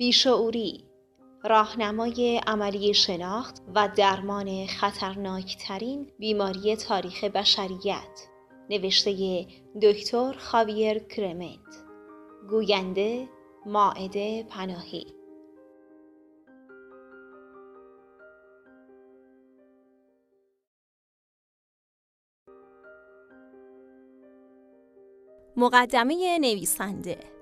بیشعوری راهنمای عملی شناخت و درمان خطرناکترین بیماری تاریخ بشریت. نوشته دکتر خاویر کرمنت. گوینده ماعده پناهی. مقدمه نویسنده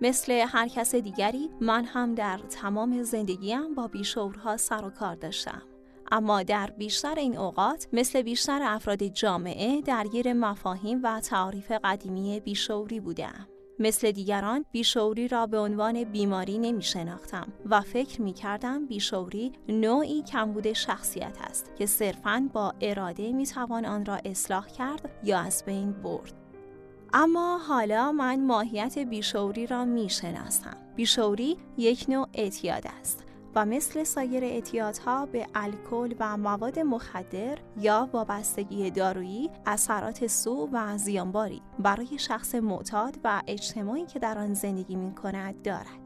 مثل هر کس دیگری من هم در تمام زندگیم با بیشورها سر و کار داشتم. اما در بیشتر این اوقات مثل بیشتر افراد جامعه درگیر مفاهیم و تعاریف قدیمی بیشوری بودم. مثل دیگران بیشوری را به عنوان بیماری نمی شناختم و فکر می کردم بیشوری نوعی کمبود شخصیت است که صرفاً با اراده می توان آن را اصلاح کرد یا از بین برد. اما حالا من ماهیت بیشوری را می شناسم. بیشوری یک نوع اعتیاد است و مثل سایر اعتیادها به الکل و مواد مخدر یا وابستگی دارویی اثرات سو و زیانباری برای شخص معتاد و اجتماعی که در آن زندگی می کند دارد.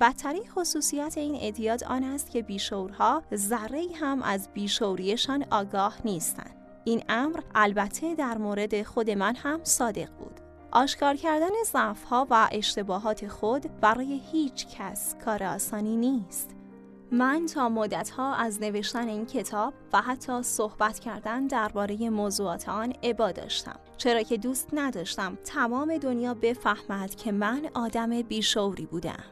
بدترین خصوصیت این اعتیاد آن است که بیشورها ذره هم از بیشوریشان آگاه نیستند. این امر البته در مورد خود من هم صادق بود. آشکار کردن ضعف‌ها و اشتباهات خود برای هیچ کس کار آسانی نیست. من تا مدتها از نوشتن این کتاب و حتی صحبت کردن درباره موضوعات آن عبا داشتم چرا که دوست نداشتم تمام دنیا بفهمد که من آدم بیشوری بودم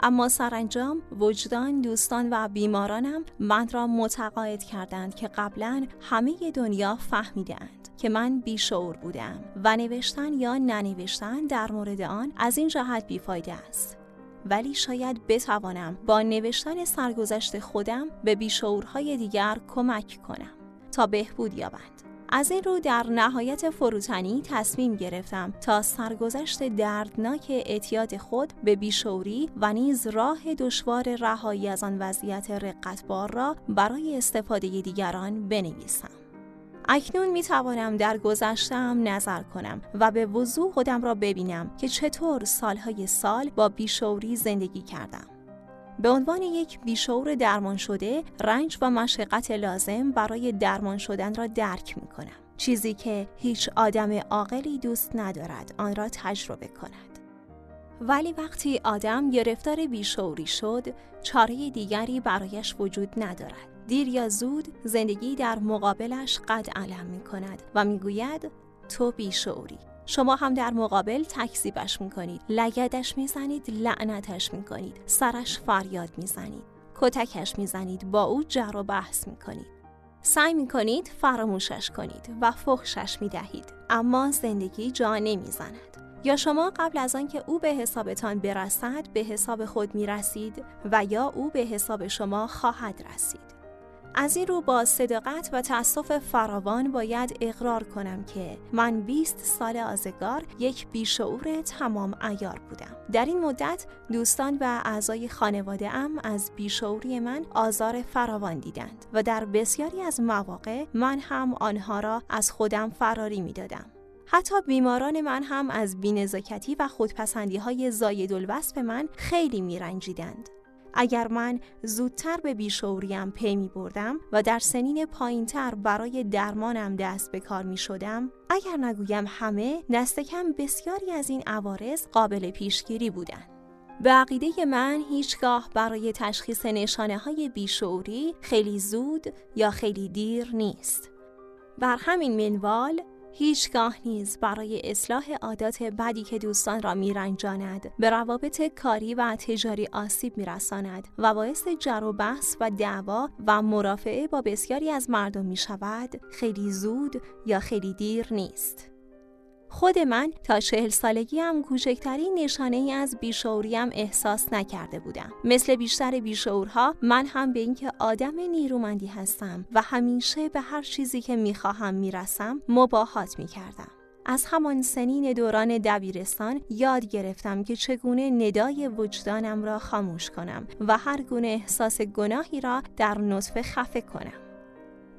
اما سرانجام وجدان دوستان و بیمارانم من را متقاعد کردند که قبلا همه دنیا فهمیدند که من بیشعور بودم و نوشتن یا ننوشتن در مورد آن از این جهت بیفایده است. ولی شاید بتوانم با نوشتن سرگذشت خودم به بیشعورهای دیگر کمک کنم تا بهبود یابند از این رو در نهایت فروتنی تصمیم گرفتم تا سرگذشت دردناک اعتیاد خود به بیشوری و نیز راه دشوار رهایی از آن وضعیت رقتبار را برای استفاده دیگران بنویسم. اکنون می توانم در گذشتم نظر کنم و به وضوح خودم را ببینم که چطور سالهای سال با بیشوری زندگی کردم. به عنوان یک بیشعور درمان شده رنج و مشقت لازم برای درمان شدن را درک می کنم. چیزی که هیچ آدم عاقلی دوست ندارد آن را تجربه کند. ولی وقتی آدم گرفتار بیشعوری شد چاره دیگری برایش وجود ندارد. دیر یا زود زندگی در مقابلش قد علم می کند و می گوید تو بیشعوری شما هم در مقابل تکذیبش می‌کنید. لگدش می‌زنید لعنتش می‌کنید. سرش فریاد می‌زنید. کتکش می‌زنید. با او جر و بحث می‌کنید. سعی می‌کنید فراموشش کنید و فخشش می‌دهید. اما زندگی جا نمی‌زند. یا شما قبل از آنکه او به حسابتان برسد به حساب خود می‌رسید و یا او به حساب شما خواهد رسید. از این رو با صداقت و تأسف فراوان باید اقرار کنم که من 20 سال آزگار یک بیشعور تمام ایار بودم. در این مدت دوستان و اعضای خانواده ام از بیشعوری من آزار فراوان دیدند و در بسیاری از مواقع من هم آنها را از خودم فراری می دادم. حتی بیماران من هم از بینزاکتی و خودپسندی های زاید الوصف من خیلی می رنجیدند. اگر من زودتر به بیشوریم پی می بردم و در سنین پایینتر برای درمانم دست به کار می شدم اگر نگویم همه دست کم بسیاری از این عوارض قابل پیشگیری بودند. به عقیده من هیچگاه برای تشخیص نشانه های بیشعوری خیلی زود یا خیلی دیر نیست. بر همین منوال هیچگاه نیز برای اصلاح عادات بدی که دوستان را میرنجاند به روابط کاری و تجاری آسیب میرساند و باعث جر و بحث و دعوا و مرافعه با بسیاری از مردم می شود خیلی زود یا خیلی دیر نیست. خود من تا چهل سالگیم کوچکترین نشانه ای از بیشعوریم احساس نکرده بودم. مثل بیشتر بیشعورها من هم به اینکه آدم نیرومندی هستم و همیشه به هر چیزی که می‌خواهم می‌رسم مباهات می‌کردم. از همان سنین دوران دبیرستان یاد گرفتم که چگونه ندای وجدانم را خاموش کنم و هر گونه احساس گناهی را در نطفه خفه کنم.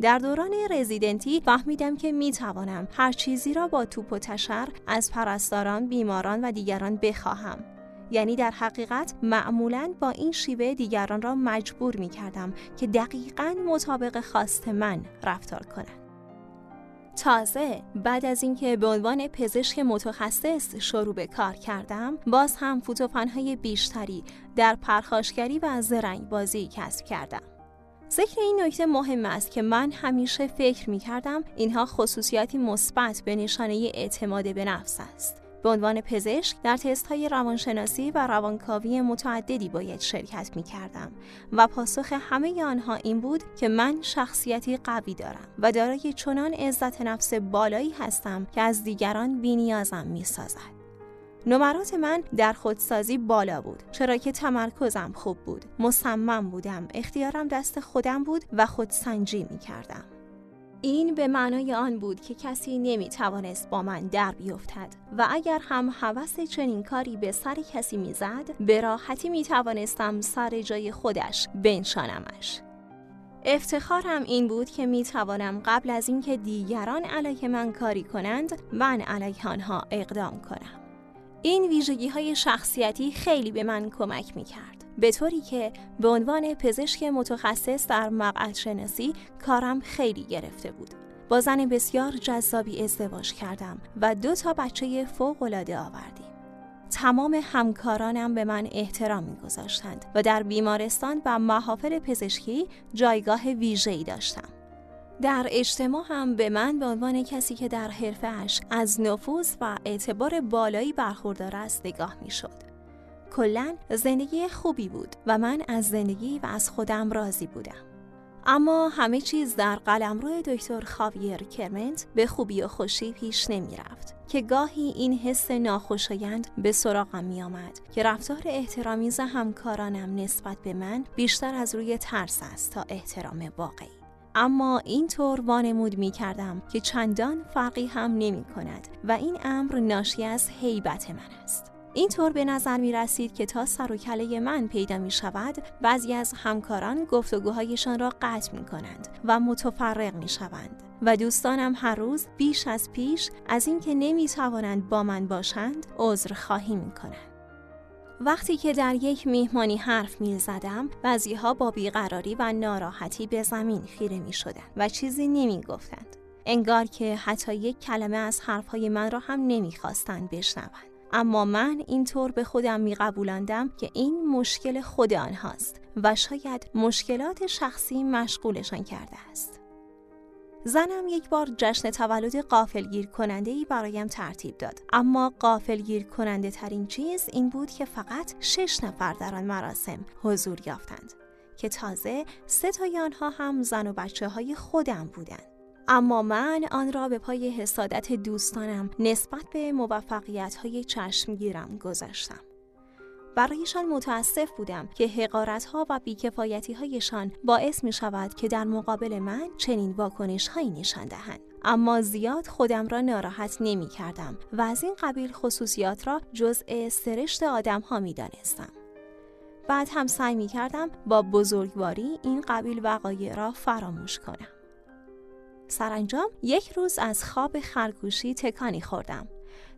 در دوران رزیدنتی فهمیدم که می توانم هر چیزی را با توپ و تشر از پرستاران، بیماران و دیگران بخواهم. یعنی در حقیقت معمولا با این شیوه دیگران را مجبور می کردم که دقیقا مطابق خواست من رفتار کنند. تازه بعد از اینکه به عنوان پزشک متخصص شروع به کار کردم باز هم فوتوفنهای بیشتری در پرخاشگری و زرنگ بازی کسب کردم ذکر این نکته مهم است که من همیشه فکر می کردم اینها خصوصیاتی مثبت به نشانه اعتماد به نفس است به عنوان پزشک در تست های روانشناسی و روانکاوی متعددی باید شرکت می کردم و پاسخ همه آنها این بود که من شخصیتی قوی دارم و دارای چنان عزت نفس بالایی هستم که از دیگران بینیازم می سازد. نمرات من در خودسازی بالا بود چرا که تمرکزم خوب بود. مصمم بودم اختیارم دست خودم بود و خودسنجی می کردم این به معنای آن بود که کسی نمی توانست با من در بیفتد و اگر هم هوس چنین کاری به سر کسی می‌زد به راحتی می توانستم سر جای خودش بنشانمش. افتخارم این بود که می توانم قبل از اینکه دیگران علیه من کاری کنند من علیه آنها اقدام کنم. این ویژگی های شخصیتی خیلی به من کمک می کرد. به طوری که به عنوان پزشک متخصص در مقعد شناسی کارم خیلی گرفته بود. با زن بسیار جذابی ازدواج کردم و دو تا بچه فوق العاده آوردیم. تمام همکارانم به من احترام میگذاشتند و در بیمارستان و محافل پزشکی جایگاه ویژه‌ای داشتم. در اجتماع هم به من به عنوان کسی که در حرفش از نفوذ و اعتبار بالایی برخوردار است نگاه می شد. کلا زندگی خوبی بود و من از زندگی و از خودم راضی بودم. اما همه چیز در قلمرو دکتر خاویر کرمنت به خوبی و خوشی پیش نمی رفت که گاهی این حس ناخوشایند به سراغم می آمد که رفتار احترامیز همکارانم نسبت به من بیشتر از روی ترس است تا احترام واقعی. اما اینطور وانمود می کردم که چندان فرقی هم نمی کند و این امر ناشی از حیبت من است. اینطور به نظر می رسید که تا سر و کله من پیدا می شود بعضی از همکاران گفتگوهایشان را قطع می کنند و متفرق می شوند و دوستانم هر روز بیش از پیش از اینکه نمی توانند با من باشند عذر خواهی می کنند. وقتی که در یک میهمانی حرف می زدم بعضی ها با بیقراری و ناراحتی به زمین خیره می شدن و چیزی نمی گفتند. انگار که حتی یک کلمه از حرفهای من را هم نمی‌خواستند بشنوند. اما من اینطور به خودم می قبولندم که این مشکل خود آنهاست و شاید مشکلات شخصی مشغولشان کرده است. زنم یک بار جشن تولد قافلگیر کننده ای برایم ترتیب داد. اما قافلگیر کننده ترین چیز این بود که فقط شش نفر در آن مراسم حضور یافتند که تازه سه تای آنها هم زن و بچه های خودم بودند. اما من آن را به پای حسادت دوستانم نسبت به موفقیت های چشمگیرم گذاشتم. برایشان متاسف بودم که حقارت ها و بیکفایتی هایشان باعث می شود که در مقابل من چنین واکنش هایی نشان دهند. اما زیاد خودم را ناراحت نمی کردم و از این قبیل خصوصیات را جزء سرشت آدم ها می دانستم. بعد هم سعی می کردم با بزرگواری این قبیل وقایع را فراموش کنم. سرانجام یک روز از خواب خرگوشی تکانی خوردم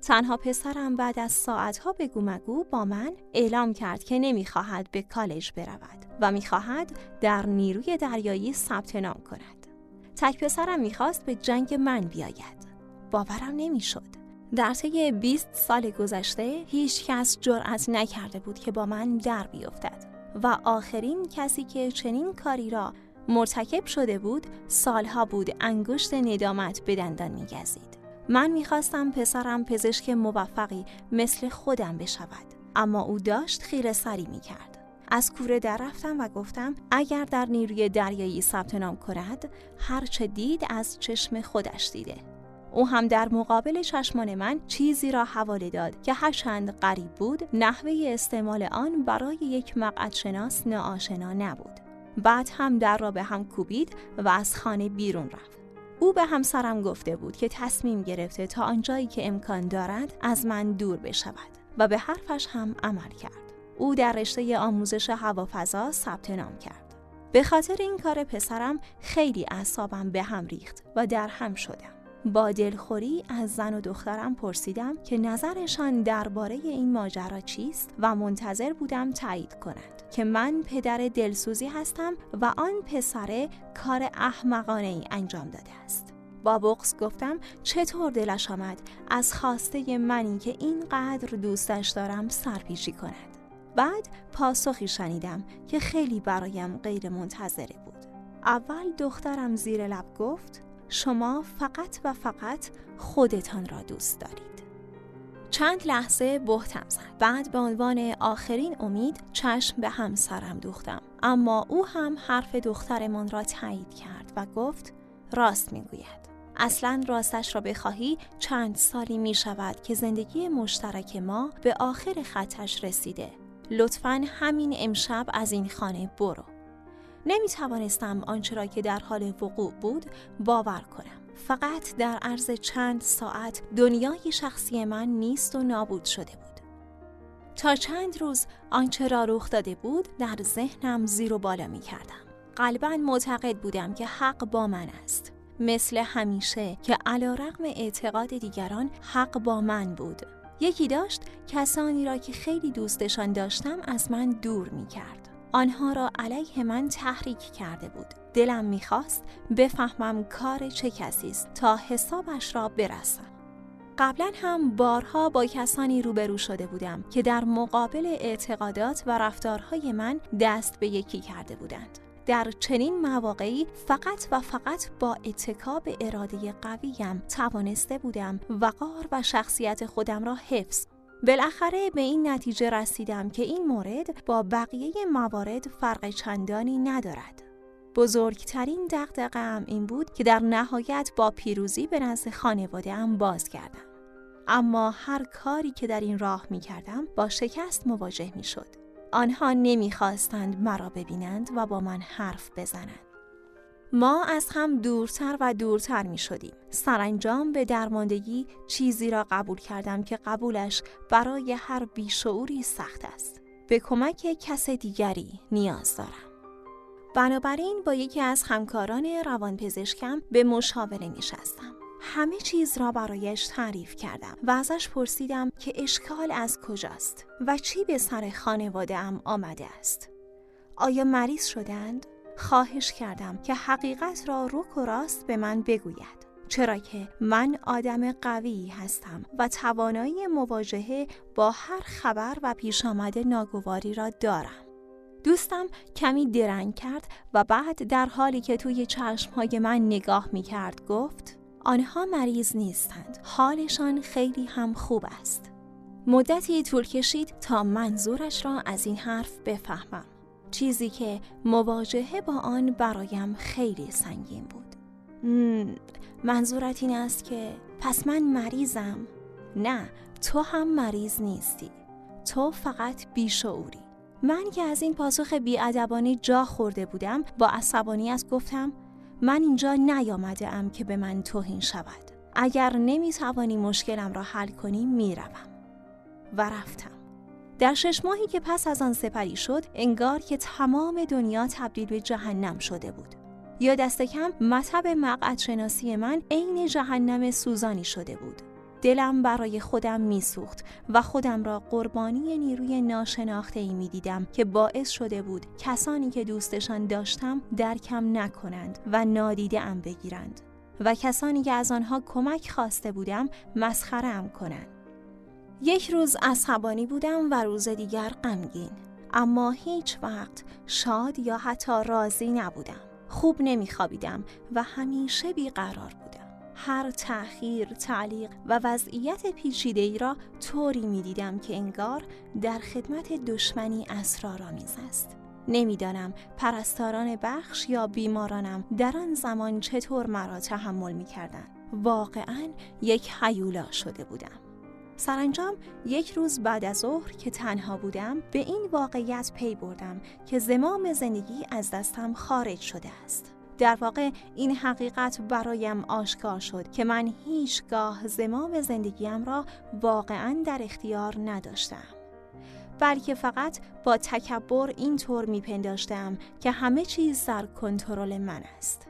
تنها پسرم بعد از ساعتها به گومگو با من اعلام کرد که نمی‌خواهد به کالج برود و می‌خواهد در نیروی دریایی ثبت نام کند. تک پسرم می‌خواست به جنگ من بیاید. باورم نمی‌شد. در طی 20 سال گذشته هیچ کس جرأت نکرده بود که با من در بیفتد و آخرین کسی که چنین کاری را مرتکب شده بود سالها بود انگشت ندامت به دندان میگزید. من می‌خواستم پسرم پزشک موفقی مثل خودم بشود اما او داشت خیره سری می‌کرد. از کوره در رفتم و گفتم اگر در نیروی دریایی ثبت نام کند هرچه دید از چشم خودش دیده. او هم در مقابل چشمان من چیزی را حواله داد که هرچند غریب بود نحوه استعمال آن برای یک مقعد شناس ناآشنا نبود. بعد هم در را به هم کوبید و از خانه بیرون رفت. او به همسرم گفته بود که تصمیم گرفته تا آنجایی که امکان دارد از من دور بشود و به حرفش هم عمل کرد. او در رشته آموزش هوافضا ثبت نام کرد. به خاطر این کار پسرم خیلی اعصابم به هم ریخت و در هم شدم. با دلخوری از زن و دخترم پرسیدم که نظرشان درباره این ماجرا چیست و منتظر بودم تایید کنند که من پدر دلسوزی هستم و آن پسره کار احمقانه ای انجام داده است. با بغز گفتم چطور دلش آمد از خواسته منی که اینقدر دوستش دارم سرپیچی کند. بعد پاسخی شنیدم که خیلی برایم غیر منتظره بود. اول دخترم زیر لب گفت شما فقط و فقط خودتان را دوست دارید. چند لحظه بهتم زد. بعد به عنوان آخرین امید چشم به همسرم دوختم. اما او هم حرف دخترمان را تایید کرد و گفت راست می‌گوید. اصلا راستش را بخواهی چند سالی می شود که زندگی مشترک ما به آخر خطش رسیده. لطفا همین امشب از این خانه برو. نمی توانستم آنچه را که در حال وقوع بود باور کنم. فقط در عرض چند ساعت دنیای شخصی من نیست و نابود شده بود. تا چند روز آنچه را رخ داده بود در ذهنم زیر و بالا می کردم. قلبا معتقد بودم که حق با من است. مثل همیشه که علا رقم اعتقاد دیگران حق با من بود. یکی داشت کسانی را که خیلی دوستشان داشتم از من دور می کرد. آنها را علیه من تحریک کرده بود. دلم می‌خواست بفهمم کار چه کسی است تا حسابش را برسم. قبلا هم بارها با کسانی روبرو شده بودم که در مقابل اعتقادات و رفتارهای من دست به یکی کرده بودند. در چنین مواقعی فقط و فقط با اتکا به اراده قویم توانسته بودم وقار و شخصیت خودم را حفظ بالاخره به این نتیجه رسیدم که این مورد با بقیه موارد فرق چندانی ندارد. بزرگترین دقدقه این بود که در نهایت با پیروزی به نزد خانواده هم باز کردم. اما هر کاری که در این راه می کردم با شکست مواجه می شد. آنها نمی‌خواستند مرا ببینند و با من حرف بزنند. ما از هم دورتر و دورتر می شدیم. سرانجام به درماندگی چیزی را قبول کردم که قبولش برای هر بیشعوری سخت است. به کمک کس دیگری نیاز دارم. بنابراین با یکی از همکاران روانپزشکم به مشاوره نشستم. همه چیز را برایش تعریف کردم و ازش پرسیدم که اشکال از کجاست و چی به سر خانواده ام آمده است. آیا مریض شدند؟ خواهش کردم که حقیقت را رک و راست به من بگوید. چرا که من آدم قوی هستم و توانایی مواجهه با هر خبر و پیش آمده ناگواری را دارم. دوستم کمی درنگ کرد و بعد در حالی که توی چشمهای من نگاه می کرد گفت آنها مریض نیستند. حالشان خیلی هم خوب است. مدتی طول کشید تا منظورش را از این حرف بفهمم. چیزی که مواجهه با آن برایم خیلی سنگین بود. منظورت این است که پس من مریضم؟ نه تو هم مریض نیستی. تو فقط بیشعوری. من که از این پاسخ بیادبانی جا خورده بودم با عصبانیت گفتم من اینجا نیامده ام که به من توهین شود اگر نمی توانی مشکلم را حل کنی می‌روم و رفتم در شش ماهی که پس از آن سپری شد انگار که تمام دنیا تبدیل به جهنم شده بود یا دست کم مطب مقعد شناسی من عین جهنم سوزانی شده بود دلم برای خودم میسوخت و خودم را قربانی نیروی ناشناخته ای می دیدم که باعث شده بود کسانی که دوستشان داشتم درکم نکنند و نادیده ام بگیرند و کسانی که از آنها کمک خواسته بودم مسخره ام کنند. یک روز عصبانی بودم و روز دیگر غمگین اما هیچ وقت شاد یا حتی راضی نبودم. خوب نمیخوابیدم و همیشه بیقرار بودم. هر تأخیر، تعلیق و وضعیت پیچیده ای را طوری می دیدم که انگار در خدمت دشمنی اسرارآمیز است. نمی‌دانم پرستاران بخش یا بیمارانم در آن زمان چطور مرا تحمل می کردن. واقعا یک حیولا شده بودم. سرانجام یک روز بعد از ظهر که تنها بودم به این واقعیت پی بردم که زمام زندگی از دستم خارج شده است. در واقع این حقیقت برایم آشکار شد که من هیچگاه زمام زندگیم را واقعا در اختیار نداشتم. بلکه فقط با تکبر اینطور میپنداشتم که همه چیز در کنترل من است.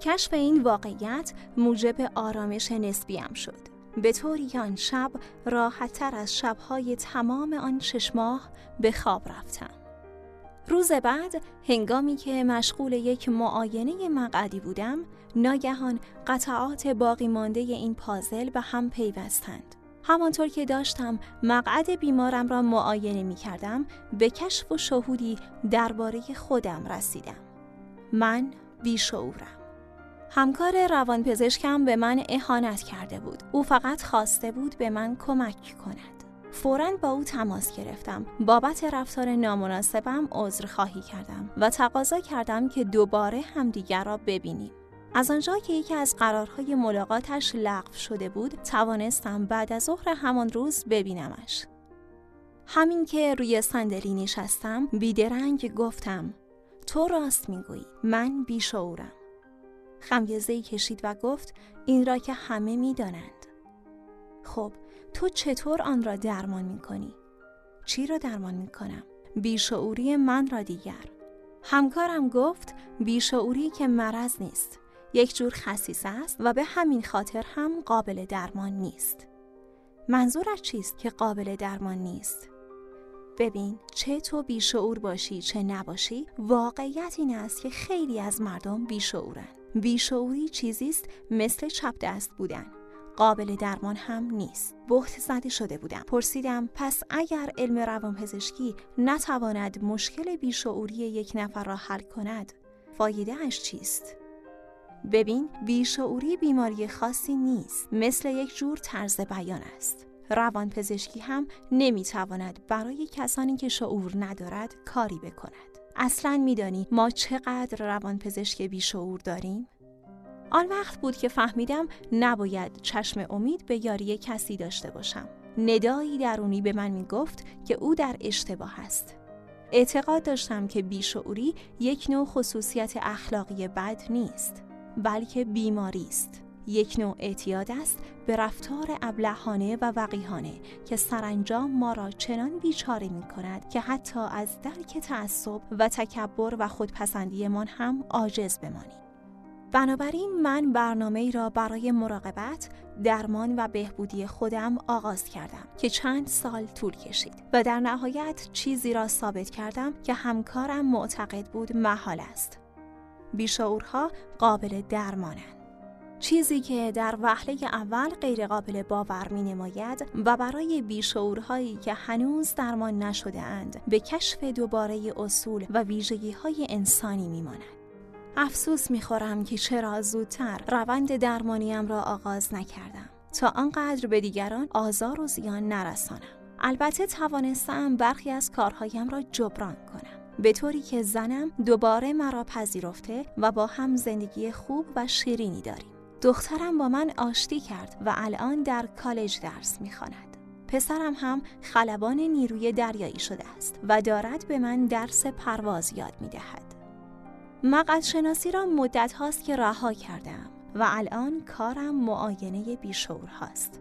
کشف این واقعیت موجب آرامش نسبیم شد. به طوری آن شب راحتتر از شبهای تمام آن شش ماه به خواب رفتم. روز بعد هنگامی که مشغول یک معاینه مقعدی بودم ناگهان قطعات باقی مانده این پازل به هم پیوستند. همانطور که داشتم مقعد بیمارم را معاینه می کردم به کشف و شهودی درباره خودم رسیدم. من بیشعورم. همکار روانپزشکم به من اهانت کرده بود. او فقط خواسته بود به من کمک کند. فورا با او تماس گرفتم. بابت رفتار نامناسبم عذر خواهی کردم و تقاضا کردم که دوباره همدیگر را ببینیم. از آنجا که یکی از قرارهای ملاقاتش لغو شده بود توانستم بعد از ظهر همان روز ببینمش. همین که روی صندلی نشستم بیدرنگ گفتم تو راست می‌گویی من بیشعورم. خمیزه کشید و گفت این را که همه می‌دانند خب تو چطور آن را درمان می کنی؟ چی را درمان می کنم؟ بیشعوری من را دیگر همکارم گفت بیشعوری که مرض نیست یک جور خصیصه است و به همین خاطر هم قابل درمان نیست منظورش چیست که قابل درمان نیست؟ ببین چه تو بیشعور باشی چه نباشی واقعیت این است که خیلی از مردم بیشعورن بیشعوری چیزی است مثل چپ دست بودن. قابل درمان هم نیست. بحت زده شده بودم. پرسیدم پس اگر علم روانپزشکی نتواند مشکل بیشعوری یک نفر را حل کند فایده اش چیست؟ ببین بیشعوری بیماری خاصی نیست. مثل یک جور طرز بیان است. روانپزشکی هم نمی‌تواند برای کسانی که شعور ندارد کاری بکند. اصلا میدانی ما چقدر روانپزشک بیشعور داریم آن وقت بود که فهمیدم نباید چشم امید به یاری کسی داشته باشم. ندایی درونی به من می گفت که او در اشتباه است. اعتقاد داشتم که بیشعوری یک نوع خصوصیت اخلاقی بد نیست، بلکه بیماری است. یک نوع اعتیاد است به رفتار ابلهانه و وقیهانه که سرانجام ما را چنان بیچاره می کند که حتی از درک تعصب و تکبر و خودپسندیمان هم عاجز بمانیم. بنابراین من برنامه را برای مراقبت، درمان و بهبودی خودم آغاز کردم که چند سال طول کشید و در نهایت چیزی را ثابت کردم که همکارم معتقد بود محال است. بیشعورها قابل درمانند. چیزی که در وهله اول غیرقابل باور می نماید و برای بیشعورهایی که هنوز درمان نشده اند به کشف دوباره اصول و ویژگی های انسانی می ماند. افسوس می‌خورم که چرا زودتر روند درمانیم را آغاز نکردم. تا آنقدر به دیگران آزار و زیان نرسانم. البته توانستم برخی از کارهایم را جبران کنم. به طوری که زنم دوباره مرا پذیرفته و با هم زندگی خوب و شیرینی داریم. دخترم با من آشتی کرد و الان در کالج درس می‌خواند پسرم هم خلبان نیروی دریایی شده است و دارد به من درس پرواز یاد می‌دهد مقعد شناسی را مدت هاست که رها کردم و الان کارم معاینه بیشور هاست.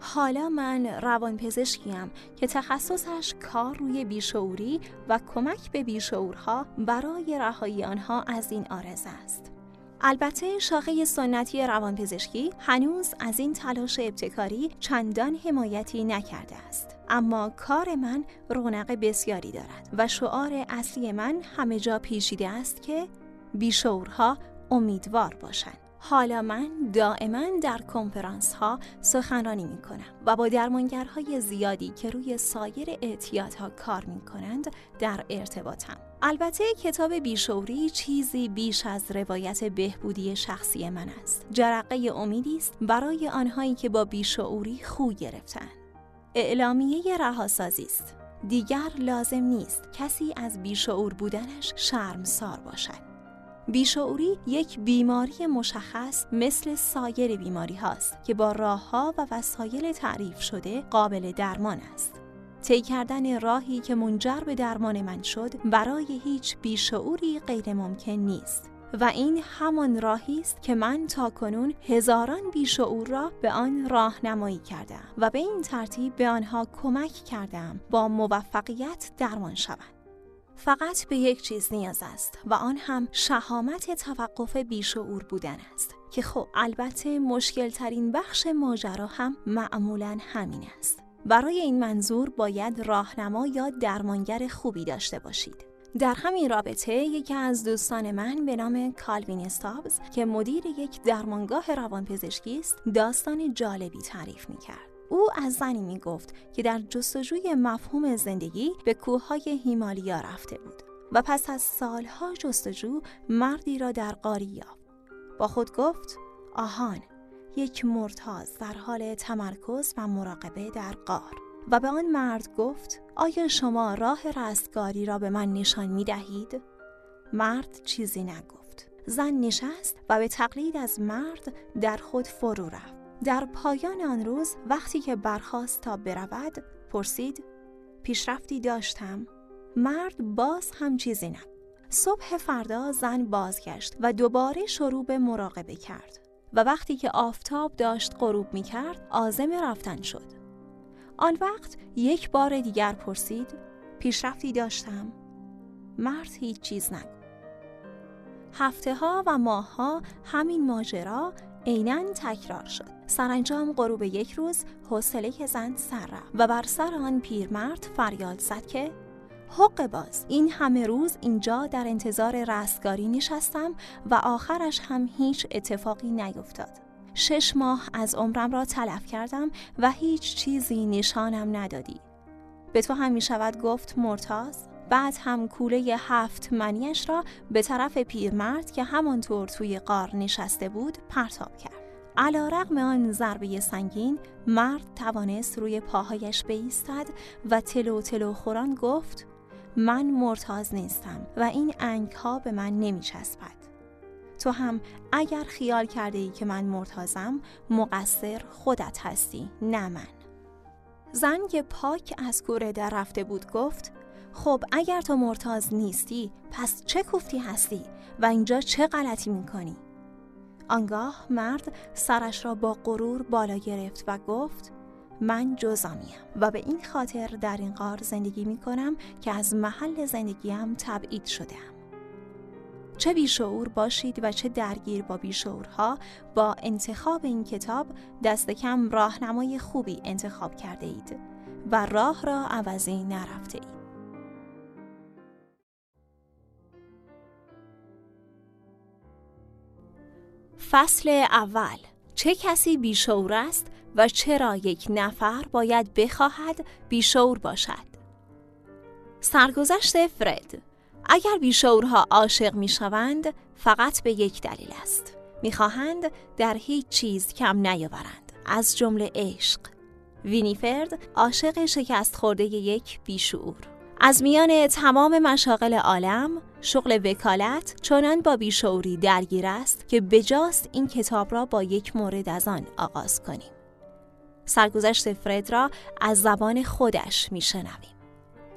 حالا من روانپزشکیم که تخصصش کار روی بیشعوری و کمک به بیشعورها برای رهایی آنها از این آرزه است. البته شاخه سنتی روانپزشکی هنوز از این تلاش ابتکاری چندان حمایتی نکرده است. اما کار من رونق بسیاری دارد و شعار اصلی من همه جا پیشیده است که بیشورها امیدوار باشند. حالا من دائما در کنفرانس ها سخنرانی می کنم و با درمانگرهای زیادی که روی سایر اعتیادها کار می کنند در ارتباطم. البته کتاب بیشوری چیزی بیش از روایت بهبودی شخصی من است. جرقه امیدی است برای آنهایی که با بیشعوری خو گرفتن. اعلامیه رهاسازی است. دیگر لازم نیست کسی از بیشعور بودنش شرمسار باشد. بیشعوری یک بیماری مشخص مثل سایر بیماری هاست که با راه ها و وسایل تعریف شده قابل درمان است. طی کردن راهی که منجر به درمان من شد برای هیچ بیشعوری غیر ممکن نیست. و این همان راهی است که من تا کنون هزاران بیشعور را به آن راهنمایی کردم و به این ترتیب به آنها کمک کردم با موفقیت درمان شوند. فقط به یک چیز نیاز است و آن هم شهامت توقف بیشعور بودن است. که خب البته مشکل ترین بخش ماجرا هم معمولا همین است. برای این منظور باید راهنما یا درمانگر خوبی داشته باشید. در همین رابطه یکی از دوستان من به نام کالوین استابز که مدیر یک درمانگاه روانپزشکی است داستان جالبی تعریف می کرد. او از زنی می گفت که در جستجوی مفهوم زندگی به کوههای هیمالیا رفته بود و پس از سالها جستجو مردی را در قاری یافت. با خود گفت آهان یک مرتاز در حال تمرکز و مراقبه در قار و به آن مرد گفت آیا شما راه رستگاری را به من نشان می دهید؟ مرد چیزی نگفت زن نشست و به تقلید از مرد در خود فرو رفت در پایان آن روز وقتی که برخواست تا برود پرسید پیشرفتی داشتم؟ مرد باز هم چیزی نگفت صبح فردا زن بازگشت و دوباره شروع به مراقبه کرد و وقتی که آفتاب داشت غروب می کرد آزم رفتن شد. آن وقت یک بار دیگر پرسید پیشرفتی داشتم؟ مرد هیچ چیز نگو هفته ها و ماه ها همین ماجرا عینا تکرار شد. سرانجام غروب یک روز حوصله زن سر رفت و بر سر آن پیرمرد فریاد زد که حق باز این همه روز اینجا در انتظار رستگاری نشستم و آخرش هم هیچ اتفاقی نیفتاد. شش ماه از عمرم را تلف کردم و هیچ چیزی نشانم ندادی. به تو هم می شود گفت مرتاز بعد هم کوله هفت منیش را به طرف پیرمرد که همانطور توی قار نشسته بود پرتاب کرد. علا رقم آن ضربه سنگین مرد توانست روی پاهایش بیستد و تلو تلو خوران گفت من مرتاز نیستم و این انگ ها به من نمی چسبد. تو هم اگر خیال کرده ای که من مرتازم مقصر خودت هستی نه من زن که پاک از کوره در رفته بود گفت خب اگر تو مرتاز نیستی پس چه کوفتی هستی و اینجا چه غلطی می‌کنی؟ آنگاه مرد سرش را با غرور بالا گرفت و گفت من جزامیم و به این خاطر در این قار زندگی می کنم که از محل زندگیم تبعید شدم. چه بیشعور باشید و چه درگیر با بیشعورها با انتخاب این کتاب دست کم راهنمای خوبی انتخاب کرده اید و راه را عوضی نرفته اید. فصل اول. چه کسی بیشعور است و چرا یک نفر باید بخواهد بیشعور باشد؟ سرگذشت فرد. اگر بیشعورها عاشق می شوند فقط به یک دلیل است. می‌خواهند در هیچ چیز کم نیاورند. از جمله عشق. وینیفرد عاشق شکست خورده یک بیشعور. از میان تمام مشاغل عالم شغل وکالت چنان با بیشعوری درگیر است که بجاست این کتاب را با یک مورد از آن آغاز کنیم سرگذشت فرد را از زبان خودش میشنویم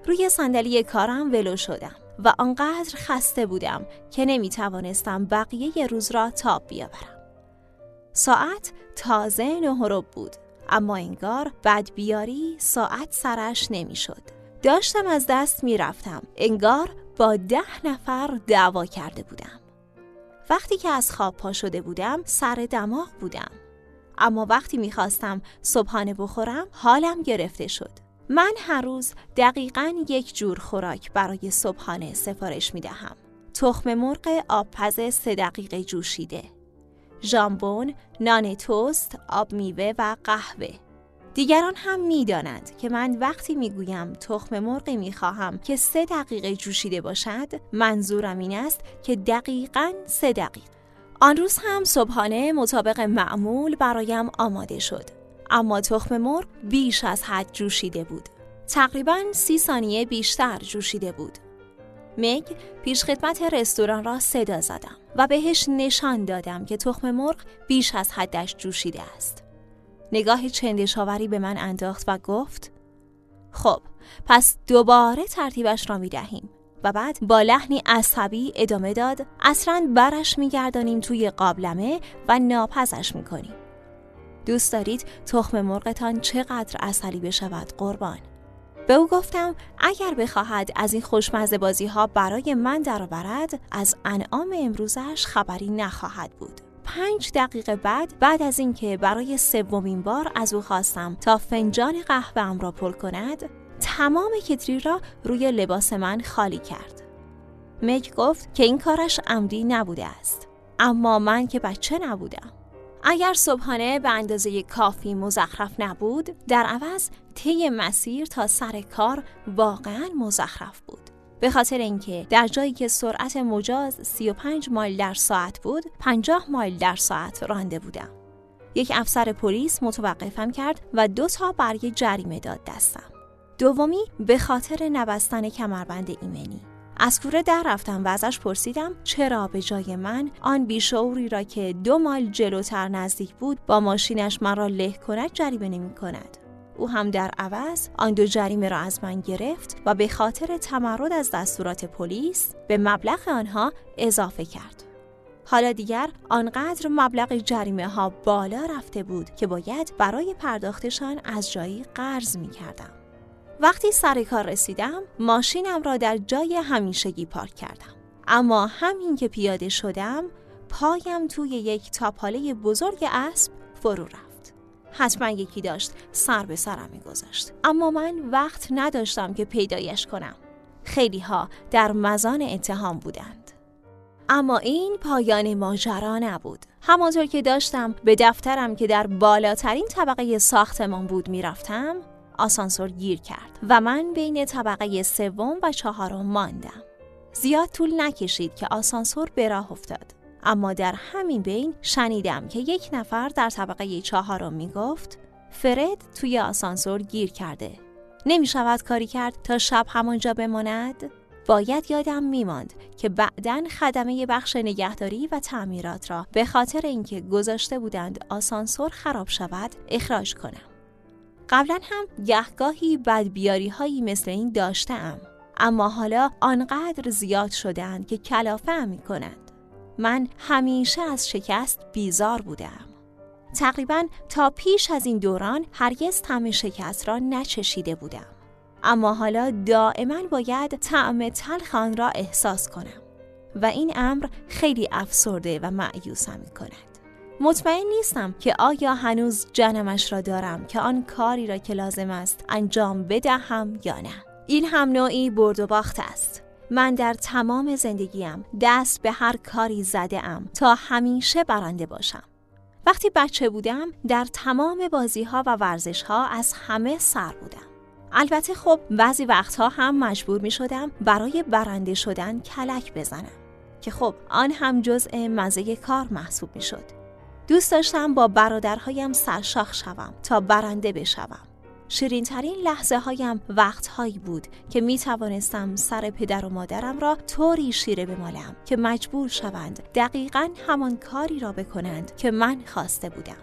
روی صندلی کارم ولو شدم و آنقدر خسته بودم که نمی توانستم بقیه روز را تاب بیاورم. ساعت تازه نه بود اما انگار بیاری ساعت سرش نمی‌شد. داشتم از دست می رفتم. انگار با ده نفر دعوا کرده بودم. وقتی که از خواب پا شده بودم سر دماغ بودم. اما وقتی می‌خواستم صبحانه بخورم حالم گرفته شد. من هر روز دقیقا یک جور خوراک برای صبحانه سفارش می دهم. تخم مرغ آبپز سه دقیقه جوشیده. ژامبون، نان توست، آب میوه و قهوه. دیگران هم می‌دانند که من وقتی می‌گویم تخم مرغی می‌خواهم که سه دقیقه جوشیده باشد منظورم این است که دقیقا سه دقیقه آن روز هم صبحانه مطابق معمول برایم آماده شد اما تخم مرغ بیش از حد جوشیده بود. تقریبا سی ثانیه بیشتر جوشیده بود. مگ پیشخدمت رستوران را صدا زدم و بهش نشان دادم که تخم مرغ بیش از حدش جوشیده است. نگاه چندشاوری به من انداخت و گفت خب پس دوباره ترتیبش را می دهیم و بعد با لحنی عصبی ادامه داد اصلا برش میگردانیم توی قابلمه و ناپزش می‌کنیم. دوست دارید تخم مرغتان چقدر اصلی بشود قربان. به او گفتم اگر بخواهد از این خوشمزه بازی ها برای من درآورد از انعام امروزش خبری نخواهد بود. پنج دقیقه بعد بعد از اینکه برای سومین بار از او خواستم تا فنجان قهوه را پر کند تمام کتری را روی لباس من خالی کرد. مگ گفت که این کارش عمدی نبوده است اما من که بچه نبودم. اگر صبحانه به اندازه کافی مزخرف نبود در عوض طی مسیر تا سر کار واقعا مزخرف بود. به خاطر اینکه در جایی که سرعت مجاز 35 مایل در ساعت بود 50 مایل در ساعت رانده بودم. یک افسر پلیس متوقفم کرد و دو تا برگ جریمه داد دستم. دومی به خاطر نبستن کمربند ایمنی. از کوره در رفتم و ازش پرسیدم چرا به جای من آن بیشعوری را که دو مایل جلوتر نزدیک بود با ماشینش مرا له کند جریمه نمی کند. او هم در عوض آن دو جریمه را از من گرفت و به خاطر تمرد از دستورات پلیس به مبلغ آنها اضافه کرد. حالا دیگر آنقدر مبلغ جریمه ها بالا رفته بود که باید برای پرداختشان از جایی قرض می کردم. وقتی سر کار رسیدم ماشینم را در جای همیشگی پارک کردم اما همین که پیاده شدم پایم توی یک تاپاله بزرگ اسب فرو رفت حتما یکی داشت سر به سرم میگذاشت اما من وقت نداشتم که پیدایش کنم خیلی ها در مزان اتهام بودند اما این پایان ماجرا نبود همانطور که داشتم به دفترم که در بالاترین طبقه ساختمان بود می‌رفتم آسانسور گیر کرد و من بین طبقه سوم و چهارم ماندم. زیاد طول نکشید که آسانسور به راه افتاد. اما در همین بین شنیدم که یک نفر در طبقه چهارم می گفت فرد توی آسانسور گیر کرده. نمی شود کاری کرد تا شب همانجا بماند؟ باید یادم میماند که بعدا خدمه بخش نگهداری و تعمیرات را به خاطر اینکه گذاشته بودند آسانسور خراب شود اخراج کنم. قبلا هم گهگاهی بدبیاری هایی مثل این داشتم اما حالا آنقدر زیاد شدند که کلافه می کنند. من همیشه از شکست بیزار بودم. تقریبا تا پیش از این دوران هرگز طعم شکست را نچشیده بودم. اما حالا دائما باید طعم تلخ آن را احساس کنم و این امر خیلی افسرده و معیوسم می کند. مطمئن نیستم که آیا هنوز جنمش را دارم که آن کاری را که لازم است انجام بدهم یا نه این هم نوعی برد و باخت است من در تمام زندگیم دست به هر کاری زده ام تا همیشه برنده باشم. وقتی بچه بودم در تمام بازی ها و ورزش ها از همه سر بودم. البته خب بعضی وقتها هم مجبور می شدم برای برنده شدن کلک بزنم. که خب آن هم جزء مزه کار محسوب می شد دوست داشتم با برادرهایم سرشاخ شوم تا برنده بشوم. شیرین ترین لحظه هایم وقت هایی بود که می توانستم سر پدر و مادرم را طوری شیره بمالم که مجبور شوند دقیقا همان کاری را بکنند که من خواسته بودم.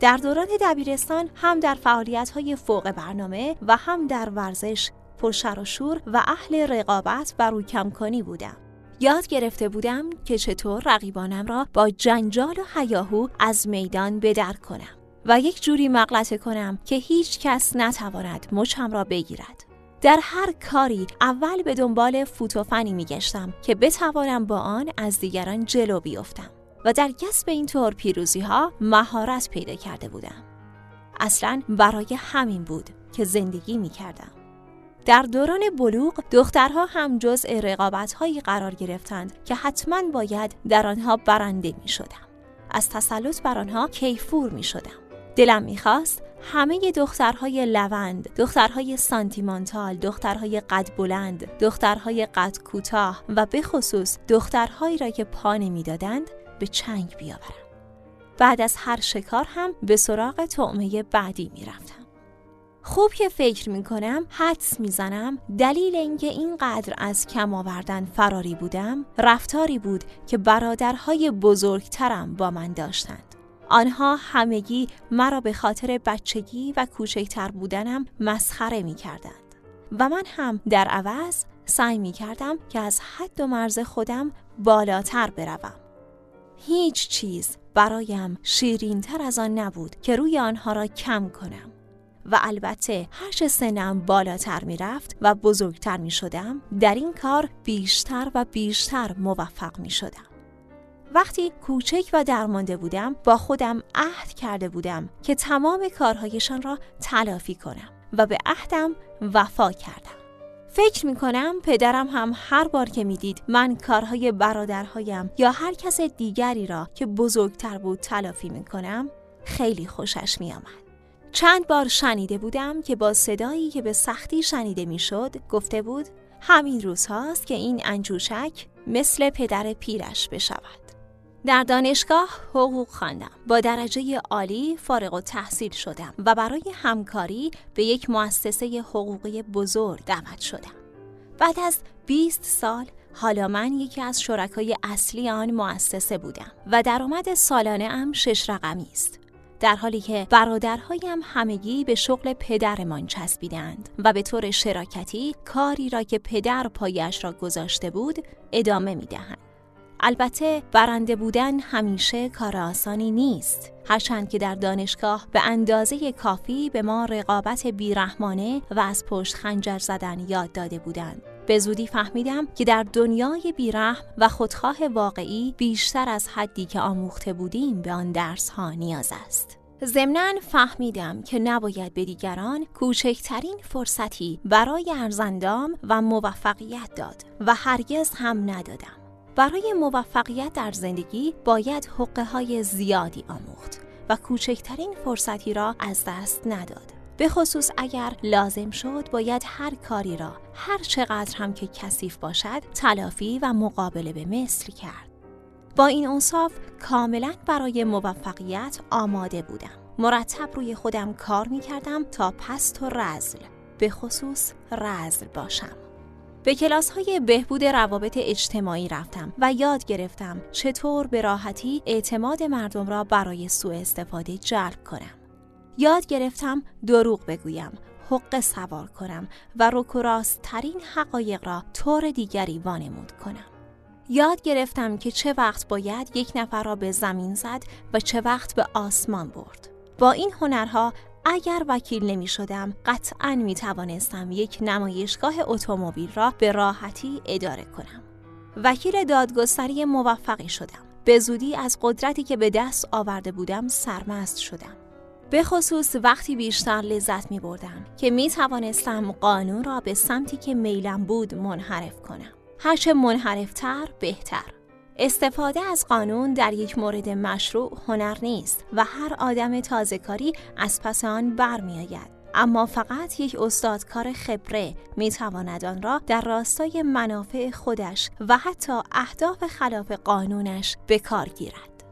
در دوران دبیرستان هم در فعالیت های فوق برنامه و هم در ورزش پرشر و شور و اهل رقابت و روکم بودم. یاد گرفته بودم که چطور رقیبانم را با جنجال و حیاهو از میدان بدر کنم و یک جوری مغلطه کنم که هیچ کس نتواند مچم را بگیرد. در هر کاری اول به دنبال فوتوفنی میگشتم که بتوانم با آن از دیگران جلو بیفتم و در کسب این طور پیروزی ها مهارت پیدا کرده بودم. اصلا برای همین بود که زندگی می کردم. در دوران بلوغ دخترها هم جزء رقابت هایی قرار گرفتند که حتما باید در آنها برنده می شدم. از تسلط بر آنها کیفور می شدم. دلم می‌خواست همه دخترهای لوند، دخترهای سانتیمانتال، دخترهای قد بلند، دخترهای قد کوتاه و به خصوص دخترهایی را که پا نمی‌دادند به چنگ بیاورم. بعد از هر شکار هم به سراغ طعمه بعدی می‌رفتم. خوب که فکر می کنم حدس می‌زنم دلیل اینکه اینقدر از کم آوردن فراری بودم رفتاری بود که برادرهای بزرگترم با من داشتند آنها همگی مرا به خاطر بچگی و کوچکتر بودنم مسخره می کردند و من هم در عوض سعی می کردم که از حد و مرز خودم بالاتر بروم. هیچ چیز برایم شیرین تر از آن نبود که روی آنها را کم کنم. و البته هرچه سنم بالاتر می رفت و بزرگتر می شدم در این کار بیشتر و بیشتر موفق می شدم. وقتی کوچک و درمانده بودم با خودم عهد کرده بودم که تمام کارهایشان را تلافی کنم و به عهدم وفا کردم. فکر می کنم پدرم هم هر بار که می‌دید من کارهای برادرهایم یا هر کس دیگری را که بزرگتر بود تلافی می کنم خیلی خوشش می آمد. چند بار شنیده بودم که با صدایی که به سختی شنیده می‌شد گفته بود همین روزهاست که این انجوشک مثل پدر پیرش بشود. در دانشگاه حقوق خواندم. با درجه عالی فارغ و تحصیل شدم و برای همکاری به یک مؤسسه حقوقی بزرگ دعوت شدم. بعد از 20 سال حالا من یکی از شرکای اصلی آن مؤسسه بودم و درآمد سالانه ام شش رقمی است. در حالی که برادرهایم همگی به شغل پدرمان چسبیدند و به طور شراکتی کاری را که پدر پایش را گذاشته بود ادامه می دهند. البته برنده بودن همیشه کار آسانی نیست. هرچند که در دانشگاه به اندازه کافی به ما رقابت بیرحمانه و از پشت خنجر زدن یاد داده بودند به زودی فهمیدم که در دنیای بیرحم و خودخواه واقعی بیشتر از حدی که آموخته بودیم به آن درس ها نیاز است. ضمنا فهمیدم که نباید به دیگران کوچکترین فرصتی برای ارزندام و موفقیت داد و هرگز هم ندادم. برای موفقیت در زندگی باید حقه های زیادی آموخت و کوچکترین فرصتی را از دست نداد. به خصوص اگر لازم شد باید هر کاری را هر چقدر هم که کثیف باشد تلافی و مقابله به مثل کرد. با این انصاف کاملا برای موفقیت آماده بودم. مرتب روی خودم کار می کردم تا پست و رزل به خصوص رزل باشم. به کلاس های بهبود روابط اجتماعی رفتم و یاد گرفتم چطور به راحتی اعتماد مردم را برای سوء استفاده جلب کنم. یاد گرفتم دروغ بگویم، حق سوار کنم و رکوراست ترین حقایق را طور دیگری وانمود کنم. یاد گرفتم که چه وقت باید یک نفر را به زمین زد و چه وقت به آسمان برد. با این هنرها اگر وکیل نمی شدم قطعا می توانستم یک نمایشگاه اتومبیل را به راحتی اداره کنم. وکیل دادگستری موفقی شدم. به زودی از قدرتی که به دست آورده بودم سرمست شدم. به خصوص وقتی بیشتر لذت می بردم که می توانستم قانون را به سمتی که میلم بود منحرف کنم. هرچه منحرفتر بهتر. استفاده از قانون در یک مورد مشروع هنر نیست و هر آدم تازهکاری از پس آن برمیآید اما فقط یک استادکار خبره می تواند آن را در راستای منافع خودش و حتی اهداف خلاف قانونش به کار گیرد.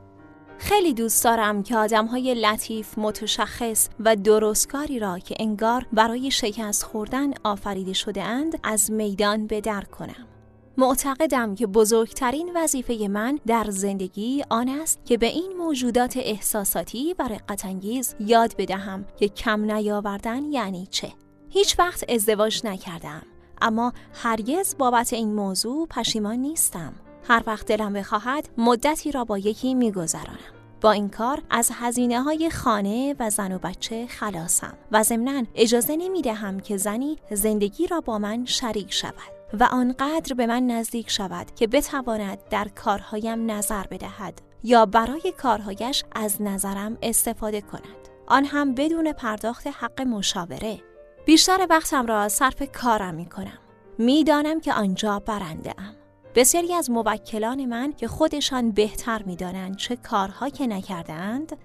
خیلی دوست دارم که آدم های لطیف، متشخص و درستکاری را که انگار برای شکست خوردن آفریده شده اند از میدان به در کنم. معتقدم که بزرگترین وظیفه من در زندگی آن است که به این موجودات احساساتی و رقتانگیز یاد بدهم که کم نیاوردن یعنی چه. هیچ وقت ازدواج نکردم اما هرگز بابت این موضوع پشیمان نیستم. هر وقت دلم بخواهد مدتی را با یکی میگذرانم. با این کار از هزینه های خانه و زن و بچه خلاصم و ضمنا اجازه نمی دهم که زنی زندگی را با من شریک شود. و آنقدر به من نزدیک شود که بتواند در کارهایم نظر بدهد یا برای کارهایش از نظرم استفاده کند. آن هم بدون پرداخت حق مشاوره. بیشتر وقتم را صرف کارم می کنم می‌دانم که آنجا برنده ام بسیاری از موکلان من که خودشان بهتر می‌دانند چه کارها که نکردند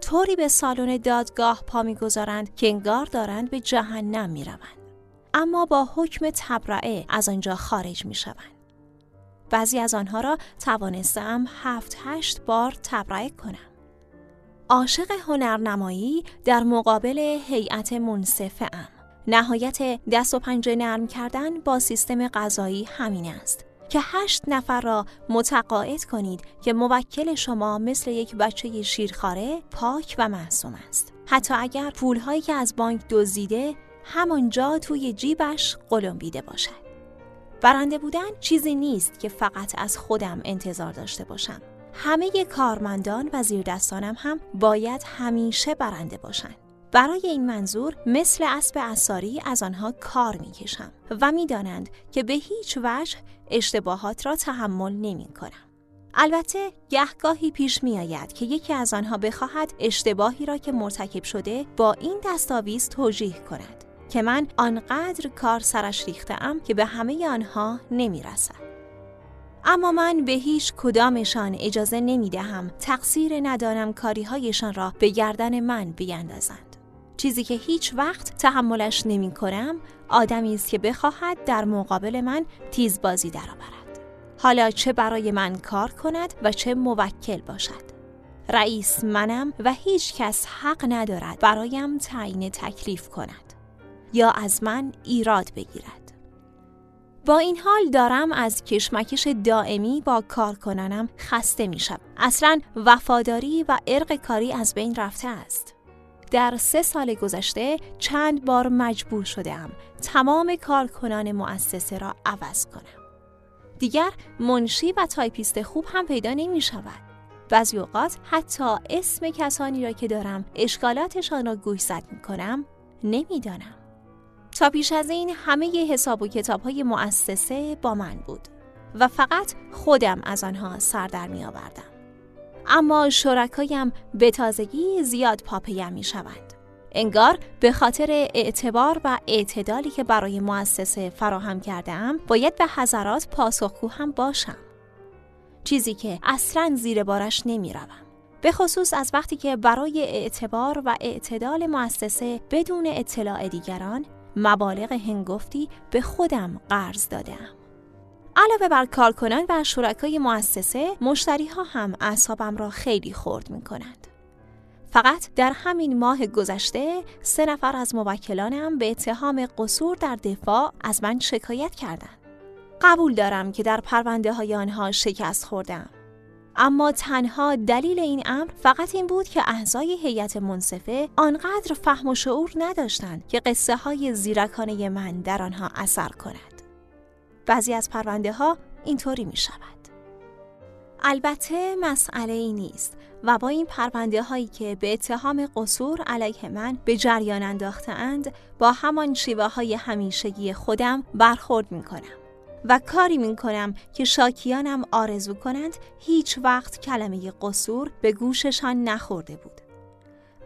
طوری به سالن دادگاه پا می‌گذارند که انگار دارند به جهنم می‌روند. اما با حکم تبرعه از آنجا خارج می شوند. بعضی از آنها را توانستم هفت هشت بار تبرعه کنم. عاشق هنرنمایی در مقابل هیئت منصفه ام. نهایت دست و پنجه نرم کردن با سیستم غذایی همین است که هشت نفر را متقاعد کنید که موکل شما مثل یک بچه شیرخواره پاک و معصوم است. حتی اگر پولهایی که از بانک دزدیده همانجا توی جیبش قلمبیده باشد. برنده بودن چیزی نیست که فقط از خودم انتظار داشته باشم. همه کارمندان و زیردستانم هم باید همیشه برنده باشند. برای این منظور مثل اسب اساری از آنها کار می‌کشم و می‌دانند که به هیچ وجه اشتباهات را تحمل نمی کنم. البته گهگاهی پیش می آید که یکی از آنها بخواهد اشتباهی را که مرتکب شده با این دستاویز توجیه کند که من آنقدر کار سرش ریخته ام که به همه آنها نمی رسد. اما من به هیچ کدامشان اجازه نمی دهم تقصیر ندانم کاری هایشان را به گردن من بیندازند. چیزی که هیچ وقت تحملش نمی کنم آدمی است که بخواهد در مقابل من تیزبازی درآورد. حالا چه برای من کار کند و چه موکل باشد. رئیس منم و هیچ کس حق ندارد برایم تعیین تکلیف کند یا از من ایراد بگیرد. با این حال دارم از کشمکش دائمی با کارکنانم خسته میشم. اصلا وفاداری و عرق کاری از بین رفته است. در سه سال گذشته چند بار مجبور شدم تمام کارکنان مؤسسه را عوض کنم. دیگر منشی و تایپیست خوب هم پیدا نمی شود. بعضی اوقات حتی اسم کسانی را که دارم اشکالاتشان را گوشزد می کنم نمی‌دانم. تا پیش از این همه حساب و کتاب های مؤسسه با من بود و فقط خودم از آنها سر در می آوردم. اما شرکایم به تازگی زیاد پاپیم می شوند. انگار به خاطر اعتبار و اعتدالی که برای مؤسسه فراهم کردم باید به حضرات پاسخگو هم باشم. چیزی که اصلا زیر بارش نمی روم. به خصوص از وقتی که برای اعتبار و اعتدال مؤسسه بدون اطلاع دیگران مبالغ هنگفتی به خودم قرض دادم. علاوه بر کارکنان و شرکای مؤسسه مشتری ها هم اعصابم را خیلی خورد می کنند. فقط در همین ماه گذشته سه نفر از موکلانم به اتهام قصور در دفاع از من شکایت کردند. قبول دارم که در پرونده های آنها شکست خوردم. اما تنها دلیل این امر فقط این بود که اعضای هیئت منصفه آنقدر فهم و شعور نداشتند که قصه های زیرکانه من در آنها اثر کند. بعضی از پرونده ها اینطوری می شود. البته مسئله ای نیست و با این پرونده هایی که به اتهام قصور علیه من به جریان انداخته اند با همان شیوه های همیشگی خودم برخورد می کنم. و کاری می کنم که شاکیانم آرزو کنند هیچ وقت کلمه قصور به گوششان نخورده بود.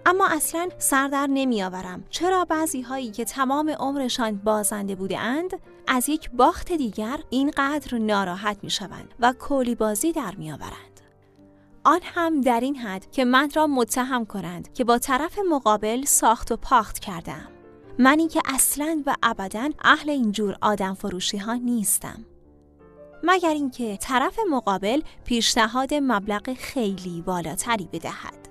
اما اصلا سردر نمی آورم چرا بعضی هایی که تمام عمرشان بازنده بوده اند از یک باخت دیگر اینقدر ناراحت می شوند و کولی بازی در می آورند. آن هم در این حد که من را متهم کنند که با طرف مقابل ساخت و پاخت کردم. منی که اصلا و ابدا اهل اینجور آدم فروشی ها نیستم. مگر اینکه طرف مقابل پیشنهاد مبلغ خیلی بالاتری بدهد.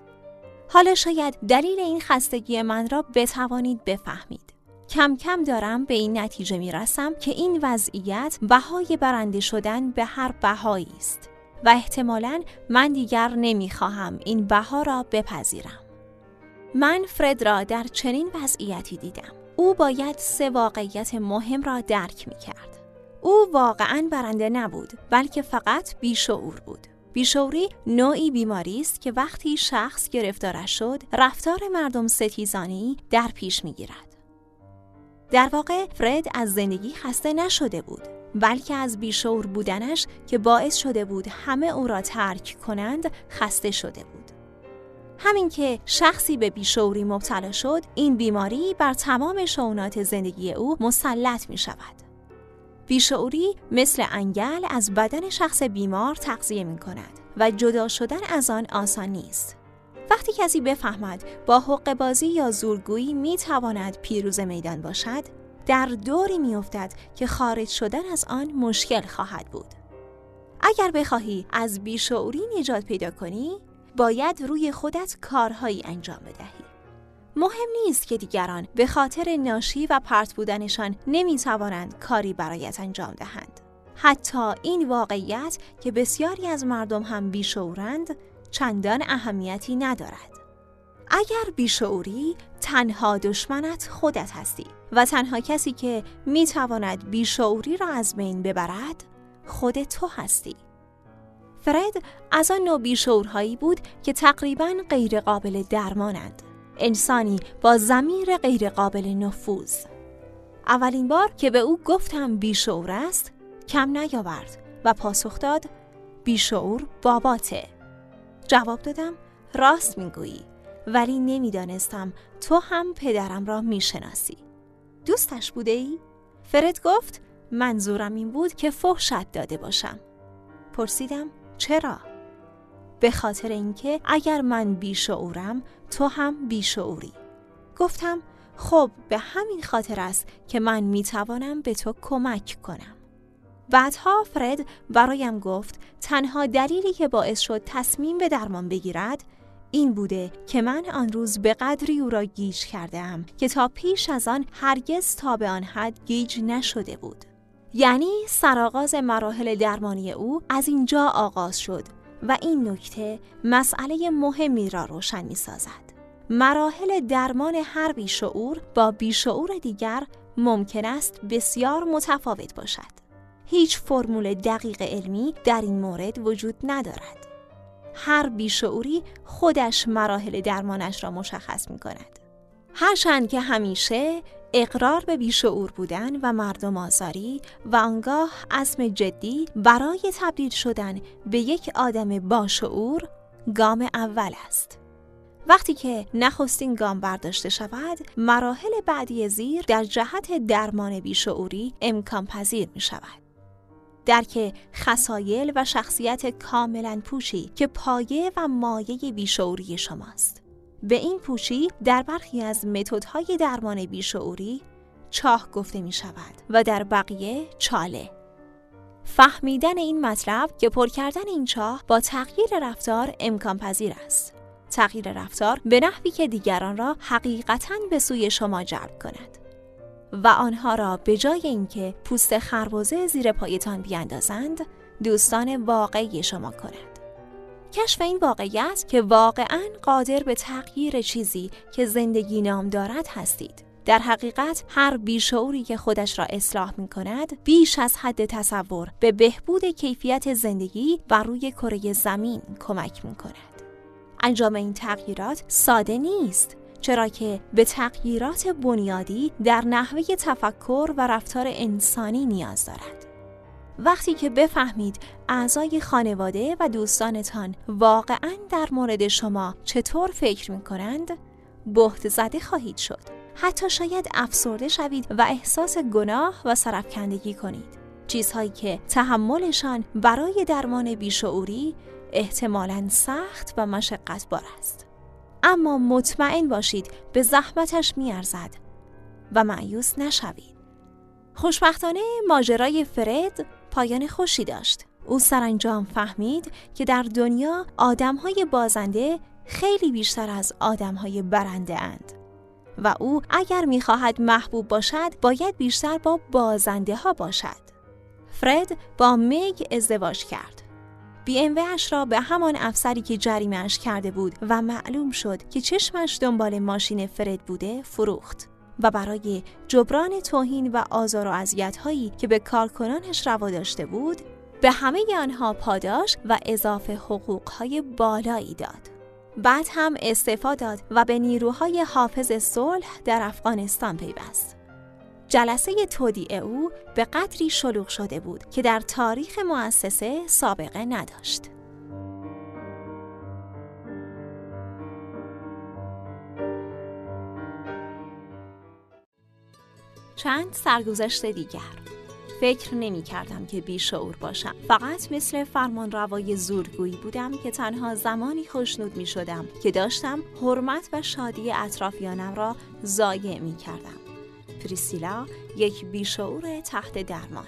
حالا شاید دلیل این خستگی من را بتوانید بفهمید. کم کم دارم به این نتیجه می رسم که این وضعیت بهای برنده شدن به هر بهایی است و احتمالا من دیگر نمی خواهم این بها را بپذیرم. من فرد را در چنین وضعیتی دیدم. او باید سه واقعیت مهم را درک می کرد. او واقعا برنده نبود بلکه فقط بیشعور بود. بیشعوری نوعی بیماری است که وقتی شخص گرفتارش شد رفتار مردم ستیزانی در پیش می گیرد. در واقع فرد از زندگی خسته نشده بود بلکه از بیشعور بودنش که باعث شده بود همه او را ترک کنند خسته شده بود. همین که شخصی به بیشوری مبتلا شد این بیماری بر تمام شونات زندگی او مسلط می شود. بیشعوری مثل انگل از بدن شخص بیمار تغذیه می کند و جدا شدن از آن آسان نیست. وقتی کسی بفهمد با حق بازی یا زورگویی می تواند پیروز میدان باشد، در دوری می افتد که خارج شدن از آن مشکل خواهد بود. اگر بخواهی از بیشعوری نجات پیدا کنی، باید روی خودت کارهایی انجام بدهی. مهم نیست که دیگران به خاطر ناشی و پرت بودنشان نمی‌توانند کاری برایت انجام دهند. حتی این واقعیت که بسیاری از مردم هم بیشعورند چندان اهمیتی ندارد. اگر بیشعوری تنها دشمنت خودت هستی و تنها کسی که می‌تواند بیشعوری را از بین ببرد خود تو هستی. فرد از آن نوع بیشعورهایی بود که تقریبا غیر قابل درمانند. انسانی با زمیر غیرقابل نفوذ اولین بار که به او گفتم بیشعور است کم نیاورد و پاسخ داد بیشعور باباته جواب دادم راست می‌گویی ولی نمی‌دانستم تو هم پدرم را می‌شناسی دوستش بوده ای؟ فرد گفت منظورم این بود که فحشت داده باشم پرسیدم چرا؟ به خاطر اینکه اگر من بیشعورم تو هم بیشعوری گفتم خب به همین خاطر است که من می‌توانم به تو کمک کنم. بعدها فرد برایم گفت تنها دلیلی که باعث شد تصمیم به درمان بگیرد این بوده که من آن روز به قدری او را گیج کرده ام که تا پیش از آن هرگز تا به آن حد گیج نشده بود. یعنی سرآغاز مراحل درمانی او از اینجا آغاز شد و این نکته مسئله مهمی را روشن می سازد. مراحل درمان هر بیشعور با بیشعور دیگر ممکن است بسیار متفاوت باشد. هیچ فرمول دقیق علمی در این مورد وجود ندارد. هر بیشعوری خودش مراحل درمانش را مشخص می کند. هرچند که همیشه اقرار به بیشعور بودن و مردم آزاری و آنگاه عزم جدی برای تبدیل شدن به یک آدم باشعور گام اول است. وقتی که نخستین گام برداشته شود، مراحل بعدی زیر در جهت درمان بیشعوری امکان پذیر می شود. درک خسایل و شخصیت کاملا پوشی که پایه و مایه بیشعوری شماست. به این پوشی در برخی از متدهای درمان بیشعوری چاه گفته می شود و در بقیه چاله. فهمیدن این مطلب که پر کردن این چاه با تغییر رفتار امکان پذیر است. تغییر رفتار به نحوی که دیگران را حقیقتا به سوی شما جلب کند. و آنها را به جای اینکه پوست خربزه زیر پایتان بیاندازند دوستان واقعی شما کند کشف این واقعیت که واقعا قادر به تغییر چیزی که زندگی نام دارد هستید در حقیقت هر بیشعوری که خودش را اصلاح می کند بیش از حد تصور به بهبود کیفیت زندگی و روی کره زمین کمک می کند. انجام این تغییرات ساده نیست چرا که به تغییرات بنیادی در نحوه تفکر و رفتار انسانی نیاز دارد. وقتی که بفهمید اعضای خانواده و دوستانتان واقعا در مورد شما چطور فکر می کنند، بهت زده خواهید شد. حتی شاید افسرده شوید و احساس گناه و سرفکندگی کنید. چیزهایی که تحملشان برای درمان بیشعوری احتمالاً سخت و مشقت بار است. اما مطمئن باشید به زحمتش میارزد و معیوس نشوید. خوشبختانه ماجرای فرد پایان خوشی داشت. او سرانجام فهمید که در دنیا آدمهای بازنده خیلی بیشتر از آدمهای برنده اند. و او اگر می‌خواهد محبوب باشد باید بیشتر با بازنده ها باشد. فرد با میگ ازدواج کرد. بی را به همان افسری که جریمهش کرده بود و معلوم شد که چشمش دنبال ماشین فرد بوده فروخت و برای جبران توهین و آزار و اذیت‌هایی که به کارکنانش روا داشته بود به همه آنها پاداش و اضافه حقوقهای بالایی داد. بعد هم استعفا داد و به نیروهای حافظ صلح در افغانستان پیوست. جلسه تودیع او به قدری شلوغ شده بود که در تاریخ مؤسسه سابقه نداشت. چند سرگذشت دیگر فکر نمی کردم که بیشعور باشم فقط مثل فرمان روای زورگویی بودم که تنها زمانی خوشنود می شدم که داشتم حرمت و شادی اطرافیانم را ضایع می کردم پریسیلا یک بیشعور تحت درمان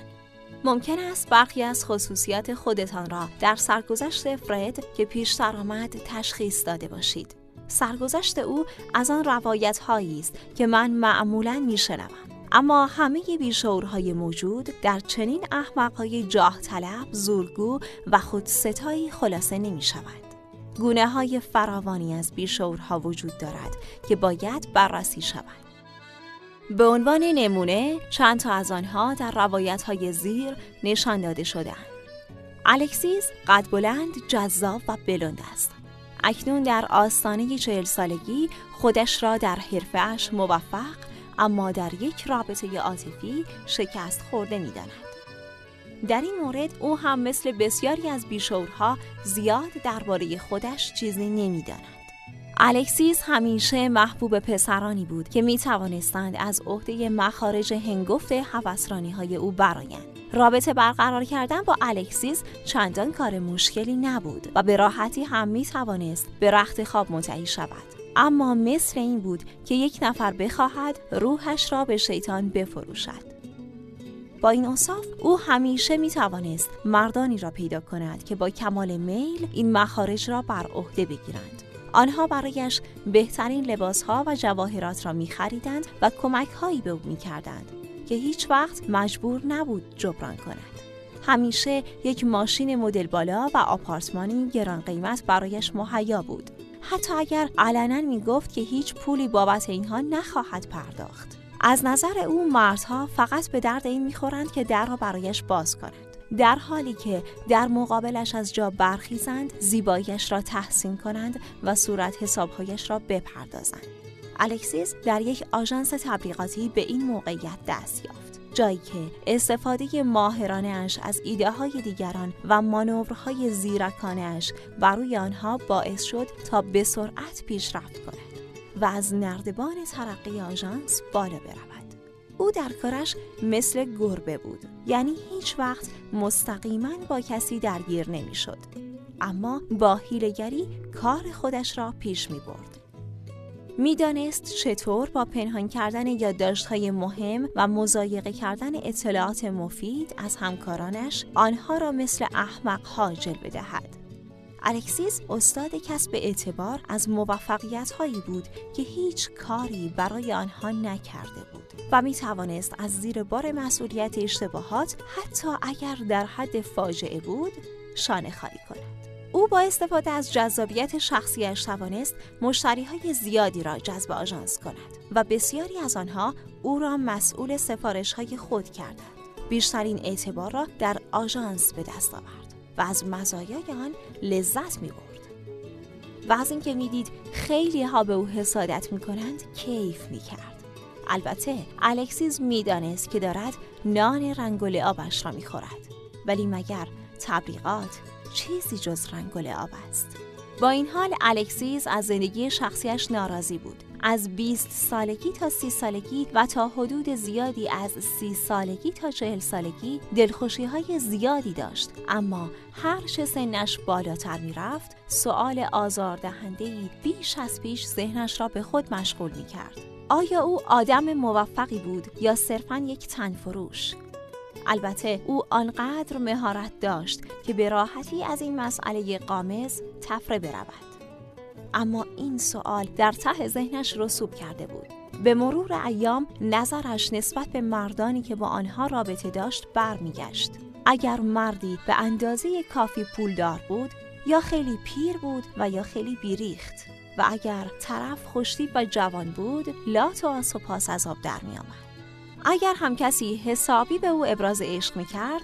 ممکن است برخی از خصوصیات خودتان را در سرگذشت فرد که پیشتر آمد تشخیص داده باشید. سرگذشت او از آن روایت هایی است که من معمولا میشنوم. اما همه بیشعورهای موجود در چنین احمقهای جاه طلب، زورگو و خودستایی خلاصه نمی شود. گونه های فراوانی از بیشعورها وجود دارد که باید بررسی شود. به عنوان نمونه چند تا از آنها در روایت های زیر نشان داده شدهاند. الکسیس قد بلند، جذاب و بلند است. اکنون در آستانه چهل سالگی خودش را در حرفهاش موفق اما در یک رابطه عاطفی شکست خورده می‌داند. در این مورد او هم مثل بسیاری از بیشورها زیاد درباره خودش چیزی نمی‌داند. الکسیس همیشه محبوب پسرانی بود که می توانستند از عهده مخارج هنگفت حوسرانی های او برایند. رابطه برقرار کردن با الکسیس چندان کار مشکلی نبود و به راحتی هم می توانست به رخت خواب منتهی شود. اما مثل این بود که یک نفر بخواهد روحش را به شیطان بفروشد. با این اصاف او همیشه می توانست مردانی را پیدا کند که با کمال میل این مخارج را بر عهده بگیرند. آنها برایش بهترین لباسها و جواهرات را می خریدند و کمک هایی به او می کردند که هیچ وقت مجبور نبود جبران کند. همیشه یک ماشین مدل بالا و آپارتمانی گران قیمت برایش مهیا بود. حتی اگر علنا می گفت که هیچ پولی بابت اینها نخواهد پرداخت. از نظر او مردها فقط به درد این می‌خورند که در را برایش باز کنند. در حالی که در مقابلش از جا برخیزند زیباییش را تحسین کنند و صورت حسابهایش را بپردازند الکسیس در یک آژانس تبلیغاتی به این موقعیت دست یافت جایی که استفاده ماهرانه اش از ایده های دیگران و مانورهای زیرکانه اش بر آنها باعث شد تا به سرعت پیشرفت کند و از نردبان ترقی آژانس بالا برود او در کارش مثل گربه بود یعنی هیچ وقت مستقیما با کسی درگیر نمی‌شد اما با حیلگری کار خودش را پیش می برد. می‌دانست چطور با پنهان کردن یادداشت‌های مهم و مزایقه کردن اطلاعات مفید از همکارانش آنها را مثل احمقها جلوه دهد. الکسیس استاد کسب اعتبار از موفقیت هایی بود که هیچ کاری برای آنها نکرده بود و می توانست از زیر بار مسئولیت اشتباهات حتی اگر در حد فاجعه بود شانه خالی کند. او با استفاده از جذابیت شخصیش توانست مشتری های زیادی را جذب آژانس کند و بسیاری از آنها او را مسئول سفارش های خود کردند. بیشترین اعتبار را در آژانس به دست آورد. و از مزایای آن لذت می برد. و از اینکه می‌دید خیلی ها به او حسادت می کنند کیف می کرد. البته الکسیز می‌دانست که دارد نان رنگ و لعابش را می‌خورد ولی مگر تبلیغات چیزی جز رنگ و لعاب است. با این حال الکسیز از زندگی شخصیش ناراضی بود. از 20 سالگی تا 30 سالگی و تا حدود زیادی از 30 سالگی تا 40 سالگی دلخوشی های زیادی داشت. اما هر چه سنش بالاتر می رفت سؤال آزاردهنده بیش از پیش ذهنش را به خود مشغول می کرد آیا او آدم موفقی بود یا صرفا یک تنفروش؟ البته او آنقدر مهارت داشت که به راحتی از این مسئله قامز تفره برود. اما این سوال در ته ذهنش رسوب کرده بود. به مرور ایام نظرش نسبت به مردانی که با آنها رابطه داشت برمیگشت. اگر مردی به اندازه کافی پولدار بود یا خیلی پیر بود و یا خیلی بیریخت. و اگر طرف خوشتیب و جوان بود لات و آس و پاس از آب در می آمد. اگر هم کسی حسابی به او ابراز عشق می کرد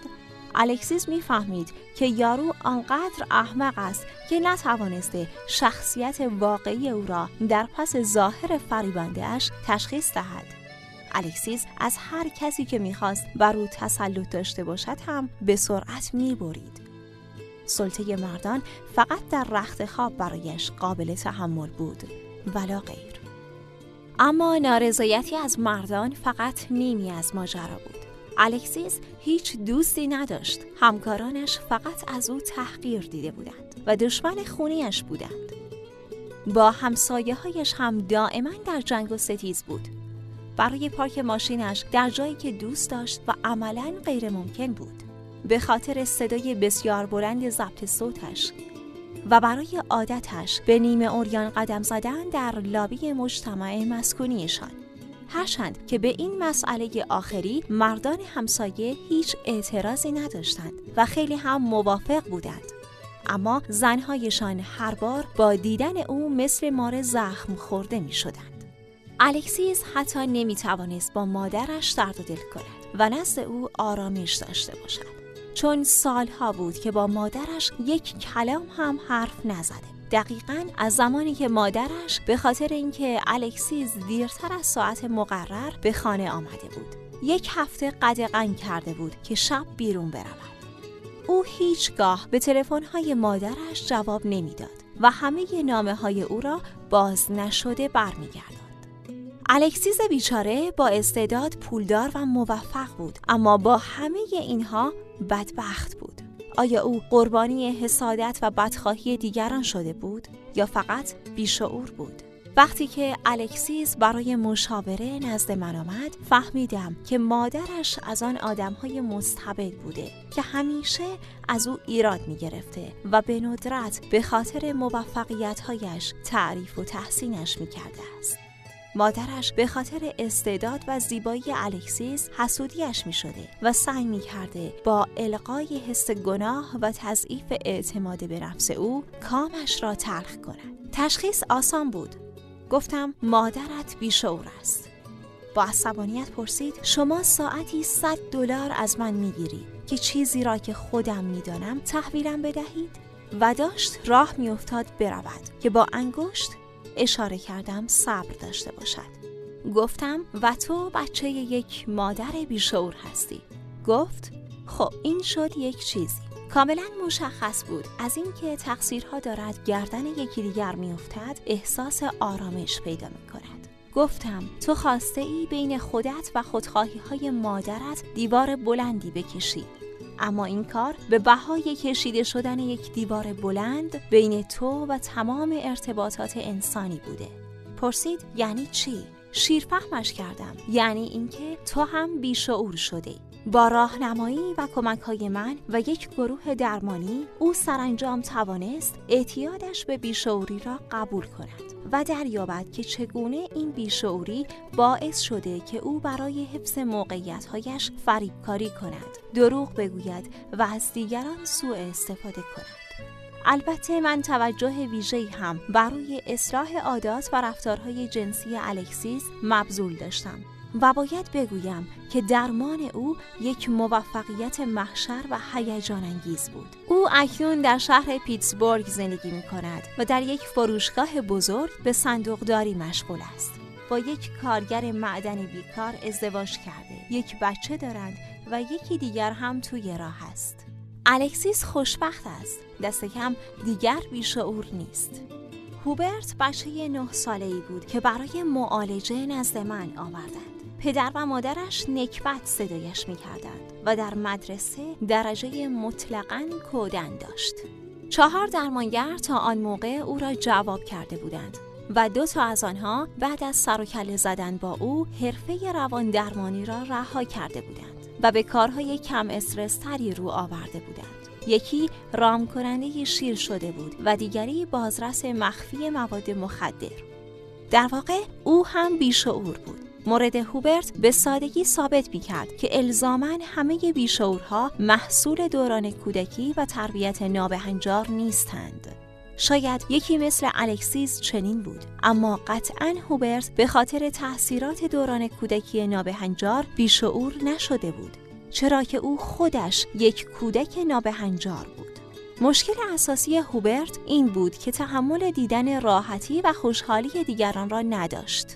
الکسیس می‌فهمید که یارو آنقدر احمق است که نتوانسته شخصیت واقعی او را در پس ظاهر فریبندهاش تشخیص دهد. الکسیس از هر کسی که می‌خواست بر او تسلط داشته باشد هم به سرعت می‌برید. سلطه مردان فقط در رخت خواب برایش قابل تحمل بود. ولا غیر. اما نارضایتی از مردان فقط نیمی از ماجرا بود. الکسیس هیچ دوستی نداشت. همکارانش فقط از او تحقیر دیده بودند و دشمن خونیش بودند. با همسایه هایش هم دائما در جنگ و ستیز بود. برای پارک ماشینش در جایی که دوست داشت و عملا غیر ممکن بود. به خاطر صدای بسیار بلند ضبط صوتش و برای عادتش به نیمه اوریان قدم زدن در لابی مجتمع مسکونیشان. هرچند که به این مسئله آخری مردان همسایه هیچ اعتراضی نداشتند و خیلی هم موافق بودند. اما زنهایشان هر بار با دیدن او مثل مار زخم خورده می شدند. الکسیس حتی نمی توانست با مادرش درد دل کند و نزد او آرامش داشته باشد. چون سالها بود که با مادرش یک کلام هم حرف نزده دقیقا از زمانی که مادرش به خاطر اینکه الکسیز دیرتر از ساعت مقرر به خانه آمده بود یک هفته قدغن کرده بود که شب بیرون برود او هیچگاه به تلفن‌های مادرش جواب نمی‌داد و همه نامه های او را باز نشده برمیگرداند. الکسیز بیچاره با استعداد پولدار و موفق بود اما با همه اینها بدبخت بود. آیا او قربانی حسادت و بدخواهی دیگران شده بود یا فقط بیشعور بود؟ وقتی که الکسیز برای مشاوره نزد من آمد فهمیدم که مادرش از آن آدمهای مستبد بوده که همیشه از او ایراد می گرفته و به ندرت به خاطر موفقیتهایش تعریف و تحسینش می کرده است. مادرش به خاطر استعداد و زیبایی الکسیس حسودیش می شده و سعی می کرده با القای حس گناه و تضعیف اعتماد به نفس او کامش را تلخ کند. تشخیص آسان بود. گفتم مادرت بیشعور است. با عصبانیت پرسید شما ساعتی 100 دلار از من می‌گیرید که چیزی را که خودم می‌دانم تحویلم بدهید؟ و داشت راه میافتاد برود که با انگشت اشاره کردم صبر داشته باشد. گفتم و تو بچه یک مادر بیشعور هستی. گفت خب این شد یک چیزی. کاملا مشخص بود. از اینکه تقصیرها دارد گردن یکی دیگر میافتد احساس آرامش پیدا می کند. گفتم تو خواسته ای بین خودت و خودخواهی های مادرت دیوار بلندی بکشی. اما این کار به بهای کشیده شدن یک دیوار بلند بین تو و تمام ارتباطات انسانی بوده. پرسید یعنی چی؟ شیرفهمش کردم. یعنی اینکه تو هم بیشعور شده با راهنمایی و کمک های من و یک گروه درمانی او سرانجام توانست اعتیادش به بیشعوری را قبول کند و دریابد که چگونه این بیشعوری باعث شده که او برای حفظ موقعیتهایش فریبکاری کند دروغ بگوید و از دیگران سوء استفاده کند. البته من توجه ویژه‌ای هم برای اصلاح عادات و رفتارهای جنسی الکسیس مبذول داشتم. و باید بگویم که درمان او یک موفقیت محشر و هیجان انگیز بود. او اکنون در شهر پیتسبورگ زندگی می کند و در یک فروشگاه بزرگ به صندوقداری مشغول است. با یک کارگر معدنی بیکار ازدواج کرده. یک بچه دارند و یکی دیگر هم توی راه است. الکسیس خوشبخت است. دست کم دیگر بیشعور نیست. هوبرت بچه نه ساله ای بود که برای معالجه نزد من آوردند. پدر و مادرش نکبت صدایش می کردند و در مدرسه درجه مطلقا کودن داشت. چهار درمانگر تا آن موقع او را جواب کرده بودند و دو تا از آنها بعد از سر و کله زدن با او حرفه روان درمانی را رها کرده بودند و به کارهای کم استرس تری رو آورده بودند. یکی رام کننده شیر شده بود و دیگری بازرس مخفی مواد مخدر. در واقع او هم بیشعور بود مورد هوبرت به سادگی ثابت می کرد که الزامن همه بیشعورها محصول دوران کودکی و تربیت نابهنجار نیستند. شاید یکی مثل الکسیز چنین بود اما قطعا هوبرت به خاطر تاثیرات دوران کودکی نابهنجار بیشعور نشده بود چرا که او خودش یک کودک نابهنجار بود مشکل اساسی هوبرت این بود که تحمل دیدن راحتی و خوشحالی دیگران را نداشت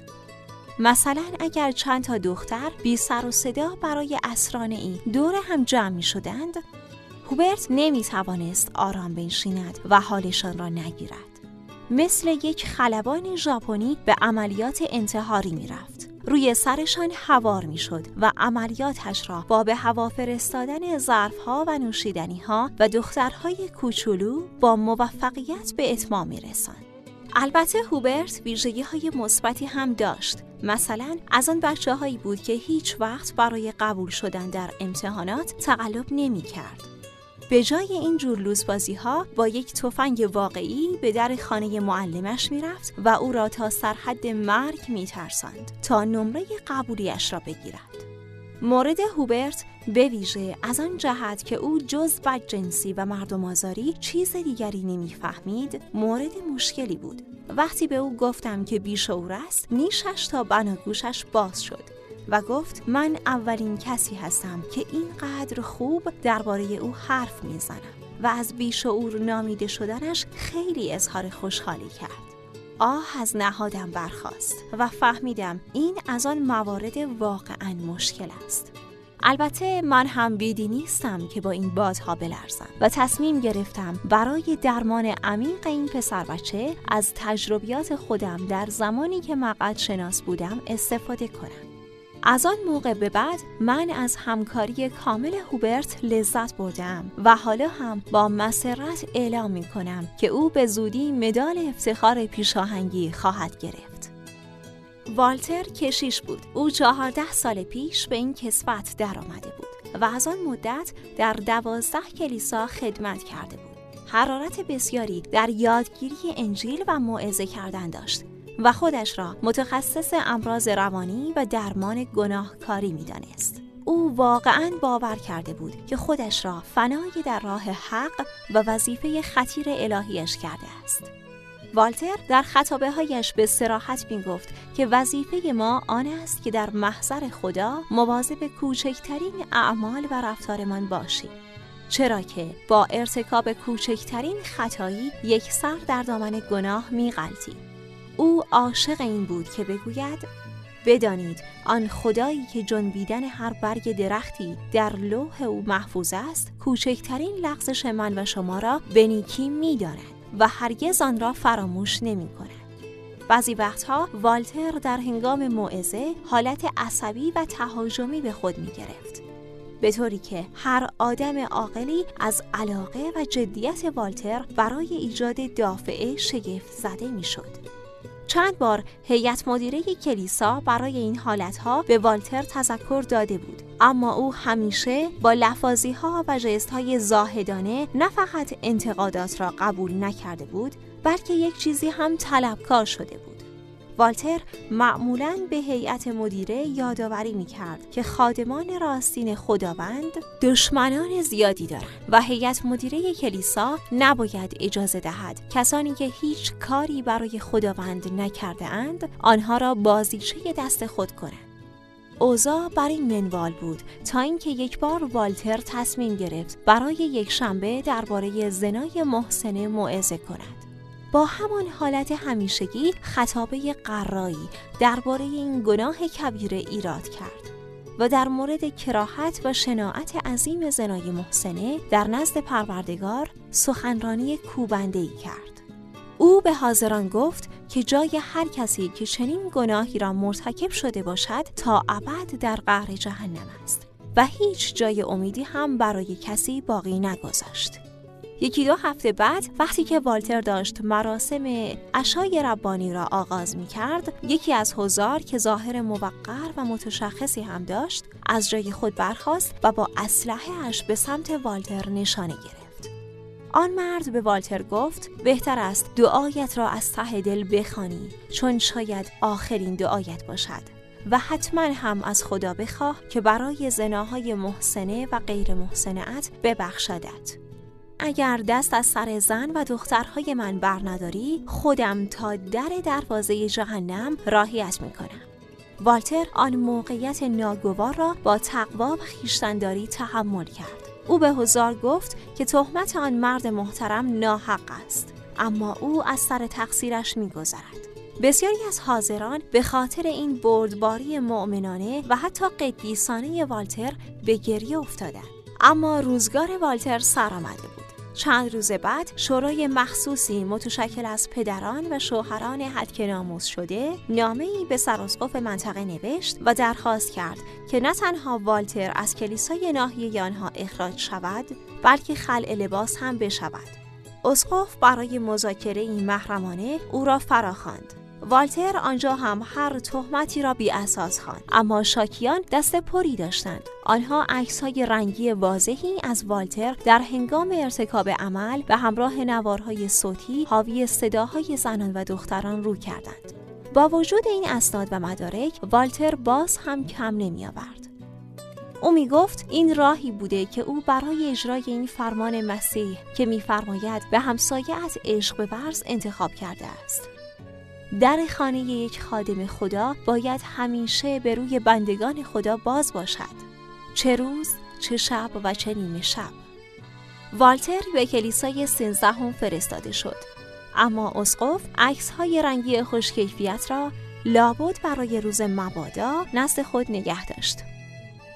مثلا اگر چند تا دختر بی سر و صدا برای اسرانه ای دور هم جمع می شدند هوبرت نمی توانست آرام بنشیند و حالشان را نگیرد مثل یک خلبان ژاپنی به عملیات انتحاری می رفت. روی سرشان هوار می شد و عملیاتش را با به هوا فرستادن ظرفها و نوشیدنی ها و دخترهای کوچولو با موفقیت به اتمام می رسند. البته هوبرت ویژگی های مثبتی هم داشت مثلا از آن بچه هایی بود که هیچ وقت برای قبول شدن در امتحانات تقلب نمی کرد. به جای این جور لوزبازی ها با یک تفنگ واقعی به در خانه معلمش می‌رفت و او را تا سرحد مرگ میترساند تا نمره قبولیش را بگیرد. مورد هوبرت به ویژه از آن جهت که او جز جنسی و مردم آزاری چیز دیگری نمی‌فهمید مورد مشکلی بود وقتی به او گفتم که بیشعور است نیشش تا بناگوشش باز شد و گفت من اولین کسی هستم که اینقدر خوب درباره او حرف می‌زنم و از بیشعور نامیده شدنش خیلی اظهار خوشحالی کرد. آه از نهادم برخاست و فهمیدم این از آن موارد واقعا مشکل است. البته من هم بیدی نیستم که با این بادها بلرزم و تصمیم گرفتم برای درمان عمیق این پسر بچه از تجربیات خودم در زمانی که مقعد شناس بودم استفاده کنم. از آن موقع به بعد من از همکاری کامل هوبرت لذت بردم و حالا هم با مسرت اعلام می کنم که او به زودی مدال افتخار پیشاهنگی خواهد گرفت. والتر کشیش بود. او چهارده سال پیش به این کسبت درآمده بود و از آن مدت در دوازده کلیسا خدمت کرده بود. حرارت بسیاری در یادگیری انجیل و موعظه کردن داشت و خودش را متخصص امراض روانی و درمان گناهکاری می‌دانست. او واقعا باور کرده بود که خودش را فنای در راه حق و وظیفه خطیر الهیش کرده است. والتر در خطابه هایش به سراحت می گفت که وظیفه ما آن است که در محضر خدا مواظب کوچکترین اعمال و رفتارمان باشیم. چرا که با ارتکاب کوچکترین خطایی یک سر در دامن گناه می غلطیم. او عاشق این بود که بگوید بدانید آن خدایی که جنبیدن هر برگ درختی در لوح او محفوظ است کوچکترین لغزش من و شما را به نیکی می‌داند و هرگز آن را فراموش نمی کند. بعضی وقتها والتر در هنگام موعظه حالت عصبی و تهاجمی به خود می گرفت. به طوری که هر آدم عاقلی از علاقه و جدیت والتر برای ایجاد دافعه شگفت زده می شد. چند بار هیئت مدیره کلیسا برای این حالتها به والتر تذکر داده بود. اما او همیشه با لفاظی ها و جست های زاهدانه نه فقط انتقادات را قبول نکرده بود بلکه یک چیزی هم طلبکار شده بود. والتر معمولا به هیئت مدیره یادآوری می کرد که خادمان راستین خداوند دشمنان زیادی دارند و هیئت مدیره کلیسا نباید اجازه دهد کسانی که هیچ کاری برای خداوند نکرده اند آنها را بازیچه دست خود کنند. اوزا بر این منوال بود تا اینکه یک بار والتر تصمیم گرفت برای یک شنبه درباره زنای محسنه موعظه کند. با همان حالت همیشگی خطابه قرایی درباره این گناه کبیره ایراد کرد و در مورد کراهت و شناعت عظیم زنای محسنه در نزد پروردگار سخنرانی کوبنده ای کرد. او به حاضران گفت که جای هر کسی که چنین گناهی را مرتکب شده باشد تا ابد در قهر جهنم است و هیچ جای امیدی هم برای کسی باقی نگذاشت. یکی دو هفته بعد وقتی که والتر داشت مراسم عشای ربانی را آغاز می کرد یکی از هزار که ظاهر موقر و متشخصی هم داشت از جای خود برخاست و با اسلحه اش به سمت والتر نشانه گرفت. آن مرد به والتر گفت بهتر است دعایت را از ته دل بخوانی چون شاید آخرین دعایت باشد. و حتما هم از خدا بخواه که برای زناهای محسنه و غیر محسنت ببخشدت. اگر دست از سر زن و دخترهای من بر نداری خودم تا در دروازه جهنم راهیت می‌کنم. والتر آن موقعیت ناگوار را با تقوا و خیشتنداری تحمل کرد. او به هزار گفت که تهمت آن مرد محترم ناحق است اما او از سر تقصیرش میگذرد. بسیاری از حاضران به خاطر این بردباری مؤمنانه و حتی قدیسانه والتر به گریه افتادند. اما روزگار والتر سر آمده بود. چند روز بعد شورای مخصوصی متشکل از پدران و شوهران حد ناموز شده نامه ای به سراسقف منطقه نوشت و درخواست کرد که نه تنها والتر از کلیسای ناحیه آنها اخراج شود بلکه خلع لباس هم بشود. اسقف برای مذاکره این محرمانه او را فراخواند. والتر آنجا هم هر تهمتی را بی اساس خواند. اما شاکیان دست پری داشتند. آنها عکس های رنگی واضحی از والتر در هنگام ارتکاب عمل به همراه نوارهای صوتی حاوی صداهای زنان و دختران رو کردند. با وجود این اسناد و مدارک والتر باز هم کم نمی آورد او می گفت این راهی بوده که او برای اجرای این فرمان مسیح که میفرماید به همسایت عشق بورز انتخاب کرده است. در خانه یک خادم خدا باید همیشه به روی بندگان خدا باز باشد. چه روز چه شب و چه نیمه شب. والتر به کلیسای سینزدهم فرستاده شد. اما اسقف عکس های رنگی خوشکیفیت را لابد برای روز مبادا نزد خود نگه داشت.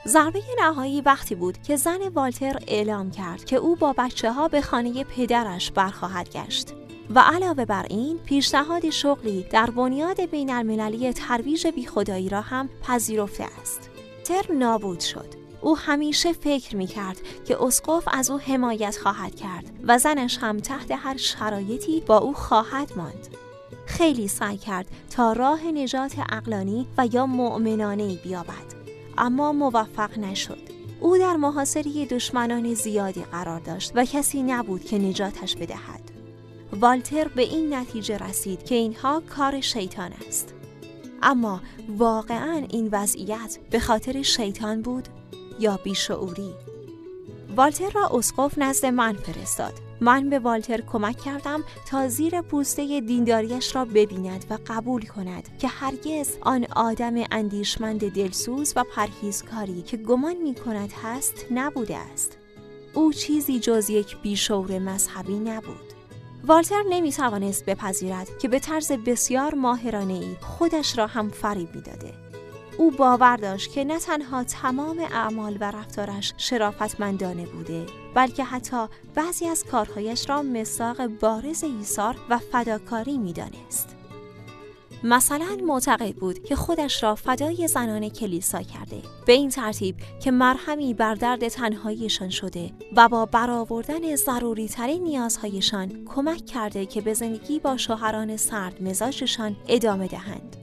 ضربه نهایی وقتی بود که زن والتر اعلام کرد که او با بچه ها به خانه پدرش برخواهد گشت. و علاوه بر این پیشنهاد شغلی در بنیاد بین المللی ترویج بیخدایی را هم پذیرفته است. تر نابود شد. او همیشه فکر می کرد که اسقف از او حمایت خواهد کرد و زنش هم تحت هر شرایطی با او خواهد ماند. خیلی سعی کرد تا راه نجات اقلانی و یا مؤمنانه بیابد اما موفق نشد. او در محاصره دشمنان زیادی قرار داشت و کسی نبود که نجاتش بدهد. والتر به این نتیجه رسید که اینها کار شیطان است. اما واقعا این وضعیت به خاطر شیطان بود یا بیشعوری؟ والتر را اسقف نزد من فرستاد. من به والتر کمک کردم تا زیر پوسته دینداریش را ببیند و قبول کند که هرگز آن آدم اندیشمند دلسوز و پرهیزکاری که گمان می کند هست نبوده است. او چیزی جز یک بیشور مذهبی نبود. والتر نمی توانست بپذیرد که به طرز بسیار ماهرانه ای خودش را هم فریب می‌داده. او باور داشت که نه تنها تمام اعمال و رفتارش شرافتمندانه بوده بلکه حتی بعضی از کارهایش را مساق بارز ایثار و فداکاری می‌دانست. مثلا معتقد بود که خودش را فدای زنان کلیسا کرده. به این ترتیب که مرهمی بر درد تنهاییشان شده و با برآوردن ضروری ترین نیازهایشان کمک کرده که به زندگی با شوهران سرد مزاجشان ادامه دهند.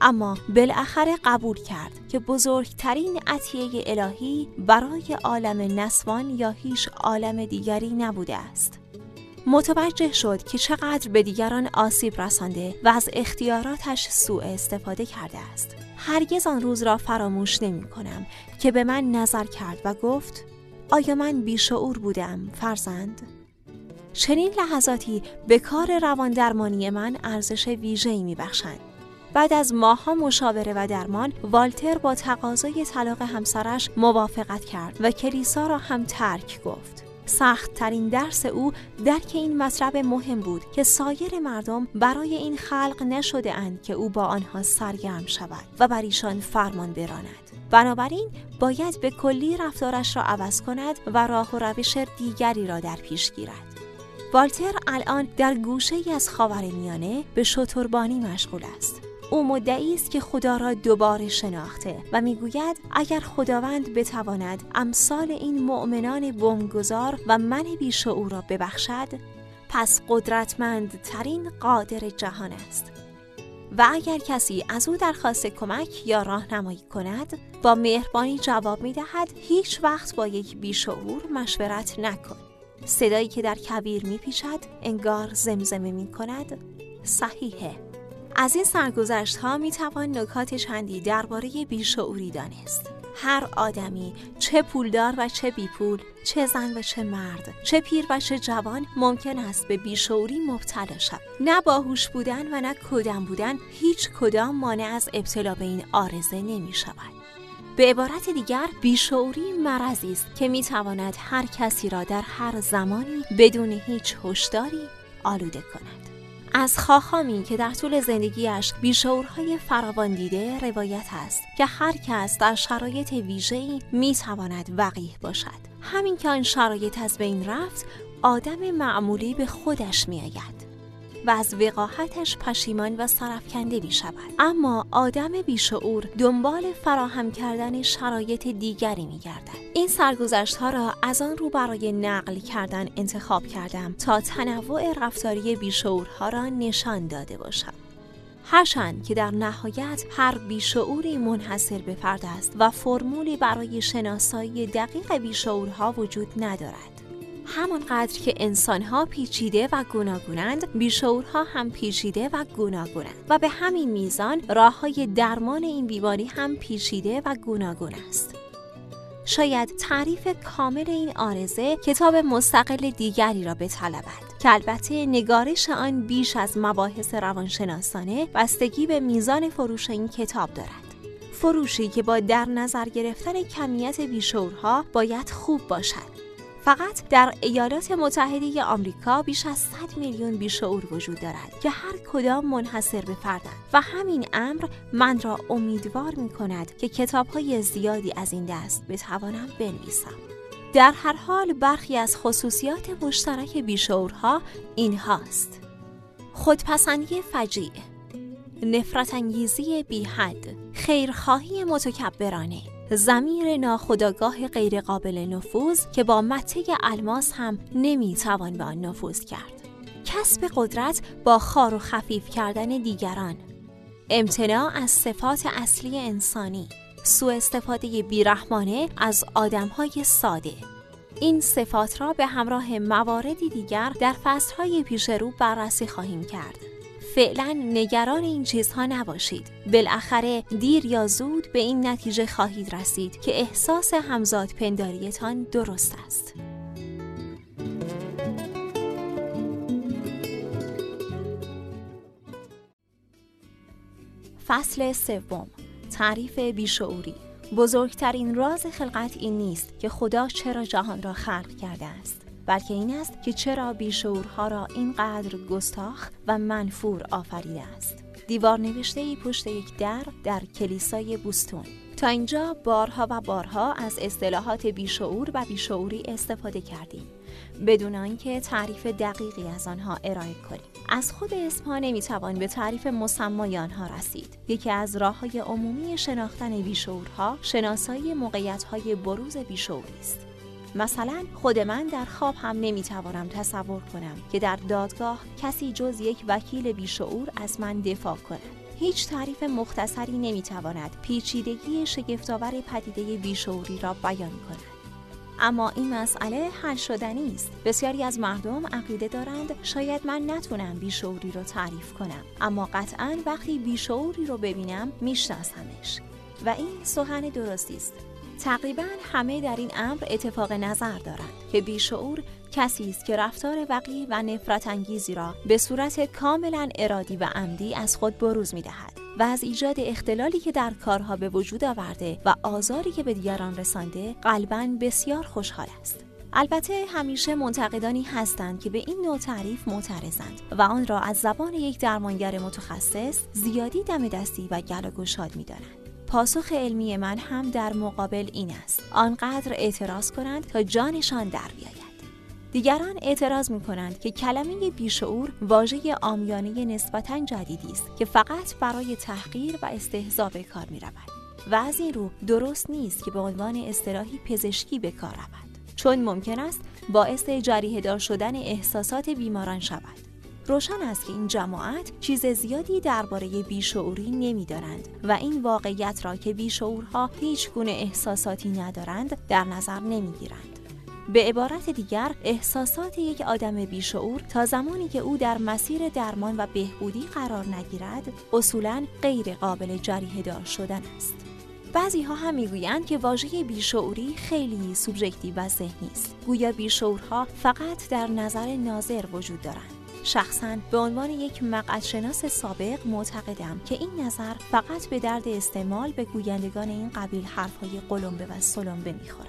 اما بالاخره قبول کرد که بزرگترین عطیه الهی برای عالم نسوان یا هیچ عالم دیگری نبوده است. متوجه شد که چقدر به دیگران آسیب رسانده و از اختیاراتش سوء استفاده کرده است. هرگز آن روز را فراموش نمی کنم که به من نظر کرد و گفت آیا من بیشعور بودم فرزند؟ چنین لحظاتی به کار روان درمانی من ارزش ویژه‌ای میبخشند. بعد از ماها مشاوره و درمان والتر با تقاضای طلاق همسرش موافقت کرد و کلیسا را هم ترک گفت. سخت ترین درس او درک این مطلب مهم بود که سایر مردم برای این خلق نشده اند که او با آنها سرگرم شود و بر ایشان فرمان براند. بنابراین باید به کلی رفتارش را عوض کند و راه و روش دیگری را در پیش گیرد. والتر الان در گوشه ای از خاورمیانه به شتربانی مشغول است. او مدعی است که خدا را دوباره شناخته و می‌گوید اگر خداوند بتواند امثال این مؤمنان بمگذار و من بیشعور را ببخشد پس قدرتمند ترین قادر جهان است. و اگر کسی از او درخواست کمک یا راهنمایی کند با مهربانی جواب می دهد هیچ وقت با یک بیشعور مشورت نکن. صدایی که در کبیر می پیشد انگار زمزمه می کند صحیحه. از این سرگذشت ها می توان نکات چندی درباره بیشعوری دانست. هر آدمی چه پولدار و چه بیپول چه زن و چه مرد چه پیر و چه جوان ممکن است به بیشعوری مبتلا شود. نه باهوش بودن و نه کودن بودن هیچ کدام مانع از ابتلا به این آرزه نمی شود به عبارت دیگر بیشعوری مرضی است که می تواند هر کسی را در هر زمانی بدون هیچ هشداری آلوده کند. از خاخامی که در طول زندگیش بیشعورهای فراوان دیده روایت است که هر کس در شرایط ویژه‌ای می‌تواند وقیح باشد. همین که آن شرایط از بین رفت آدم معمولی به خودش میآید. و از وقاحتش پشیمان و سرفکنده می شود. اما آدم بیشعور دنبال فراهم کردن شرایط دیگری می گردد. این سرگذشت ها را از آن رو برای نقل کردن انتخاب کردم تا تنوع رفتاری بیشعورها را نشان داده باشم. هرچند که در نهایت هر بیشعوری منحصر به فرد است و فرمولی برای شناسایی دقیق بیشعورها وجود ندارد. همانقدر که انسانها پیچیده و گوناگونند بیشعورها هم پیچیده و گوناگونند و به همین میزان راه های درمان این بیماری هم پیچیده و گوناگون است. شاید تعریف کامل این آرزه کتاب مستقل دیگری را بطلبد که البته نگارش آن بیش از مباحث روانشناسانه بستگی به میزان فروش این کتاب دارد. فروشی که با در نظر گرفتن کمیت بیشورها باید خوب باشد. فقط در ایالات متحده آمریکا بیش از 100 میلیون بیشعور وجود دارد که هر کدام منحصر به فردند و همین امر من را امیدوار می کند که کتاب های زیادی از این دست بتوانم بنویسم. در هر حال برخی از خصوصیات مشترک بیشعورها این هاست. خودپسندی فجیع نفرت انگیزی بی حد خیرخواهی متکبرانه زمیر ناخداگاه غیرقابل نفوذ که با مته الماس هم نمی‌توان به آن نفوذ کرد. کسب قدرت با خار و خفیف کردن دیگران. امتناع از صفات اصلی انسانی. سوء استفاده بیرحمانه از آدمهای ساده. این صفات را به همراه مواردی دیگر در فصلهای پیش رو بررسی خواهیم کرد. فعلا نگران این چیزها نباشید. بالاخره دیر یا زود به این نتیجه خواهید رسید که احساس همزاد پنداریتان درست است. فصل سوم. تعریف بیشعوری. بزرگترین راز خلقت این نیست که خدا چرا جهان را خلق کرده است. بلکه این است که چرا بیشعورها را اینقدر گستاخ و منفور آفریده است. دیوار نوشته ای پشت یک در در کلیسای بوستون. تا اینجا بارها و بارها از اصطلاحات بیشعور و بیشعوری استفاده کردیم بدون آنکه تعریف دقیقی از آنها ارائه کنیم. از خود اسمها نمی‌توان به تعریف مسمای آنها رسید. یکی از راه های عمومی شناختن بیشعورها شناسایی موقعیت های بروز بیشعوری است. مثلا خود من در خواب هم نمی‌توانم تصور کنم که در دادگاه کسی جز یک وکیل بیشعور از من دفاع کند. هیچ تعریف مختصری نمی‌تواند پیچیدگی شگفتآور پدیده بیشعوری را بیان کند. اما این مسئله حل شدنی است بسیاری از مردم عقیده دارند شاید من نتونم بیشعوری رو تعریف کنم. اما قطعا وقتی بیشعوری رو ببینم میشناسمش. و این سخن درستی است تقریبا همه در این امر اتفاق نظر دارند که بیشعور کسی است که رفتار وقی و نفرت انگیزی را به صورت کاملا ارادی و عمدی از خود بروز می دهد و از ایجاد اختلالی که در کارها به وجود آورده و آزاری که به دیگران رسانده قلبا بسیار خوشحال است. البته همیشه منتقدانی هستند که به این نوع تعریف معترضند و آن را از زبان یک درمانگر متخصص زیادی دم دستی و گل و گشاد می‌دانند. پاسخ علمی من هم در مقابل این است. آنقدر اعتراض کنند تا جانشان در بیاید. دیگران اعتراض می کنند که کلمه بیشعور واژه آمیانه نسبتا جدیدی است که فقط برای تحقیر و استهزا به کار می رود و از این رو درست نیست که به عنوان اصطلاحی پزشکی به کار رود. چون ممکن است باعث جریه دار شدن احساسات بیماران شود. روشن است که این جماعت چیز زیادی درباره بیشعوری نمی‌دانند و این واقعیت را که بیشعورها هیچ گونه احساساتی ندارند در نظر نمی‌گیرند. به عبارت دیگر احساسات یک آدم بیشعور تا زمانی که او در مسیر درمان و بهبودی قرار نگیرد اصولا غیر قابل جریه دار شدن است. بعضی ها هم می‌گویند که واژه بیشعوری خیلی سوبژکتیو و ذهنی است. گویا بیشعورها فقط در نظر ناظر وجود دارند. شخصا به عنوان یک مقعدشناس سابق معتقدم که این نظر فقط به درد استعمال به گویندگان این قبیل حرفهای قلمبه و سلمبه می‌خورد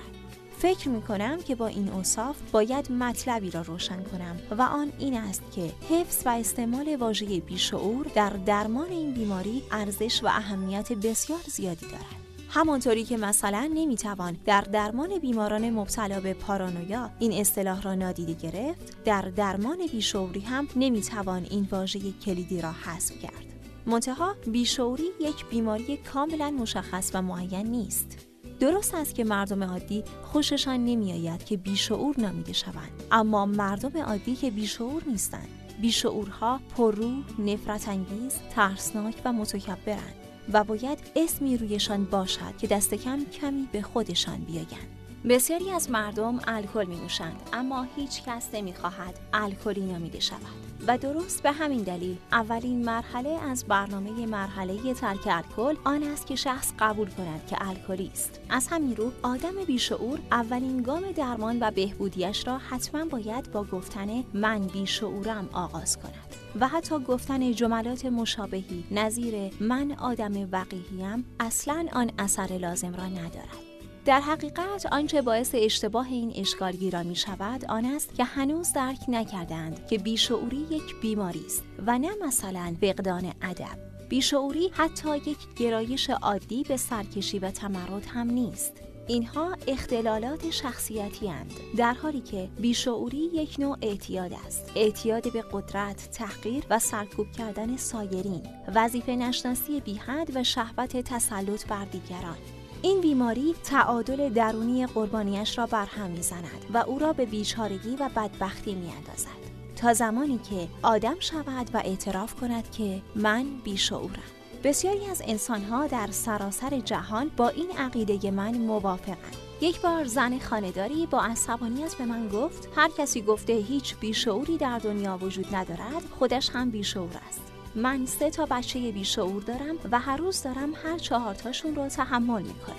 فکر می کنم که با این اوصاف باید مطلبی را روشن کنم و آن این است که حفظ و استعمال واژه بیشعور در درمان این بیماری ارزش و اهمیت بسیار زیادی دارد. همانطوری که مثلا نمی‌توان در درمان بیماران مبتلا به پارانویا این اصطلاح را نادیده گرفت در درمان بیشعوری هم نمی‌توان این واژه کلیدی را حذف کرد. منتها بیشعوری یک بیماری کاملا مشخص و معین نیست. درست است که مردم عادی خوششان نمیآید که بیشعور نامیده شوند. اما مردم عادی که بیشعور نیستند. بیشعورها پررو، نفرت انگیز، ترسناک و متکبرند. و باید اسمی رویشان باشد که دست کم کمی به خودشان بیایند. بسیاری از مردم الکل می نوشند اما هیچ کس نمی خواهد الکلی نامیده شود. و درست به همین دلیل اولین مرحله از برنامه مرحله ترک الکل آن است که شخص قبول کند که الکلی است. از همین رو آدم بیشعور اولین گام درمان و بهبودیش را حتما باید با گفتن من بیشعورم آغاز کند. و حتی گفتن جملات مشابهی. نظیر من آدم وقیهیم اصلا آن اثر لازم را ندارد. در حقیقت آنچه باعث اشتباه این اشکالگیرا می شود آن است که هنوز درک نکردند که بیشعوری یک بیماری است و نه مثلا فقدان ادب. بیشعوری حتی یک گرایش عادی به سرکشی و تمرد هم نیست. اینها اختلالات شخصیتی هند در حالی که بیشعوری یک نوع اعتیاد است. اعتیاد به قدرت، تحقیر و سرکوب کردن سایرین وظیفه نشناسی بیحد و شهوت تسلط بر دیگران. این بیماری تعادل درونی قربانیش را برهم می‌زند و او را به بیچارگی و بدبختی میاندازد. تا زمانی که آدم شود و اعتراف کند که من بیشعورم. بسیاری از انسانها در سراسر جهان با این عقیده من موافقند. یک بار زن خانهداری با عصبانیت به من گفت هر کسی گفته هیچ بیشعوری در دنیا وجود ندارد خودش هم بیشعور است. من سه تا بچه بیشعور دارم و هر روز دارم هر چهارتاشون رو تحمل می‌کنم.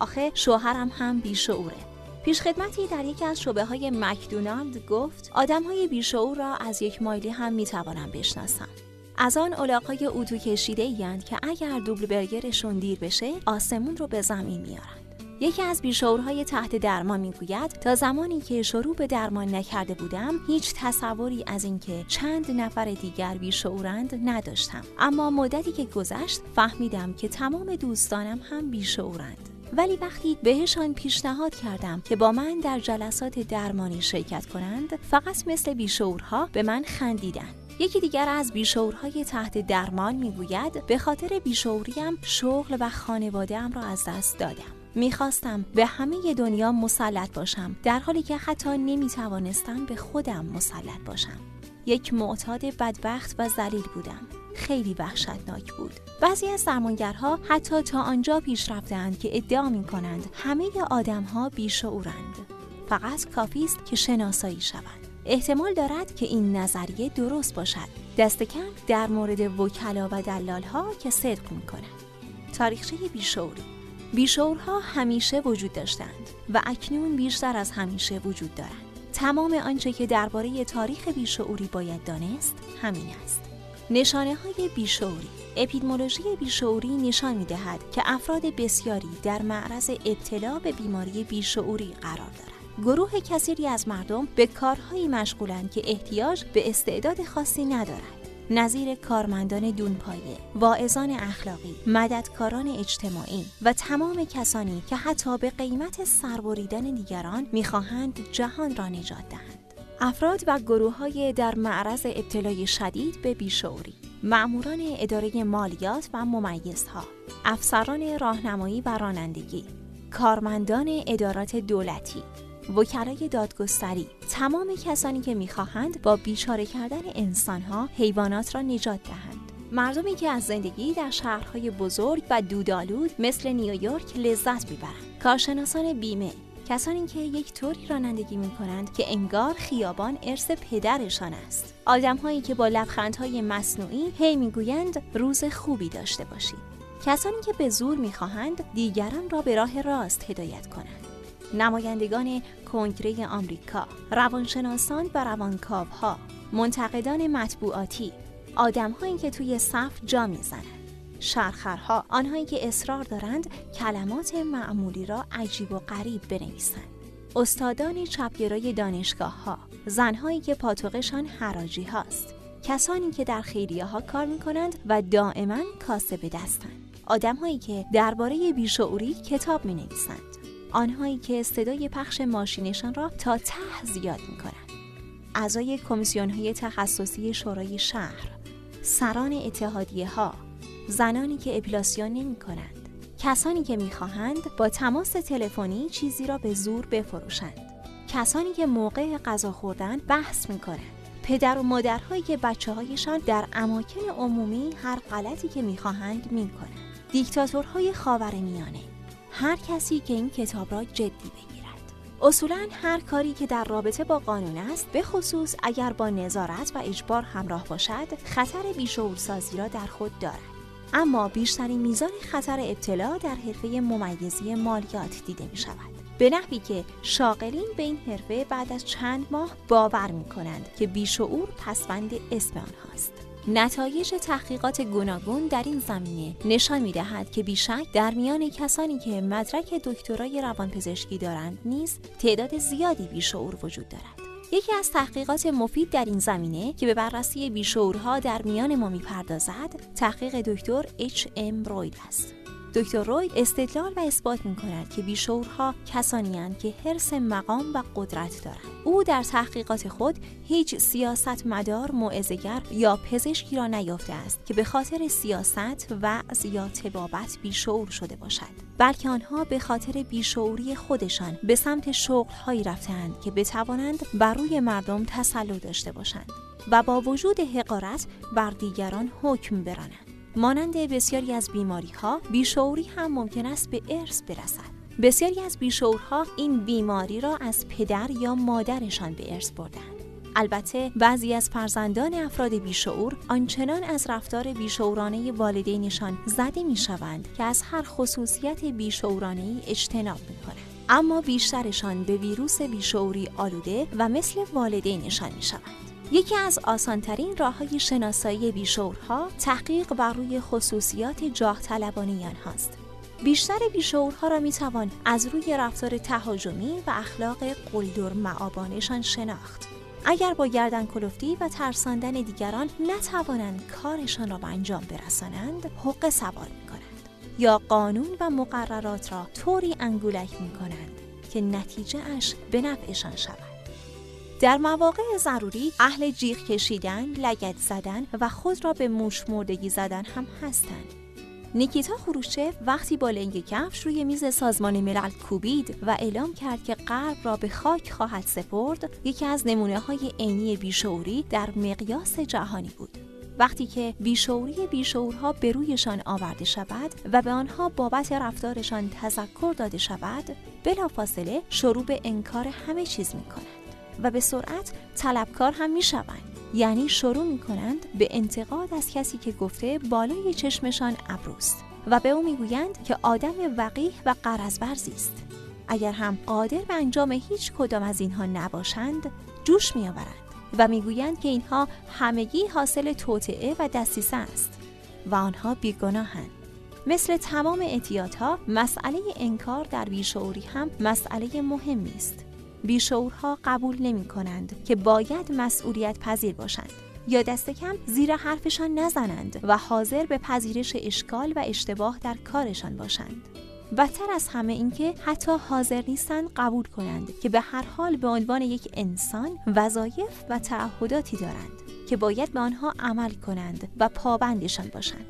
آخه شوهرم هم بیشعوره. پیشخدمتی در یکی از شبه های مکدونالد گفت آدم های بیشعور را از یک مایلی هم می‌توانم بشناسم. از آن علاقای اتو کشیده ایند که اگر دوبل برگرشون دیر بشه آسمون رو به زمین میارن یکی از بیشعورهای تحت درمان می‌گوید تا زمانی که شروع به درمان نکرده بودم هیچ تصوری از اینکه چند نفر دیگر بیشعورند نداشتم. اما مدتی که گذشت فهمیدم که تمام دوستانم هم بیشعورند. ولی وقتی بهشان پیشنهاد کردم که با من در جلسات درمانی شرکت کنند فقط مثل بیشعورها به من خندیدند. یکی دیگر از بیشعورهای تحت درمان می‌گوید به خاطر بیشعوریم شغل و خانوادهام را از دست دادم. می‌خواستم به همه دنیا مسلط باشم در حالی که حتی نمی‌توانستم به خودم مسلط باشم. یک معتاد بدبخت و ذلیل بودم. خیلی وحشتناک بود. بعضی از درمانگرها حتی تا آنجا پیش رفتند که ادعا می کنند همه آدمها بیشعورند. فقط کافی است که شناسایی شوند. احتمال دارد که این نظریه درست باشد. دست کم در مورد وکلا و دلالها که صدق می کنند تاریخچه بیشعوری بیشعورها همیشه وجود داشتند و اکنون بیشتر از همیشه وجود دارند. تمام آنچه که درباره تاریخ بیشعوری باید دانست همین است. نشانه های بیشعوری. اپیدمولوژی بیشعوری نشان می دهد که افراد بسیاری در معرض ابتلا به بیماری بیشعوری قرار دارند. گروه کثیری از مردم به کارهایی مشغولند که احتیاج به استعداد خاصی ندارند نظیر کارمندان دونپایه، واعظان اخلاقی، مددکاران اجتماعی و تمام کسانی که حتی به قیمت سربریدن دیگران می‌خواهند جهان را نجات دهند. افراد و گروه های در معرض ابتلای شدید به بیشعوری معموران اداره مالیات و ممیزها افسران راهنمایی و رانندگی کارمندان ادارات دولتی وکلای دادگستری تمام کسانی که می‌خواهند با بیچاره کردن انسانها حیوانات را نجات دهند. مردمی که از زندگی در شهرهای بزرگ و دودالود مثل نیویورک لذت می‌برند. کارشناسان بیمه کسانی که یک طوری رانندگی می کنند که انگار خیابان ارث پدرشان است. آدمهایی که با لبخندهای مصنوعی هی می‌گویند روز خوبی داشته باشید. کسانی که به زور می‌خواهند دیگران را به راه راست هدایت کنند. نمایندگان کنگره آمریکا روانشناسان و روانکاوها منتقدان مطبوعاتی. آدمهایی که توی صف جا می‌زنند شرخرها آنهایی که اصرار دارند کلمات معمولی را عجیب و غریب بنویسند استادان چپگرای دانشگاه ها زنهایی که پاتوقشان حراجی هاست. کسانی که در خیریه ها کار می کنند و دائما کاسه دستند آدمهایی که درباره بیشعوری کتاب می نویسند آنهایی که صدای پخش ماشینشان را تا ته زیاد می کنند اعضای کمیسیون های تخصصی شورای شهر سران اتحادیه ها زنانی که اپیلاسیون نمی کنند کسانی که می‌خواهند با تماس تلفنی چیزی را به زور بفروشند کسانی که موقع غذا خوردن بحث می کنند پدر و مادرهایی که بچه هایشان در اماکن عمومی هر غلطی که می‌خواهند می کنند دیکتاتورهای خاور میانه هر کسی که این کتاب را جدی بگیرد اصولا هر کاری که در رابطه با قانون است به خصوص اگر با نظارت و اجبار همراه باشد خطر بیشعورسازی را در خود دارد اما بیشترین میزان خطر ابتلا در حرفه ممیزی مالیات دیده می شود. به نحوی که شاغلین به این حرفه بعد از چند ماه باور می کنند که بیشعور پسوند اسم آنهاست. نتایج تحقیقات گوناگون در این زمینه نشان می دهد که بیشک در میان کسانی که مدرک دکترای روانپزشکی دارند نیز تعداد زیادی بیشعور وجود دارد. یکی از تحقیقات مفید در این زمینه که به بررسی بیشعورها در میان ما می‌پردازد تحقیق دکتر اچ ام روید است دکتر روی استدلال و اثبات می کند که بیشورها کسانی که حرس مقام و قدرت دارند. او در تحقیقات خود هیچ سیاست مدار یا پزشکی را نیافته است که به خاطر سیاست وعظ یا تبابت بیشعور شده باشد بلکه آنها به خاطر بیشعوری خودشان به سمت شغلهایی رفتند که بتوانند بر روی مردم تسلط داشته باشند و با وجود حقارت بر دیگران حکم برانند مانند بسیاری از بیماری ها بیشعوری هم ممکن است به ارث برسد بسیاری از بیشعورها این بیماری را از پدر یا مادرشان به ارث بردند البته بعضی از فرزندان افراد بیشعور آنچنان از رفتار بیشعورانه والدینشان زده می شوند که از هر خصوصیت بیشعورانه اجتناب می کنند. اما بیشترشان به ویروس بیشعوری آلوده و مثل والدینشان می شوند. یکی از آسانترین راه های شناسایی بیشورها تحقیق بر روی خصوصیات جاه طلبانی هاست. بیشتر بیشورها را می توان از روی رفتار تهاجمی و اخلاق قلدر معابانشان شناخت. اگر با گردن کلفتی و ترساندن دیگران نتوانند کارشان را به انجام برسانند، حق سوار می کنند یا قانون و مقررات را طوری انگولک می کنند که نتیجه اش به نفعشان شود. در مواقع ضروری اهل جیغ کشیدن، لگت زدن و خود را به موش مردگی زدن هم هستند. نیکیتا خروشچف وقتی با لنگ کفش روی میز سازمان ملل کوبید و اعلام کرد که غرب را به خاک خواهد سپرد یکی از نمونه های عینی بیشعوری در مقیاس جهانی بود وقتی که بیشعوری بیشعورها به رویشان آورده شود و به آنها بابت رفتارشان تذکر داده شود بلافاصله شروع به انکار همه چیز می کند. و به سرعت طلبکار هم می شوند. یعنی شروع می کنند به انتقاد از کسی که گفته بالای چشمشان ابروست و به او می‌گویند که آدم وقیح و قرضبرزی است. اگر هم قادر به انجام هیچ کدام از اینها نباشند جوش میآورند و می‌گویند که اینها همگی حاصل توطعه و دستیسه است و آنها بیگناهند مثل تمام ها مسئله انکار در بیشعوری هم مسئله مهمی است. بیشعورها قبول نمی کنند که باید مسئولیت پذیر باشند یا دست کم زیر حرفشان نزنند و حاضر به پذیرش اشکال و اشتباه در کارشان باشند. بدتر از همه اینکه حتی حاضر نیستند قبول کنند که به هر حال به عنوان یک انسان وظایف و تعهداتی دارند که باید به آنها عمل کنند و پابندشان باشند.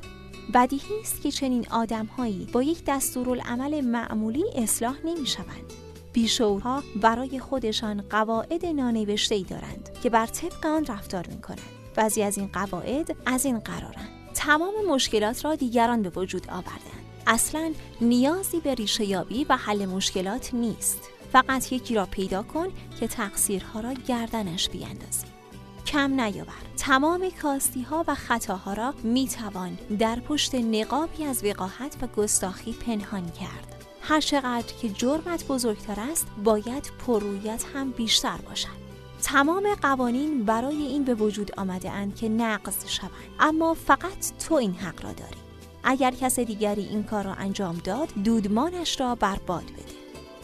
بدیهی است که چنین آدمهایی با یک دستورالعمل معمولی اصلاح نمی شوند. بیشورها برای خودشان قواعد نانوشته ای دارند که بر طبق آن رفتار می کنند. بعضی از این قواعد از این قرارند تمام مشکلات را دیگران به وجود آوردند اصلا نیازی به ریشه یابی و حل مشکلات نیست. فقط یکی را پیدا کن که تقصیرها را گردنش بیاندازی. کم نیاور. تمام کاستی ها و خطاها را می توان در پشت نقابی از وقاحت و گستاخی پنهان کرد. هر چقدر که جرمت بزرگتر است باید پرویت هم بیشتر باشد. تمام قوانین برای این به وجود آمده اند که نقض شوند. اما فقط تو این حق را داری. اگر کس دیگری این کار را انجام داد دودمانش را برباد بده.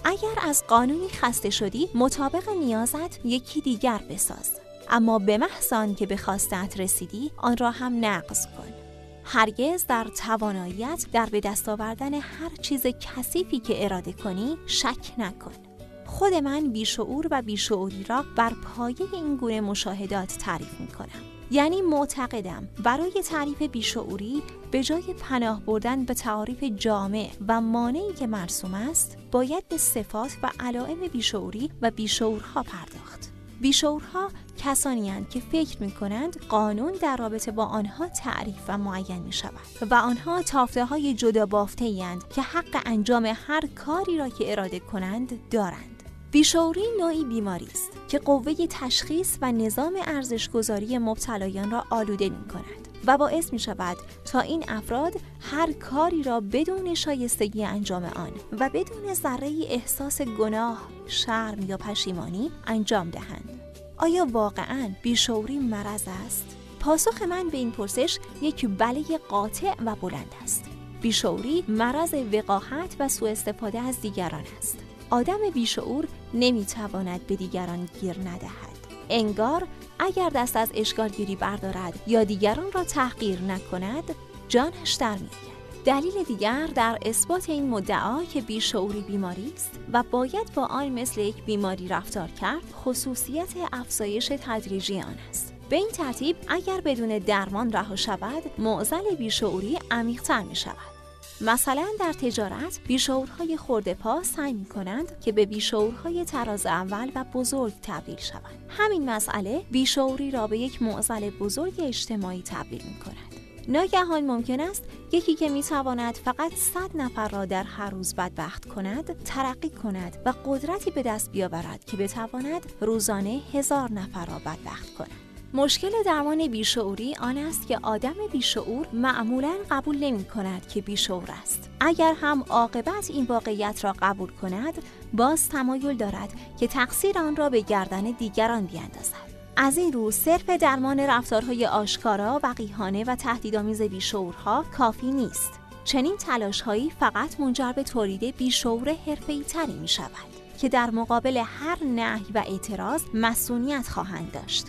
اگر از قانونی خسته شدی مطابق نیازت یکی دیگر بساز. اما به محض که به خواستت رسیدی آن را هم نقض کن. هرگز در تواناییت در به دست آوردن هر چیز کثیفی که اراده کنی شک نکن. خود من بیشعور و بیشعوری را بر پایه این گونه مشاهدات تعریف می کنم یعنی معتقدم برای تعریف بیشعوری به جای پناه بردن به تعریف جامع و مانعی که مرسوم است باید به صفات و علائم بیشعوری و بیشعورها پرداخت. بیشورها کسانی هستند که فکر می کنند قانون در رابطه با آنها تعریف و معین می شود و آنها تافته های جدا بافته که حق انجام هر کاری را که اراده کنند دارند. بیشوری نوعی بیماری است که قوه تشخیص و نظام ارزشگذاری مبتلایان را آلوده می کند و باعث می شود تا این افراد هر کاری را بدون شایستگی انجام آن و بدون ذره احساس گناه، شرم یا پشیمانی انجام دهند. آیا واقعا بیشوری مرض است؟ پاسخ من به این پرسش یک بله قاطع و بلند است. بیشعوری مرض وقاحت و سوء استفاده از دیگران است. آدم بیشعور نمی‌تواند به دیگران گیر ندهد. انگار اگر دست از اشکالگیری بردارد یا دیگران را تحقیر نکند جانش در میآید دلیل دیگر در اثبات این مدعا که بیشعوری بیماری است و باید با آن مثل یک بیماری رفتار کرد خصوصیت افزایش تدریجی آن است به این ترتیب اگر بدون درمان رها شود معضل بیشعوری عمیقتر می شود مثلا در تجارت بیشعورهای خورده پا سعی می کنند که به بیشعورهای تراز اول و بزرگ تبدیل شوند. همین مسئله بیشعوری را به یک معضل بزرگ اجتماعی تبدیل می کند. ناگهان ممکن است یکی که می تواند فقط صد نفر را در هر روز بدبخت کند ترقی کند و قدرتی به دست بیاورد که بتواند روزانه هزار نفر را بدبخت کند مشکل درمان بیشعوری آن است که آدم بیشعور معمولا قبول نمی کند که بیشعور است. اگر هم عاقبت این واقعیت را قبول کند، باز تمایل دارد که تقصیر آن را به گردن دیگران بیاندازد. از این رو صرف درمان رفتارهای آشکارا، وقیحانه و تهدیدآمیز بیشعورها کافی نیست. چنین تلاشهایی فقط منجر به تولید بیشعور حرفه‌ای تری می شود که در مقابل هر نهی و اعتراض مسئولیت خواهند داشت.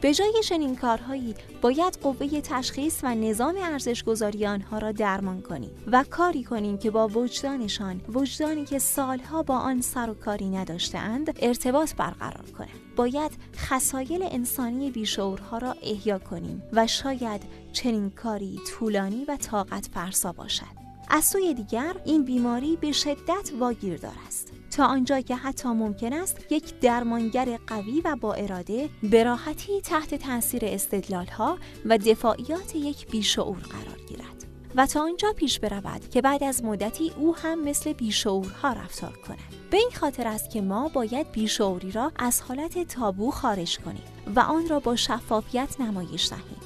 به جای چنین کارهایی باید قوه تشخیص و نظام ارزشگذاری آنها را درمان کنیم و کاری کنیم که با وجدانشان وجدانی که سالها با آن سر و کاری نداشتهاند ارتباط برقرار کنند باید خسایل انسانی بیشعورها را احیا کنیم و شاید چنین کاری طولانی و طاقت فرسا باشد. از سوی دیگر این بیماری به شدت واگیردار است. تا آنجا که حتی ممکن است یک درمانگر قوی و با اراده به راحتی تحت تاثیر ها و دفاعیات یک بیشعور قرار گیرد و تا آنجا پیش برود که بعد از مدتی او هم مثل بیشعورها رفتار کند. به این خاطر است که ما باید بیشعوری را از حالت تابو خارج کنیم و آن را با شفافیت نمایش دهیم.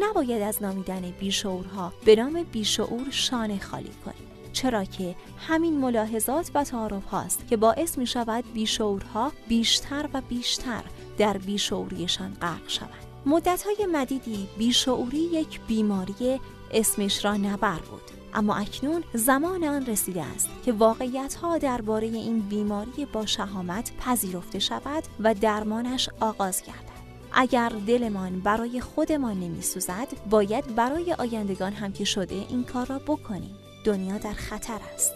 نباید از نامیدن بیشعورها به نام بیشعور شانه خالی کنیم. چرا که همین ملاحظات و تعارف هاست که باعث می شود بیشورها بیشتر و بیشتر در بیشوریشان غرق شوند. مدت های مدیدی بیشعوری یک بیماری اسمش را نبر بود. اما اکنون زمان آن رسیده است که واقعیت ها درباره این بیماری با شهامت پذیرفته شود و درمانش آغاز گردد. اگر دلمان برای خودمان نمی سوزد باید برای آیندگان هم که شده این کار را بکنیم. دنیا در خطر است.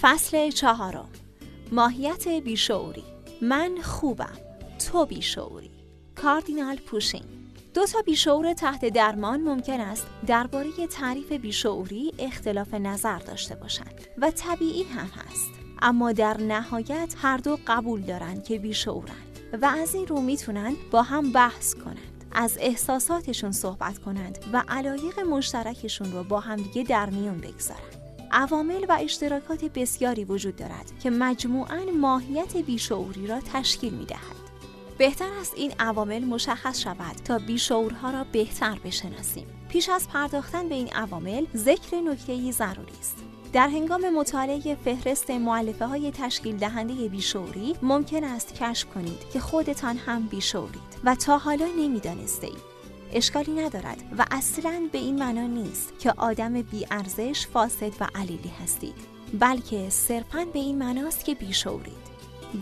فصل چهارم. ماهیت بیشعوری. من خوبم. تو بیشعوری. کاردینال پوشین. دو تا بیشعور تحت درمان ممکن است درباره تعریف بیشعوری اختلاف نظر داشته باشند و طبیعی هم هست. اما در نهایت هر دو قبول دارند که بیشعورند. و از این رو می‌تونن با هم بحث کنند از احساساتشون صحبت کنند و علایق مشترکشون رو با همدیگه در میون بگذارند عوامل و اشتراکات بسیاری وجود دارد که مجموعاً ماهیت بیشعوری را تشکیل می دهد. بهتر است این عوامل مشخص شود تا بیشعورها را بهتر بشناسیم. پیش از پرداختن به این عوامل ذکر نکته‌ای ضروری است. در هنگام مطالعه فهرست معلفه های تشکیل دهنده بیشوری ممکن است کشف کنید که خودتان هم بیشورید و تا حالا نمی‌دانسته اید. اشکالی ندارد و اصلا به این معنا نیست که آدم بیارزش، فاسد و علیلی هستید بلکه صرفا به این معناست که بیشورید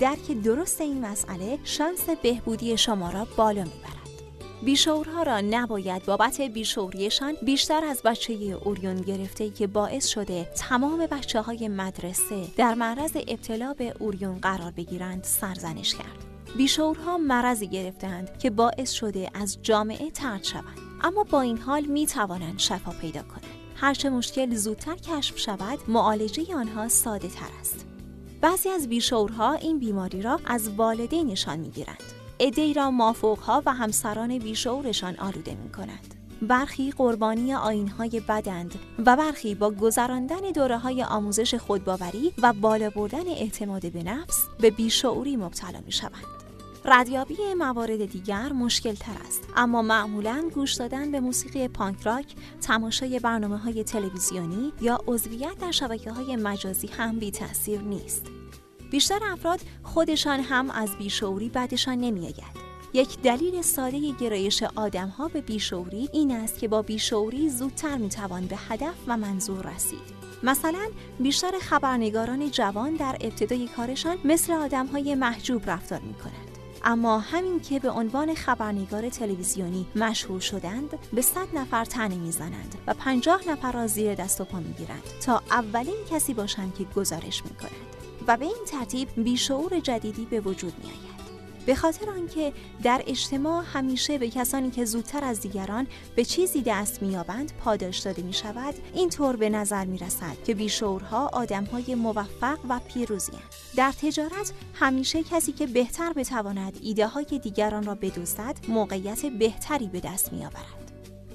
درک درست این مسئله شانس بهبودی شما را بالا می‌برد بیشورها را نباید بابت بیشوریشان بیشتر از بچه اوریون گرفته که باعث شده تمام بچه های مدرسه در معرض ابتلا به اوریون قرار بگیرند سرزنش کرد. بیشورها مرضی گرفتند که باعث شده از جامعه ترد شوند اما با این حال می توانند شفا پیدا کنند. هرچه مشکل زودتر کشف شود معالجه آنها ساده تر است. بعضی از بیشورها این بیماری را از والدینشان می گیرند. ادهی را مافوقها و همسران بیشعورشان آلوده می کند. برخی قربانی آینهای بدند و برخی با گذراندن دوره های آموزش خودباوری و بالا بردن اعتماد به نفس به بیشعوری مبتلا می شوند. ردیابی موارد دیگر مشکل تر است اما معمولا گوش دادن به موسیقی پانک راک تماشای برنامه های تلویزیونی یا عضویت در شبکه های مجازی هم بی تاثیر نیست بیشتر افراد خودشان هم از بیشعوری بعدشان نمیآید یک دلیل ساده گرایش آدم ها به بیشعوری این است که با بیشعوری زودتر می‌توان به هدف و منظور رسید. مثلا بیشتر خبرنگاران جوان در ابتدای کارشان مثل آدم های محجوب رفتار می کنند. اما همین که به عنوان خبرنگار تلویزیونی مشهور شدند به صد نفر تنه می‌زنند و پنجاه نفر را زیر دست و پا می‌گیرند تا اولین کسی باشند که گزارش می کنند و به این ترتیب بیشعور جدیدی به وجود می آید. به خاطر آنکه در اجتماع همیشه به کسانی که زودتر از دیگران به چیزی دست مییابند پاداش داده می شود اینطور به نظر می رسد که بیشورها آدم های موفق و پیروزی هستند. در تجارت همیشه کسی که بهتر بتواند ایده های دیگران را بدوزد موقعیت بهتری به دست می آورد.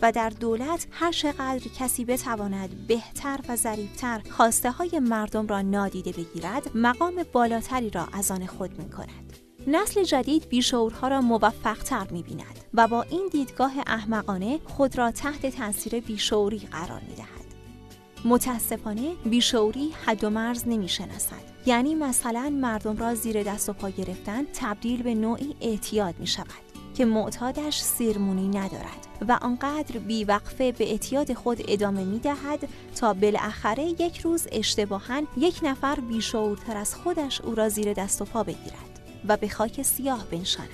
و در دولت هر چقدر کسی بتواند بهتر و ظریفتر خواسته های مردم را نادیده بگیرد مقام بالاتری را از آن خود می کند. نسل جدید بیشعورها را موفق تر می بیند و با این دیدگاه احمقانه خود را تحت تاثیر بیشعوری قرار می دهد. متاسفانه بیشعوری حد و مرز نمی شناسد. یعنی مثلا مردم را زیر دست و پا گرفتن تبدیل به نوعی اعتیاد می شود که معتادش سیرمونی ندارد و آنقدر بیوقفه به اعتیاد خود ادامه می دهد تا بالاخره یک روز اشتباها یک نفر بیشعورتر از خودش او را زیر دست و پا بگیرد. و به خاک سیاه بنشاند.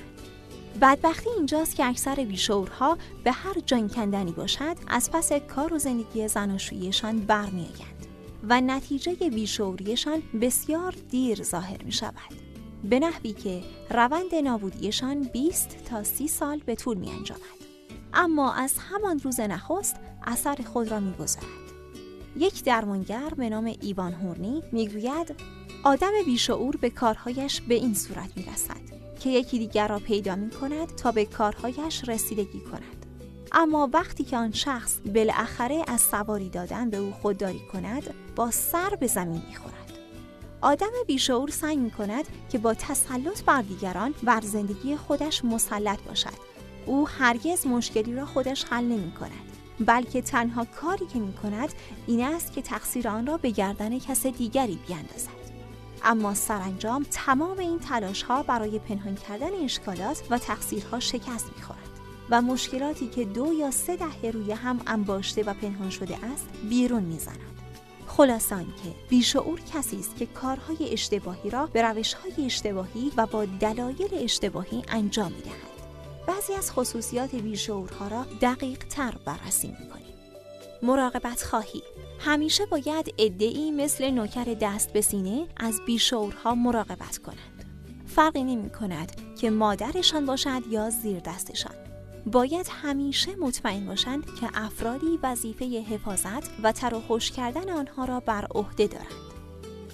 بدبختی اینجاست که اکثر بیشورها به هر جان کندنی باشد از پس کار و زندگی زناشوییشان برمیآیند و نتیجه بیشوریشان بسیار دیر ظاهر می شود. به نحوی که روند نابودیشان 20 تا 30 سال به طول می انجامد. اما از همان روز نخست اثر خود را می گذارد. یک درمانگر به نام ایوان هورنی می‌گوید آدم بیشعور به کارهایش به این صورت می رسد که یکی دیگر را پیدا می کند تا به کارهایش رسیدگی کند. اما وقتی که آن شخص بالاخره از سواری دادن به او خودداری کند با سر به زمین می خورد. آدم بیشعور سعی می کند که با تسلط بر دیگران بر زندگی خودش مسلط باشد. او هرگز مشکلی را خودش حل نمی کند. بلکه تنها کاری که می کند این است که تقصیر آن را به گردن کس دیگری بیاندازد. اما سرانجام تمام این تلاش ها برای پنهان کردن اشکالات و تقصیرها شکست می‌خورد و مشکلاتی که دو یا سه دهه روی هم انباشته و پنهان شده است بیرون می‌زند خلاصان که بیشعور کسی است که کارهای اشتباهی را به روشهای اشتباهی و با دلایل اشتباهی انجام می‌دهد بعضی از خصوصیات بیشعورها را دقیق تر بررسی می‌کنیم مراقبت خواهی همیشه باید ادعی مثل نوکر دست به سینه از بیشورها مراقبت کنند. فرقی نمی کند که مادرشان باشد یا زیر دستشان. باید همیشه مطمئن باشند که افرادی وظیفه حفاظت و تر و کردن آنها را بر عهده دارند.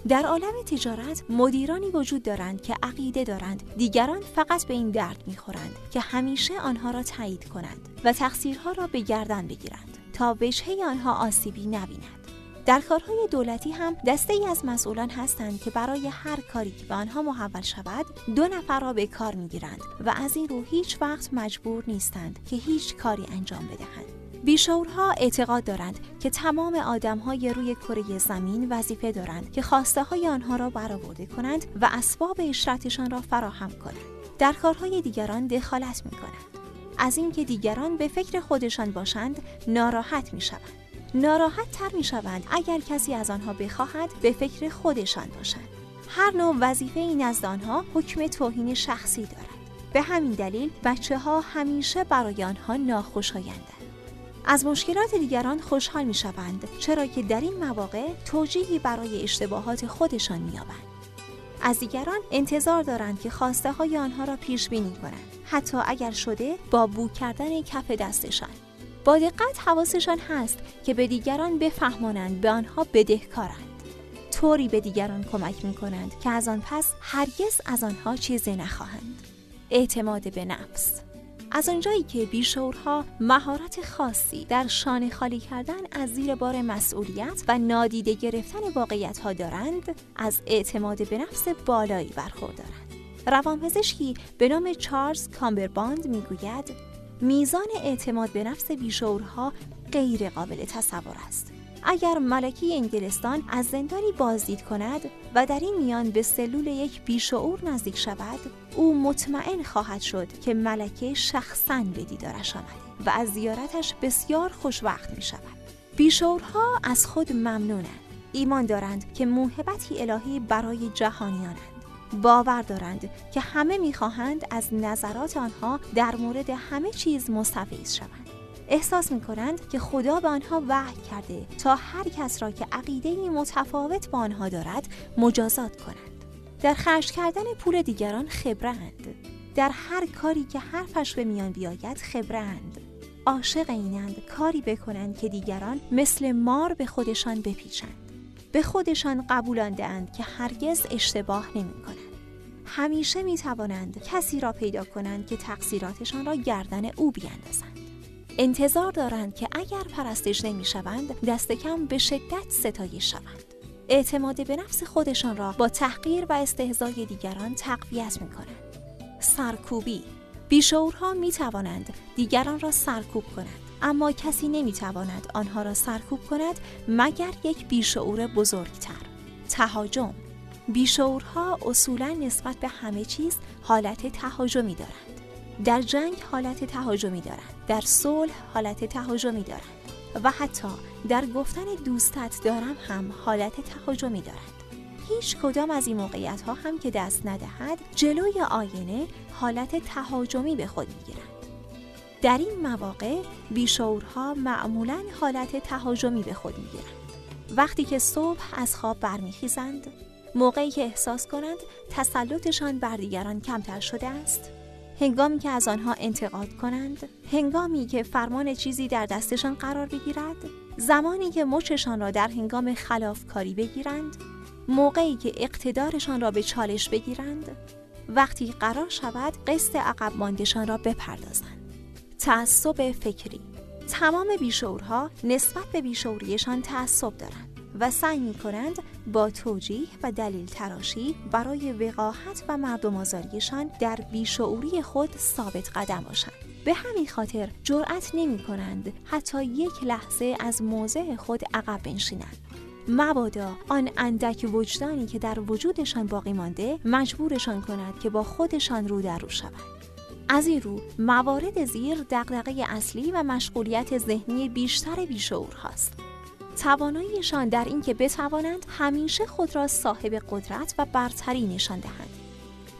در عالم تجارت مدیرانی وجود دارند که عقیده دارند دیگران فقط به این درد می‌خورند که همیشه آنها را تایید کنند و تقصیرها را به گردن بگیرند تا وجهه آنها آسیبی نبیند. در کارهای دولتی هم دسته ای از مسئولان هستند که برای هر کاری که به آنها محول شود دو نفر را به کار می‌گیرند و از این رو هیچ وقت مجبور نیستند که هیچ کاری انجام بدهند بیشورها اعتقاد دارند که تمام آدمهای روی کره زمین وظیفه دارند که خواسته های آنها را برآورده کنند و اسباب اشرتشان را فراهم کنند. در کارهای دیگران دخالت می کنند. از اینکه دیگران به فکر خودشان باشند ناراحت می شوند. ناراحت تر می شوند اگر کسی از آنها بخواهد به فکر خودشان باشند. هر نوع وظیفه این نزد آنها حکم توهین شخصی دارد. به همین دلیل بچه ها همیشه برای آنها ناخوشایندند. از مشکلات دیگران خوشحال می شوند چرا که در این مواقع توجیهی برای اشتباهات خودشان می آبند. از دیگران انتظار دارند که خواسته های آنها را پیش بینی کنند حتی اگر شده با بو کردن کف دستشان با دقت حواسشان هست که به دیگران بفهمانند به آنها بدهکارند. طوری به دیگران کمک می کنند که از آن پس هرگز از آنها چیزی نخواهند. اعتماد به نفس. از آنجایی که بیشورها مهارت خاصی در شانه خالی کردن از زیر بار مسئولیت و نادیده گرفتن واقعیت ها دارند از اعتماد به نفس بالایی برخوردارند. روانپزشکی به نام چارلز کامبرباند می‌گوید میزان اعتماد به نفس بیشعورها غیر قابل تصور است. اگر ملکی انگلستان از زندانی بازدید کند و در این میان به سلول یک بیشعور نزدیک شود او مطمئن خواهد شد که ملکه شخصا به دیدارش آمده و از زیارتش بسیار خوشوقت می شود. بیشعورها از خود ممنونند. ایمان دارند که موهبتی الهی برای جهانیانند. باور دارند که همه می‌خواهند از نظرات آنها در مورد همه چیز مستفیض شوند. احساس می کنند که خدا به آنها وحی کرده تا هر کس را که عقیده متفاوت با آنها دارد مجازات کنند. در خرج کردن پول دیگران خبرند در هر کاری که حرفش به میان بیاید خبرند عاشق اینند کاری بکنند که دیگران مثل مار به خودشان بپیچند. به خودشان قبولانده اند که هرگز اشتباه نمی کنند. همیشه می توانند کسی را پیدا کنند که تقصیراتشان را گردن او بیاندازند. انتظار دارند که اگر پرستش نمی شوند دست کم به شدت ستایش شوند. اعتماد به نفس خودشان را با تحقیر و استهزای دیگران تقویت می کنند. سرکوبی بیشعورها می توانند دیگران را سرکوب کنند اما کسی نمی تواند آنها را سرکوب کند مگر یک بیشعور بزرگتر. تهاجم. بیشعورها اصولا نسبت به همه چیز حالت تهاجمی دارند. در جنگ حالت تهاجمی دارند. در صلح حالت تهاجمی دارند. و حتی در گفتن دوستت دارم هم حالت تهاجمی دارند. هیچ کدام از این موقعیت ها هم که دست ندهد جلوی آینه حالت تهاجمی به خود می‌گیرند. در این مواقع بیشعورها معمولا حالت تهاجمی به خود می‌گیرند. وقتی که صبح از خواب برمیخیزند موقعی که احساس کنند تسلطشان بر دیگران کمتر شده است. هنگامی که از آنها انتقاد کنند هنگامی که فرمان چیزی در دستشان قرار بگیرد زمانی که مچشان را در هنگام خلافکاری بگیرند موقعی که اقتدارشان را به چالش بگیرند وقتی قرار شود قسط عقب ماندشان را بپردازند. تعصب فکری تمام بیشعورها نسبت به بیشعوریشان تعصب دارند و سعی می کنند با توجیه و دلیل تراشی برای وقاحت و مردم آزاریشان در بیشعوری خود ثابت قدم باشند. به همین خاطر جرأت نمی کنند حتی یک لحظه از موضع خود عقب بنشینند. مبادا آن اندک وجدانی که در وجودشان باقی مانده مجبورشان کند که با خودشان رو در رو شوند. از این رو موارد زیر دقدقه اصلی و مشغولیت ذهنی بیشتر بیشعور هاست. تواناییشان در اینکه بتوانند همیشه خود را صاحب قدرت و برتری نشان دهند.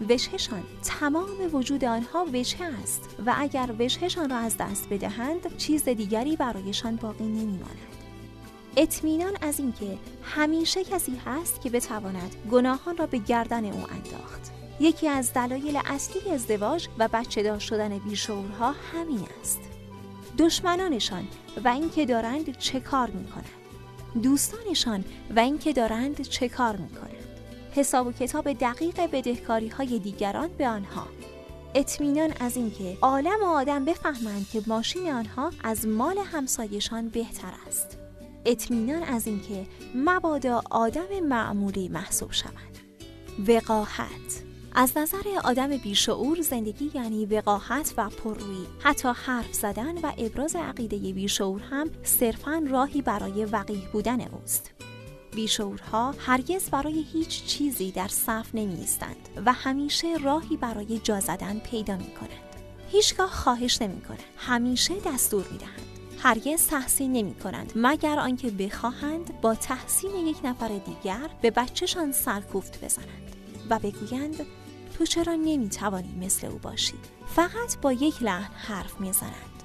وجهشان تمام وجود آنها وجه است و اگر وجهشان را از دست بدهند چیز دیگری برایشان باقی نمیماند. اطمینان از اینکه همیشه کسی هست که بتواند گناهان را به گردن او انداخت. یکی از دلایل اصلی ازدواج و بچه دار شدن بیشعورها همین است. دشمنانشان و اینکه دارند چه کار می کنند. دوستانشان و اینکه دارند چه کار می کنند. حساب و کتاب دقیق بدهکاری های دیگران به آنها. اطمینان از اینکه عالم و آدم بفهمند که ماشین آنها از مال همسایشان بهتر است. اطمینان از اینکه مبادا آدم معمولی محسوب شوند. وقاحت از نظر آدم بیشعور زندگی یعنی وقاحت و پررویی حتی حرف زدن و ابراز عقیده بیشعور هم صرفا راهی برای وقیح بودن اوست بیشعورها هرگز برای هیچ چیزی در صف نمی و همیشه راهی برای جا زدن پیدا می کنند. هیچگاه خواهش نمی کنند. همیشه دستور می دهند. هرگز تحسین نمی کنند مگر آنکه بخواهند با تحسین یک نفر دیگر به بچهشان سرکوفت بزنند و بگویند تو چرا نمی توانی مثل او باشی؟ فقط با یک لحن حرف می‌زنند.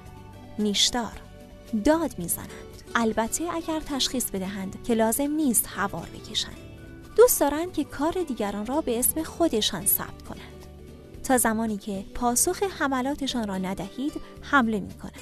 نیشدار. داد می‌زنند. البته اگر تشخیص بدهند که لازم نیست هوار بکشند. دوست دارند که کار دیگران را به اسم خودشان ثبت کنند. تا زمانی که پاسخ حملاتشان را ندهید حمله می کنند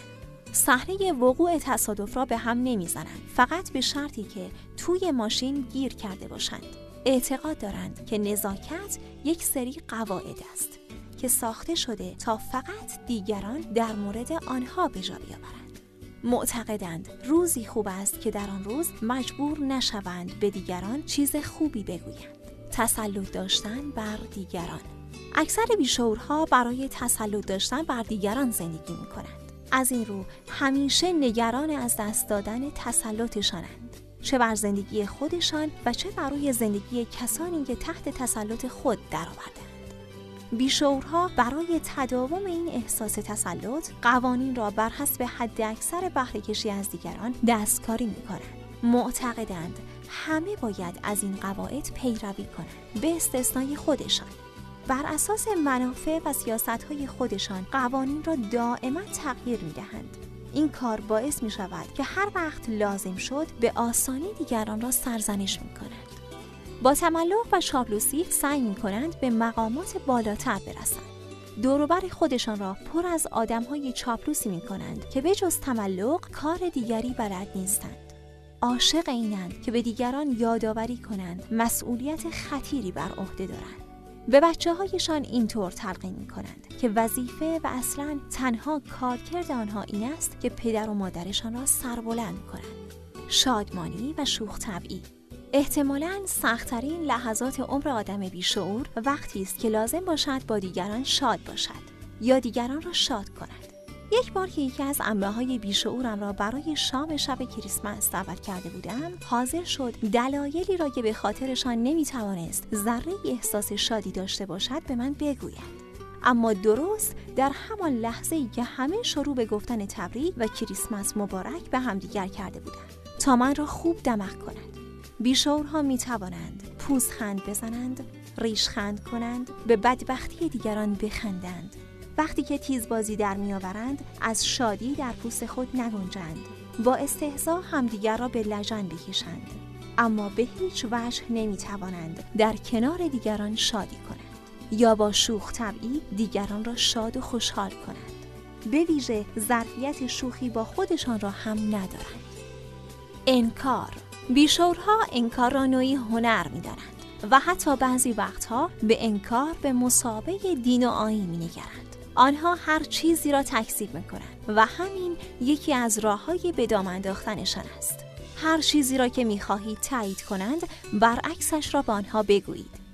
صحنه وقوع تصادف را به هم نمی‌زنند. فقط به شرطی که توی ماشین گیر کرده باشند. اعتقاد دارند که نزاکت یک سری قواعد است که ساخته شده تا فقط دیگران در مورد آنها به جا بیاورند معتقدند روزی خوب است که در آن روز مجبور نشوند به دیگران چیز خوبی بگویند تسلط داشتن بر دیگران اکثر بیشعورها برای تسلط داشتن بر دیگران زندگی می کنند. از این رو همیشه نگران از دست دادن تسلطشانند. چه بر زندگی خودشان و چه برای زندگی کسانی که تحت تسلط خود درآوردند. بیشعورها برای تداوم این احساس تسلط قوانین را بر حسب حد اکثر بهره کشی از دیگران دستکاری می کنند. معتقدند همه باید از این قواعد پیروی کنند به استثنای خودشان بر اساس منافع و سیاست های خودشان قوانین را دائما تغییر می دهند. این کار باعث می شود که هر وقت لازم شد به آسانی دیگران را سرزنش می کنند. با تملق و شابلوسی سعی می کنند به مقامات بالاتر برسند. دوروبر خودشان را پر از آدم های چاپلوسی می کنند که به جز تملق کار دیگری بلد نیستند. عاشق اینند که به دیگران یادآوری کنند مسئولیت خطیری بر عهده دارند. به بچه هایشان اینطور تلقین می کنند که وظیفه و اصلا تنها کارکرد آنها این است که پدر و مادرشان را سربلند کنند. شادمانی و شوخ طبعی احتمالا سختترین لحظات عمر آدم بیشعور وقتی است که لازم باشد با دیگران شاد باشد یا دیگران را شاد کند یک بار که یکی از امه های بیشعورم را برای شام شب کریسمس دعوت کرده بودم حاضر شد دلایلی را که به خاطرشان نمی‌توانست ذره احساس شادی داشته باشد به من بگوید. اما درست در همان لحظه ای که همه شروع به گفتن تبریک و کریسمس مبارک به همدیگر کرده بودند تا من را خوب دمق کند بیشعورها می توانند پوزخند بزنند ریشخند کنند به بدبختی دیگران بخندند. وقتی که تیزبازی در میآورند از شادی در پوست خود نگنجند. با استهزا همدیگر را به لجن بکشند. اما به هیچ وجه نمی توانند در کنار دیگران شادی کنند. یا با شوخ طبعی دیگران را شاد و خوشحال کنند. به ویژه ظرفیت شوخی با خودشان را هم ندارند. انکار بیشورها انکار را نوعی هنر می دارند و حتی بعضی وقتها به انکار به مسابه دین و آیین می نگرند. آنها هر چیزی را تکذیب می‌کنند و همین یکی از راه های به دام انداختنشان است هر چیزی را که می‌خواهید تایید کنند برعکسش را به آنها بگویید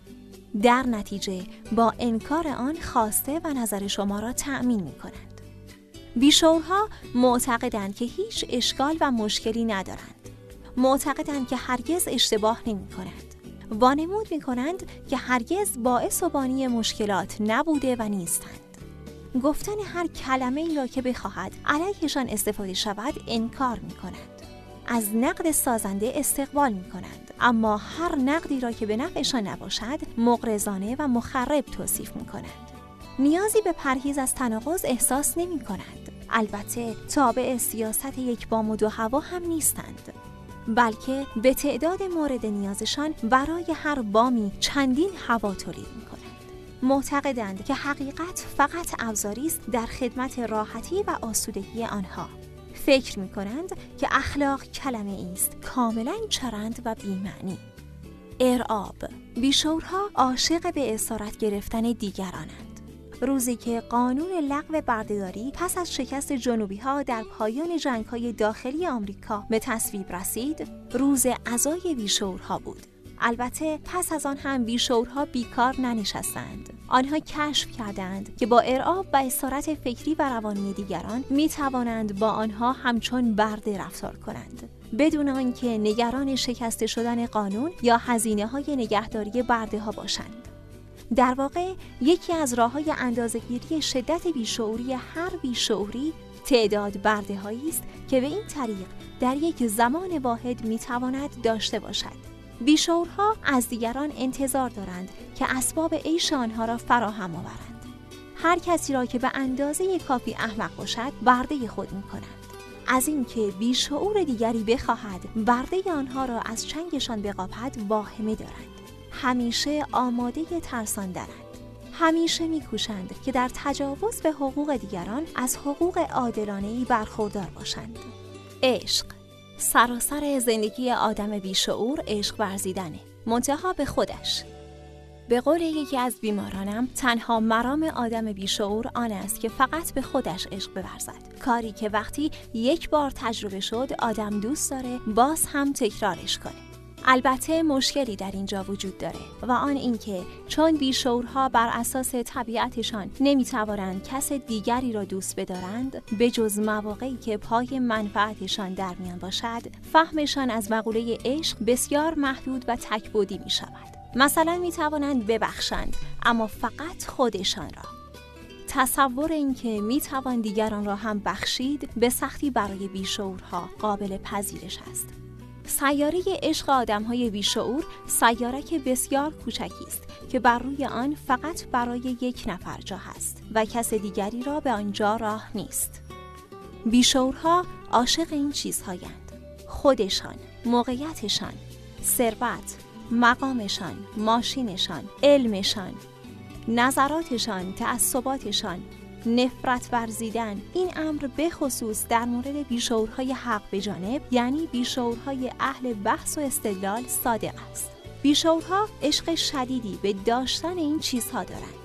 در نتیجه با انکار آن خواسته و نظر شما را تأمین می کنند. بیشورها معتقدند که هیچ اشکال و مشکلی ندارند. معتقدند که هرگز اشتباه نمی کنند. وانمود می کنند که هرگز باعث و بانی مشکلات نبوده و نیستند. گفتن هر کلمه ای را که بخواهد علیهشان استفاده شود انکار می کند. از نقد سازنده استقبال می کنند اما هر نقدی را که به نفعشان نباشد مقرزانه و مخرب توصیف می کنند. نیازی به پرهیز از تناقض احساس نمی کنند. البته تابع سیاست یک بام و دو هوا هم نیستند. بلکه به تعداد مورد نیازشان برای هر بامی چندین هوا تولید می کنند. معتقدند که حقیقت فقط ابزاری است در خدمت راحتی و آسودگی آنها. فکر می کنند که اخلاق کلمه است کاملا چرند و بیمعنی. ارعاب بیشورها عاشق به اسارت گرفتن دیگرانند. روزی که قانون لغو بردهداری پس از شکست جنوبی ها در پایان جنگ های داخلی آمریکا به تصویب رسید روز عزای بیشورها بود. البته پس از آن هم بیشورها بیکار ننشستند. آنها کشف کردند که با ارعاب و اسارت فکری و روانی دیگران می توانند با آنها همچون برده رفتار کنند. بدون آنکه نگران شکسته شدن قانون یا هزینه های نگهداری برده ها باشند. در واقع یکی از راه های اندازهگیری شدت بیشعوری هر بیشعوری تعداد برده است که به این طریق در یک زمان واحد می تواند داشته باشد. بیشورها از دیگران انتظار دارند که اسباب عیش آنها را فراهم آورند. هر کسی را که به اندازه کافی احمق باشد برده خود می کنند از اینکه بیشعور دیگری بخواهد برده آنها را از چنگشان بقاپد واهمه دارند. همیشه آماده ترساندنند همیشه میکوشند که در تجاوز به حقوق دیگران از حقوق عادلانه برخوردار باشند. عشق سراسر زندگی آدم بیشعور عشق ورزیدنه. منتها به خودش. به قول یکی از بیمارانم تنها مرام آدم بیشعور آن است که فقط به خودش عشق بورزد. کاری که وقتی یک بار تجربه شد آدم دوست داره باز هم تکرارش کنه. البته مشکلی در اینجا وجود داره و آن اینکه چون بیشورها بر اساس طبیعتشان نمی‌توانند کس دیگری را دوست بدارند به جز مواقعی که پای منفعتشان در میان باشد فهمشان از مقوله عشق بسیار محدود و تکبودی می شود مثلا می توانند ببخشند اما فقط خودشان را. تصور اینکه می توان دیگران را هم بخشید به سختی برای بیشورها قابل پذیرش است. سیاره عشق آدم های بیشعور سیارک بسیار کوچکی است که بر روی آن فقط برای یک نفر جا هست و کس دیگری را به آنجا راه نیست. بیشعورها عاشق این چیزهایند. خودشان موقعیتشان ثروت مقامشان ماشینشان علمشان نظراتشان تعصباتشان نفرت ورزیدن. این امر به خصوص در مورد بیشورهای حق به جانب یعنی بیشورهای اهل بحث و استدلال صادق است. بیشورها عشق شدیدی به داشتن این چیزها دارند.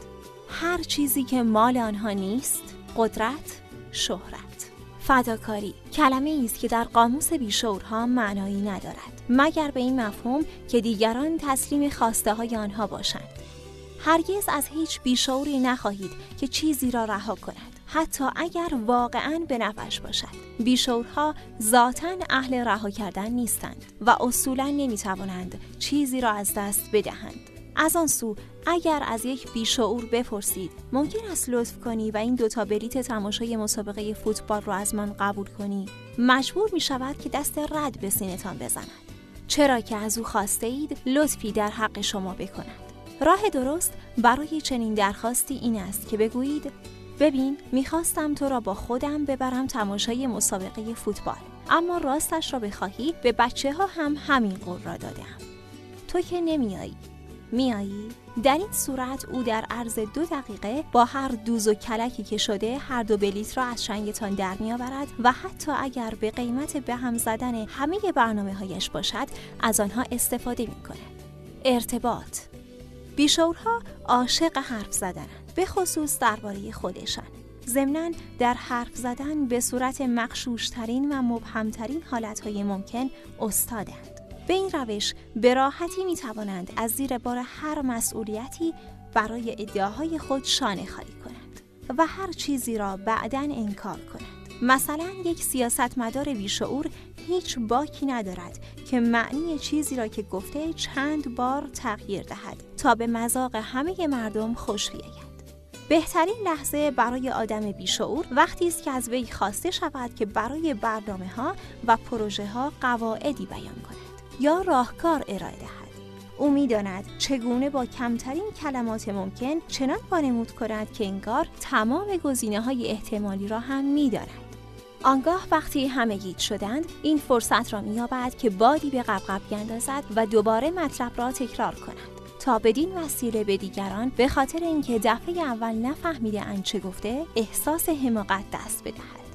هر چیزی که مال آنها نیست قدرت شهرت. فداکاری کلمه است که در قاموس بیشورها معنایی ندارد. مگر به این مفهوم که دیگران تسلیم خواسته های آنها باشند. هرگز از هیچ بیشوری نخواهید که چیزی را رها کند. حتی اگر واقعا به نفعش باشد. بیشورها ذاتا اهل رها کردن نیستند و اصولا نمی‌توانند چیزی را از دست بدهند. از آن سو اگر از یک بیشعور بپرسید ممکن است لطف کنی و این دوتا بلیت تماشای مسابقه فوتبال را از من قبول کنی؟ مجبور می شود که دست رد به سینتان بزند. چرا که از او خواسته اید لطفی در حق شما بکند. راه درست برای چنین درخواستی این است که بگویید ببین می‌خواستم تو را با خودم ببرم تماشای مسابقه فوتبال اما راستش را بخواهی به بچه ها هم همین قول را دادم تو که نمیایی میایی؟ در این صورت او در عرض دو دقیقه با هر دوز و کلکی که شده هر دو بلیت را از شنگتان در میآورد و حتی اگر به قیمت به هم زدن همه برنامه هایش باشد از آنها استفاده می کند. ارتباط بیشورها عاشق حرف زدنند به خصوص درباره خودشان. ضمنا در حرف زدن به صورت مخشوشترین و مبهمترین حالتهای ممکن استادند. به این روش به راحتی می توانند از زیر بار هر مسئولیتی برای ادعاهای خود شانه خالی کنند و هر چیزی را بعدا انکار کنند. مثلا یک سیاستمدار بیشعور هیچ باکی ندارد که معنی چیزی را که گفته چند بار تغییر دهد تا به مذاق همه مردم خوش بیاید. بهترین لحظه برای آدم بیشعور وقتی است که از وی خواسته شود که برای برنامه ها و پروژه ها قواعدی بیان کند یا راهکار ارائه دهد. او می‌داند چگونه با کمترین کلمات ممکن چنان وانمود کند که انگار تمام گزینه های احتمالی را هم می‌داند. آنگاه وقتی همه گیت شدند این فرصت را مییابد که بادی به قبقب بیندازد و دوباره مطلب را تکرار کند تا بدین وسیله به دیگران به خاطر اینکه دفعه اول نفهمیده اند چه گفته احساس حماقت دست بدهد.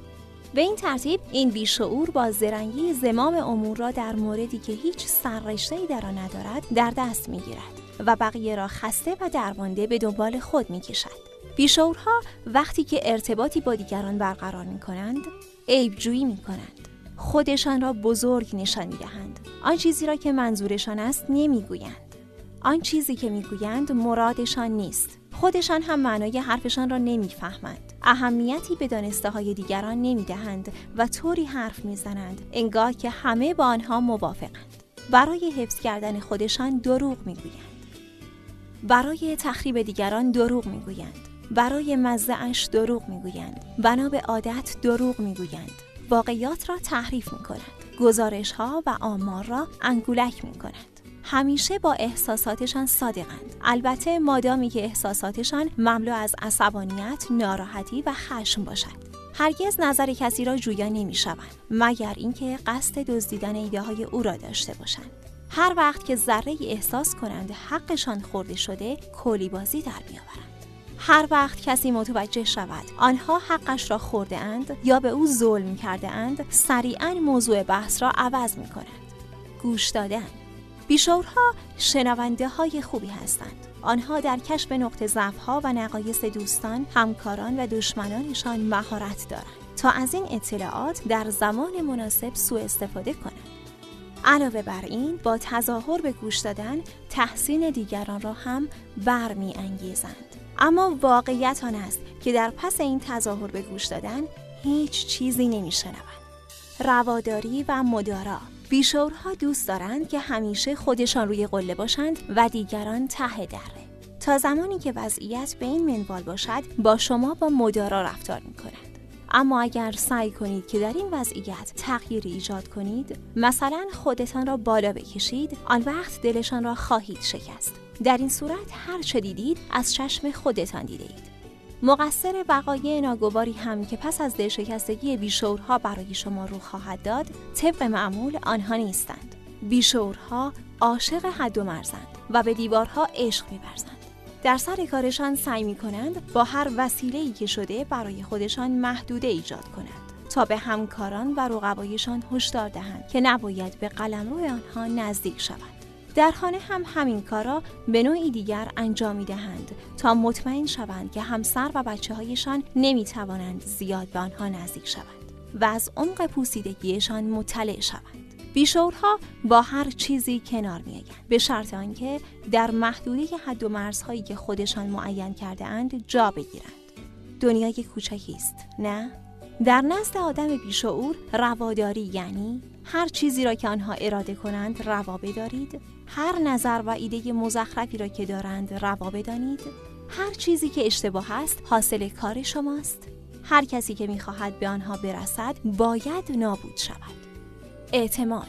به این ترتیب این بیشعور با زرنگی زمام امور را در موردی که هیچ سررشته‌ای در آن ندارد در دست می‌گیرد و بقیه را خسته و درمانده به دنبال خود می‌کشد. بیشعورها وقتی که ارتباطی با دیگران برقرار می کنند عیبجویی می کنند خودشان را بزرگ نشان می دهند آن چیزی را که منظورشان است نمی گویند آن چیزی که می گویند مرادشان نیست. خودشان هم معنای حرفشان را نمی‌فهمند. اهمیتی به دانسته های دیگران نمی دهند و طوری حرف می زنند انگار که همه با آنها موافقند. برای حفظ کردن خودشان دروغ می گویند برای تخریب دیگران دروغ می گویند برای مزه اش دروغ می‌گویند. بنا به عادت دروغ می‌گویند. واقعیات را تحریف می کنند گزارش ها و آمار را انگولک می کنند همیشه با احساساتشان صادقند. البته مادامی که احساساتشان مملو از عصبانیت ناراحتی و خشم باشد. هرگز نظر کسی را جویا نمی شوند مگر اینکه قصد دزدیدن ایده های او را داشته باشند. هر وقت که ذره احساس کنند حقشان خورده شده کلی بازی در میآورند. هر وقت کسی متوجه شود آنها حقش را خورده اند یا به او ظلم کرده اند سریعا موضوع بحث را عوض می کنند گوش دادن بیشورها شنونده های خوبی هستند آنها در کشف نقطه ضعف و نقایص دوستان، همکاران و دشمنانشان مهارت دارند تا از این اطلاعات در زمان مناسب سوء استفاده کنند. علاوه بر این با تظاهر به گوش دادن تحسین دیگران را هم برمی انگیزند. اما واقعیت آن است که در پس این تظاهر به گوش دادن هیچ چیزی نمیشنوند. رواداری و مدارا بیشورها دوست دارند که همیشه خودشان روی قله باشند و دیگران ته دره. تا زمانی که وضعیت به این منوال باشد با شما با مدارا رفتار می کنند. اما اگر سعی کنید که در این وضعیت تغییری ایجاد کنید مثلا خودتان را بالا بکشید آن وقت دلشان را خواهید شکست در این صورت هر چه دیدید از چشم خودتان دیده اید مقصر وقایع ناگواری هم که پس از دلشکستگی بیشورها برای شما رو خواهد داد طبق معمول آنها نیستند. بیشورها عاشق حد و مرزند و به دیوارها عشق میورزند. در سر کارشان سعی می کنند با هر وسیله که شده برای خودشان محدوده ایجاد کنند تا به همکاران و رقبایشان هشدار دهند که نباید به قلمرو آنها نزدیک شوند. در خانه هم همین کارا به نوعی دیگر انجام می دهند تا مطمئن شوند که همسر و بچه هایشان نمی توانند زیاد به آنها نزدیک شوند و از عمق پوسیدگیشان مطلع شوند. بیشورها با هر چیزی کنار میآیند به شرط آنکه در محدوده حد و مرزهایی که خودشان معین کرده اند جا بگیرند. دنیای کوچکی است نه؟ در نزد آدم بیشعور رواداری یعنی هر چیزی را که آنها اراده کنند روا بدارید؟ هر نظر و ایده مزخرفی را که دارند روا بدانید. هر چیزی که اشتباه است حاصل کار شماست. هر کسی که می‌خواهد به آنها برسد باید نابود شود. اعتماد.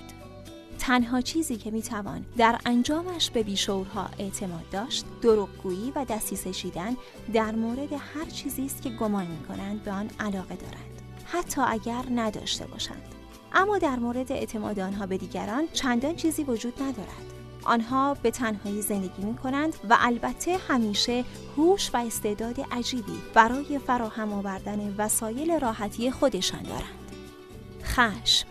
تنها چیزی که می‌توان در انجامش به بیشورها اعتماد داشت دروغگویی و شیدن در مورد هر چیزی است که گمان می‌کنند به آن علاقه دارند. حتی اگر نداشته باشند. اما در مورد اعتماد آنها به دیگران چندان چیزی وجود ندارد. آنها به تنهایی زندگی می کنند و البته همیشه هوش و استعداد عجیبی برای فراهم آوردن وسایل راحتی خودشان دارند. خشم.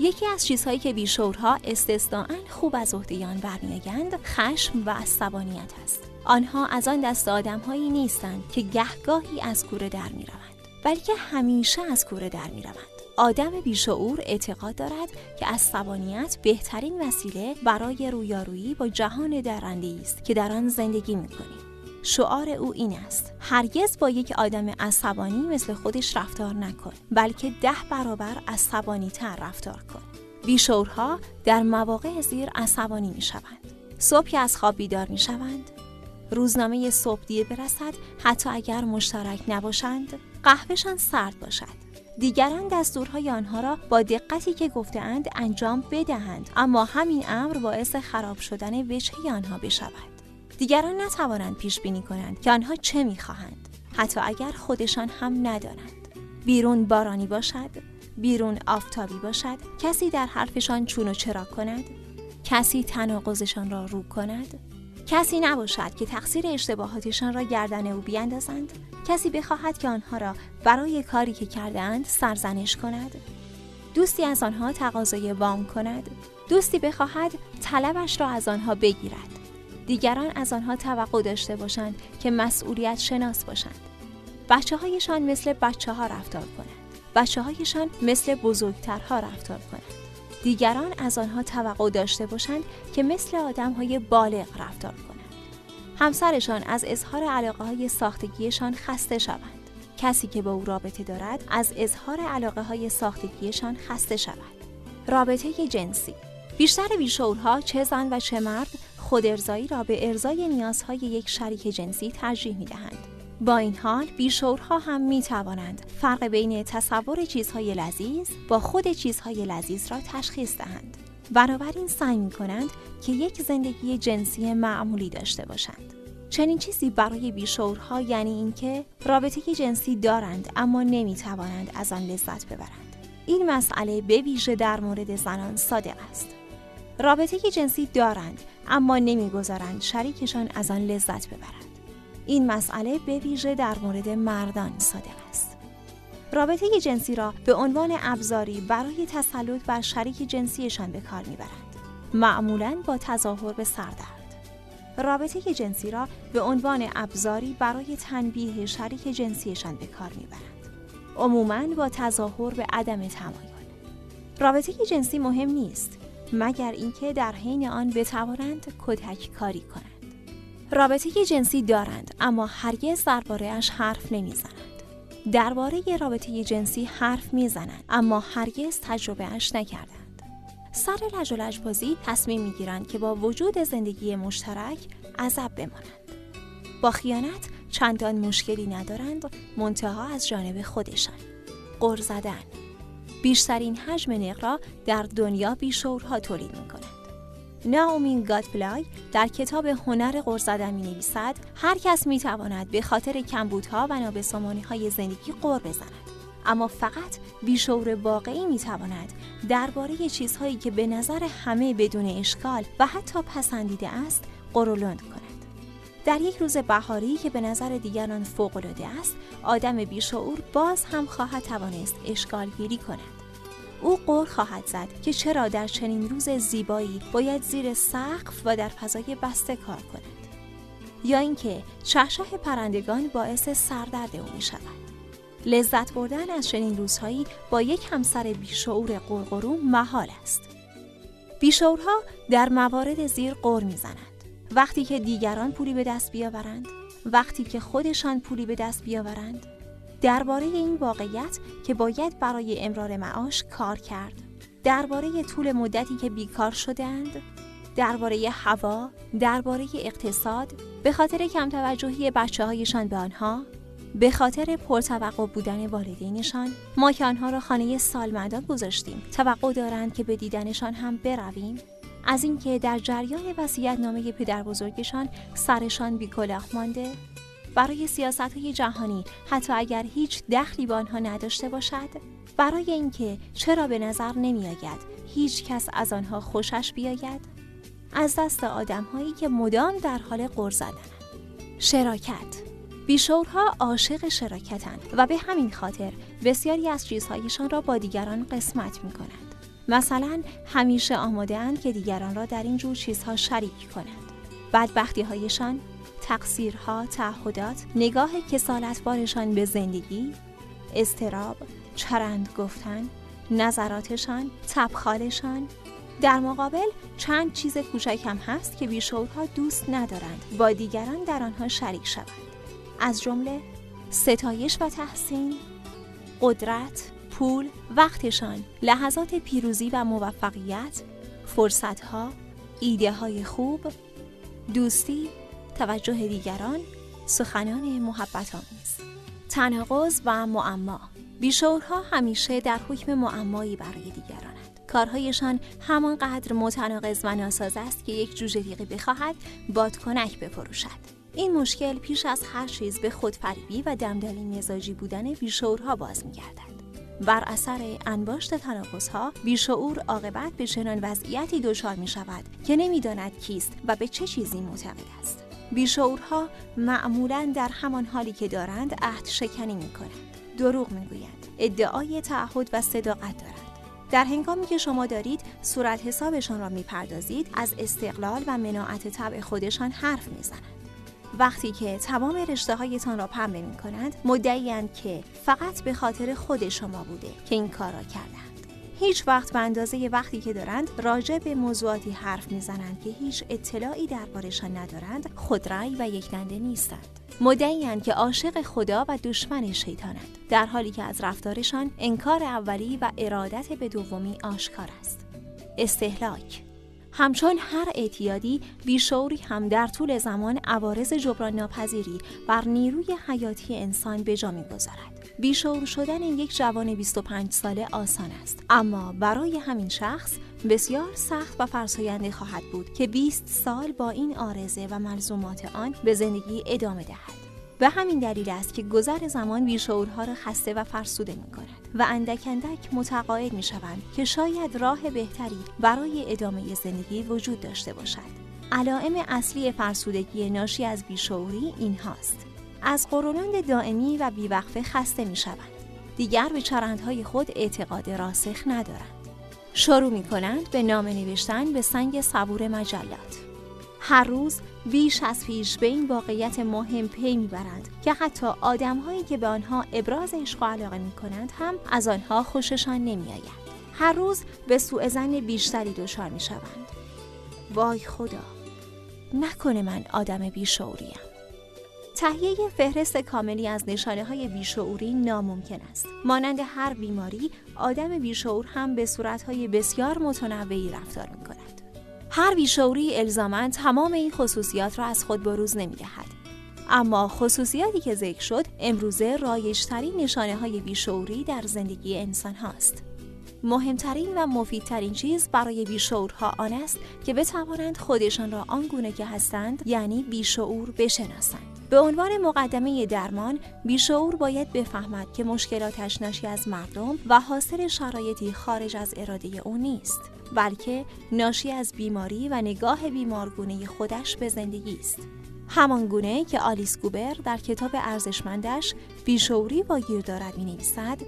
یکی از چیزهایی که بیشورها استثناء خوب از عهده آن برمیآیند خشم و عصبانیت است. آنها از آن دست آدمهایی نیستند که گهگاهی از کوره در می‌روند بلکه همیشه از کوره در می‌روند. آدم بیشعور اعتقاد دارد که عصبانیت بهترین وسیله برای رویارویی با جهان درنده است که در آن زندگی می‌کنیم شعار او این است هرگز با یک آدم عصبانی مثل خودش رفتار نکن بلکه ده برابر عصبانی تر رفتار کن. بیشورها در مواقع زیر عصبانی می شوند صبح از خواب بیدار می شوند روزنامه صبح دیر برسد حتی اگر مشترک نباشند قهوهشان سرد باشد. دیگران دستورهای آنها را با دقتی که گفتهاند انجام بدهند اما همین امر باعث خراب شدن وجهه آنها بشود. دیگران نتوانند پیش بینی کنند که آنها چه می‌خواهند. حتی اگر خودشان هم ندانند بیرون بارانی باشد بیرون آفتابی باشد کسی در حرفشان چون و چرا کند کسی تناقضشان را رو کند. کسی نباشد که تقصیر اشتباهاتشان را گردن او بیاندازند. کسی بخواهد که آنها را برای کاری که کردهاند سرزنش کند. دوستی از آنها تقاضای وام کند. دوستی بخواهد طلبش را از آنها بگیرد. دیگران از آنها توقع داشته باشند که مسئولیت شناس باشند. بچه هایشان مثل بچه ها رفتار کنند. بچه هایشان مثل بزرگترها رفتار کنند. دیگران از آنها توقع داشته باشند که مثل آدم های بالغ رفتار کنند. همسرشان از اظهار علاقه های ساختگیشان خسته شوند. کسی که با او رابطه دارد از اظهار علاقه های ساختگیشان خسته شود. رابطه جنسی بیشتر بیشورها چه زن و چه مرد خود ارزایی را به ارزای نیازهای یک شریک جنسی ترجیح می دهند. با این حال بیشورها هم می توانند فرق بین تصور چیزهای لذیذ با خود چیزهای لذیذ را تشخیص دهند. بنابراین سعی می کنند که یک زندگی جنسی معمولی داشته باشند. چنین چیزی برای بیشورها یعنی اینکه رابطه جنسی دارند اما نمی توانند از آن لذت ببرند. این مسئله به ویژه در مورد زنان صادق است. رابطه جنسی دارند اما نمی‌گذارند شریکشان از آن لذت ببرند. این مسئله به ویژه در مورد مردان صادق است. رابطه جنسی را به عنوان ابزاری برای تسلط بر شریک جنسیشان به کار می‌برند. معمولا با تظاهر به سردرد. رابطه جنسی را به عنوان ابزاری برای تنبیه شریک جنسیشان به کار می‌برند. عموما با تظاهر به عدم تمایل. رابطه جنسی مهم نیست. مگر اینکه در حین آن بتوانند کتک کاری کنند رابطه جنسی دارند اما هرگز دربارهاش حرف نمی‌زنند درباره رابطه جنسی حرف می‌زنند اما هرگز تجربه اش نکردند. سر لج و بازی تصمیم می‌گیرند که با وجود زندگی مشترک عذب بمانند. با خیانت چندان مشکلی ندارند منتها از جانب خودشان. قر زدن. بیشترین حجم نقرا در دنیا بیشورها تولید می کند. ناومین گادفلای در کتاب هنر غر زدن می نویسد هر کس می تواند به خاطر کمبودها و نابسامانی های زندگی قر بزند. اما فقط بیشور واقعی می تواند درباره چیزهایی که به نظر همه بدون اشکال و حتی پسندیده است قرولند کند. در یک روز بهاری که به نظر دیگران فوقالعاده است آدم بیشعور باز هم خواهد توانست اشکال گیری کند. او قول خواهد زد که چرا در چنین روز زیبایی باید زیر سقف و در فضای بسته کار کند یا اینکه شهشه پرندگان باعث سردرد او می شود لذت بردن از چنین روزهایی با یک همسر بیشعور قرقرو محال است. بیشعورها در موارد زیر قور می‌زنند. وقتی که دیگران پولی به دست بیاورند وقتی که خودشان پولی به دست بیاورند درباره این واقعیت که باید برای امرار معاش کار کرد. درباره طول مدتی که بیکار شدند درباره هوا درباره اقتصاد به خاطر کم توجهی بچه هایشان به آنها به خاطر پرتوقع بودن والدینشان ما که آنها را خانه سالمندان گذاشتیم توقع دارند که به دیدنشان هم برویم. از اینکه در جریان وصیت نامه پدر بزرگشان سرشان بیکلاه مانده برای سیاست های جهانی حتی اگر هیچ دخلی با آنها نداشته باشد برای اینکه چرا به نظر نمی آید هیچ کس از آنها خوشش بیاید از دست آدم هایی که مدام در حال قر زدن شراکت بیشورها عاشق شراکتند و به همین خاطر بسیاری از چیزهایشان را با دیگران قسمت می کنند. مثلا همیشه آماده اند که دیگران را در این جور چیزها شریک کنند. بدبختی هایشان، تقصیرها، تعهدات، نگاه کسالتبارشان به زندگی، استراب، چرند گفتن، نظراتشان، تبخالشان، در مقابل چند چیز کوچک هم هست که بیشورها دوست ندارند با دیگران در آنها شریک شوند. از جمله ستایش و تحسین، قدرت، پول، وقتشان، لحظات پیروزی و موفقیت، فرصتها، ایده های خوب، دوستی، توجه دیگران، سخنان محبت آمیز. تناقض و معما بیشورها همیشه در حکم معمایی برای دیگرانند. کارهایشان همانقدر متناقض و ناساز است که یک جوجه دیقی بخواهد بادکنک بفروشد. این مشکل پیش از هر چیز به خودفریبی و دمدلی مزاجی بودن بیشورها باز میگردد. بر اثر انباشت ها بیشعور عاقبت به چنان وضعیتی دچار می شود که نمی‌داند کیست و به چه چیزی معتقد است بیشعورها معمولا در همان حالی که دارند عهد شکنی می کنند دروغ می گویند ادعای تعهد و صداقت دارند. در هنگامی که شما دارید صورت حسابشان را می‌پردازید از استقلال و مناعت طبع خودشان حرف می‌زنند. وقتی که تمام رشته هایتان را پنبه می کنند مدعیند که فقط به خاطر خود شما بوده که این کار را کردند هیچ وقت به اندازه وقتی که دارند راجع به موضوعاتی حرف می‌زنند که هیچ اطلاعی دربارشان ندارند خودرأی و یکدنده نیستند. مدعیند که عاشق خدا و دشمن شیطانند در حالی که از رفتارشان انکار اولی و ارادت به دومی آشکار است. استهلاک همچون هر اعتیادی بیشوری هم در طول زمان عوارض جبران ناپذیری بر نیروی حیاتی انسان به جا می‌گذارد. بیشور شدن یک جوان 25 ساله آسان است اما برای همین شخص بسیار سخت و فرساینده خواهد بود که 20 سال با این آرزه و ملزومات آن به زندگی ادامه دهد به همین دلیل است که گذر زمان بیشعورها را خسته و فرسوده می کند و اندک اندک متقاعد می شوند که شاید راه بهتری برای ادامه زندگی وجود داشته باشد. علائم اصلی فرسودگی ناشی از بیشعوری این هاست. از قرولند دائمی و بیوقفه خسته می شوند. دیگر به چرندهای خود اعتقاد راسخ ندارند. شروع می کنند به نام نوشتن به سنگ صبور مجلات. هر روز بیش از پیش به این واقعیت مهم پی می‌برند که حتی آدمهایی که به آنها ابراز عشق و علاقه می کنند هم از آنها خوششان نمیآید هر روز به سوء زن بیشتری دچار می شوند. وای خدا نکنه من آدم بیشعوریم تهیه فهرست کاملی از نشانه های بیشعوری ناممکن است. مانند هر بیماری، آدم بیشعور هم به صورتهای بسیار متنوعی رفتار می کند. هر بیشعوری الزاما تمام این خصوصیات را از خود بروز نمی دهد. اما خصوصیاتی که ذکر شد امروزه رایجترین نشانه های بیشعوری در زندگی انسان هاست. مهمترین و مفیدترین چیز برای بیشعورها آن است که بتوانند خودشان را آنگونه که هستند یعنی بیشعور بشناسند. به عنوان مقدمه درمان بیشعور باید بفهمد که مشکلاتش ناشی از مردم و حاصل شرایطی خارج از اراده او نیست بلکه ناشی از بیماری و نگاه بیمارگونه خودش به زندگی است همان گونه که آلیس گوبر در کتاب ارزشمندش بیشعوری با گیر دارد می نویسد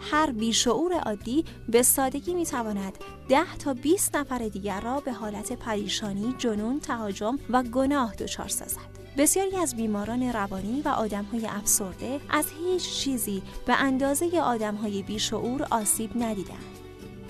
هر بیشعور عادی به سادگی می تواند 10 تا 20 نفر دیگر را به حالت پریشانی، جنون، تهاجم و گناه دچار سازد. بسیاری از بیماران روانی و آدمهای افسرده از هیچ چیزی به اندازه آدمهای بیشعور آسیب ندیدند.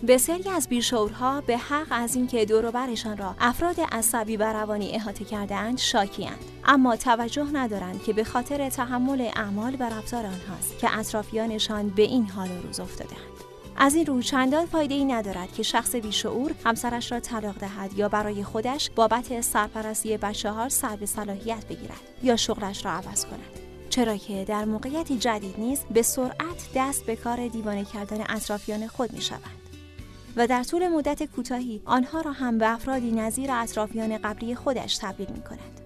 بسیاری از بیشعورها به حق از اینکه دوروبرشان را افراد عصبی و روانی احاطه کردهاند شاکیاند اما توجه ندارند که به خاطر تحمل اعمال و رفتار آنهاست که اطرافیانشان به این حال روز افتادهاند از این رو چندان فایده ای ندارد که شخص بیشعور همسرش را طلاق دهد یا برای خودش بابت سرپرستی بچه ها سر به صلاحیت بگیرد یا شغلش را عوض کند چرا که در موقعیتی جدید نیز به سرعت دست به کار دیوانه کردن اطرافیان خود می شوند. و در طول مدت کوتاهی آنها را هم به افرادی نظیر اطرافیان قبلی خودش تبدیل می کند.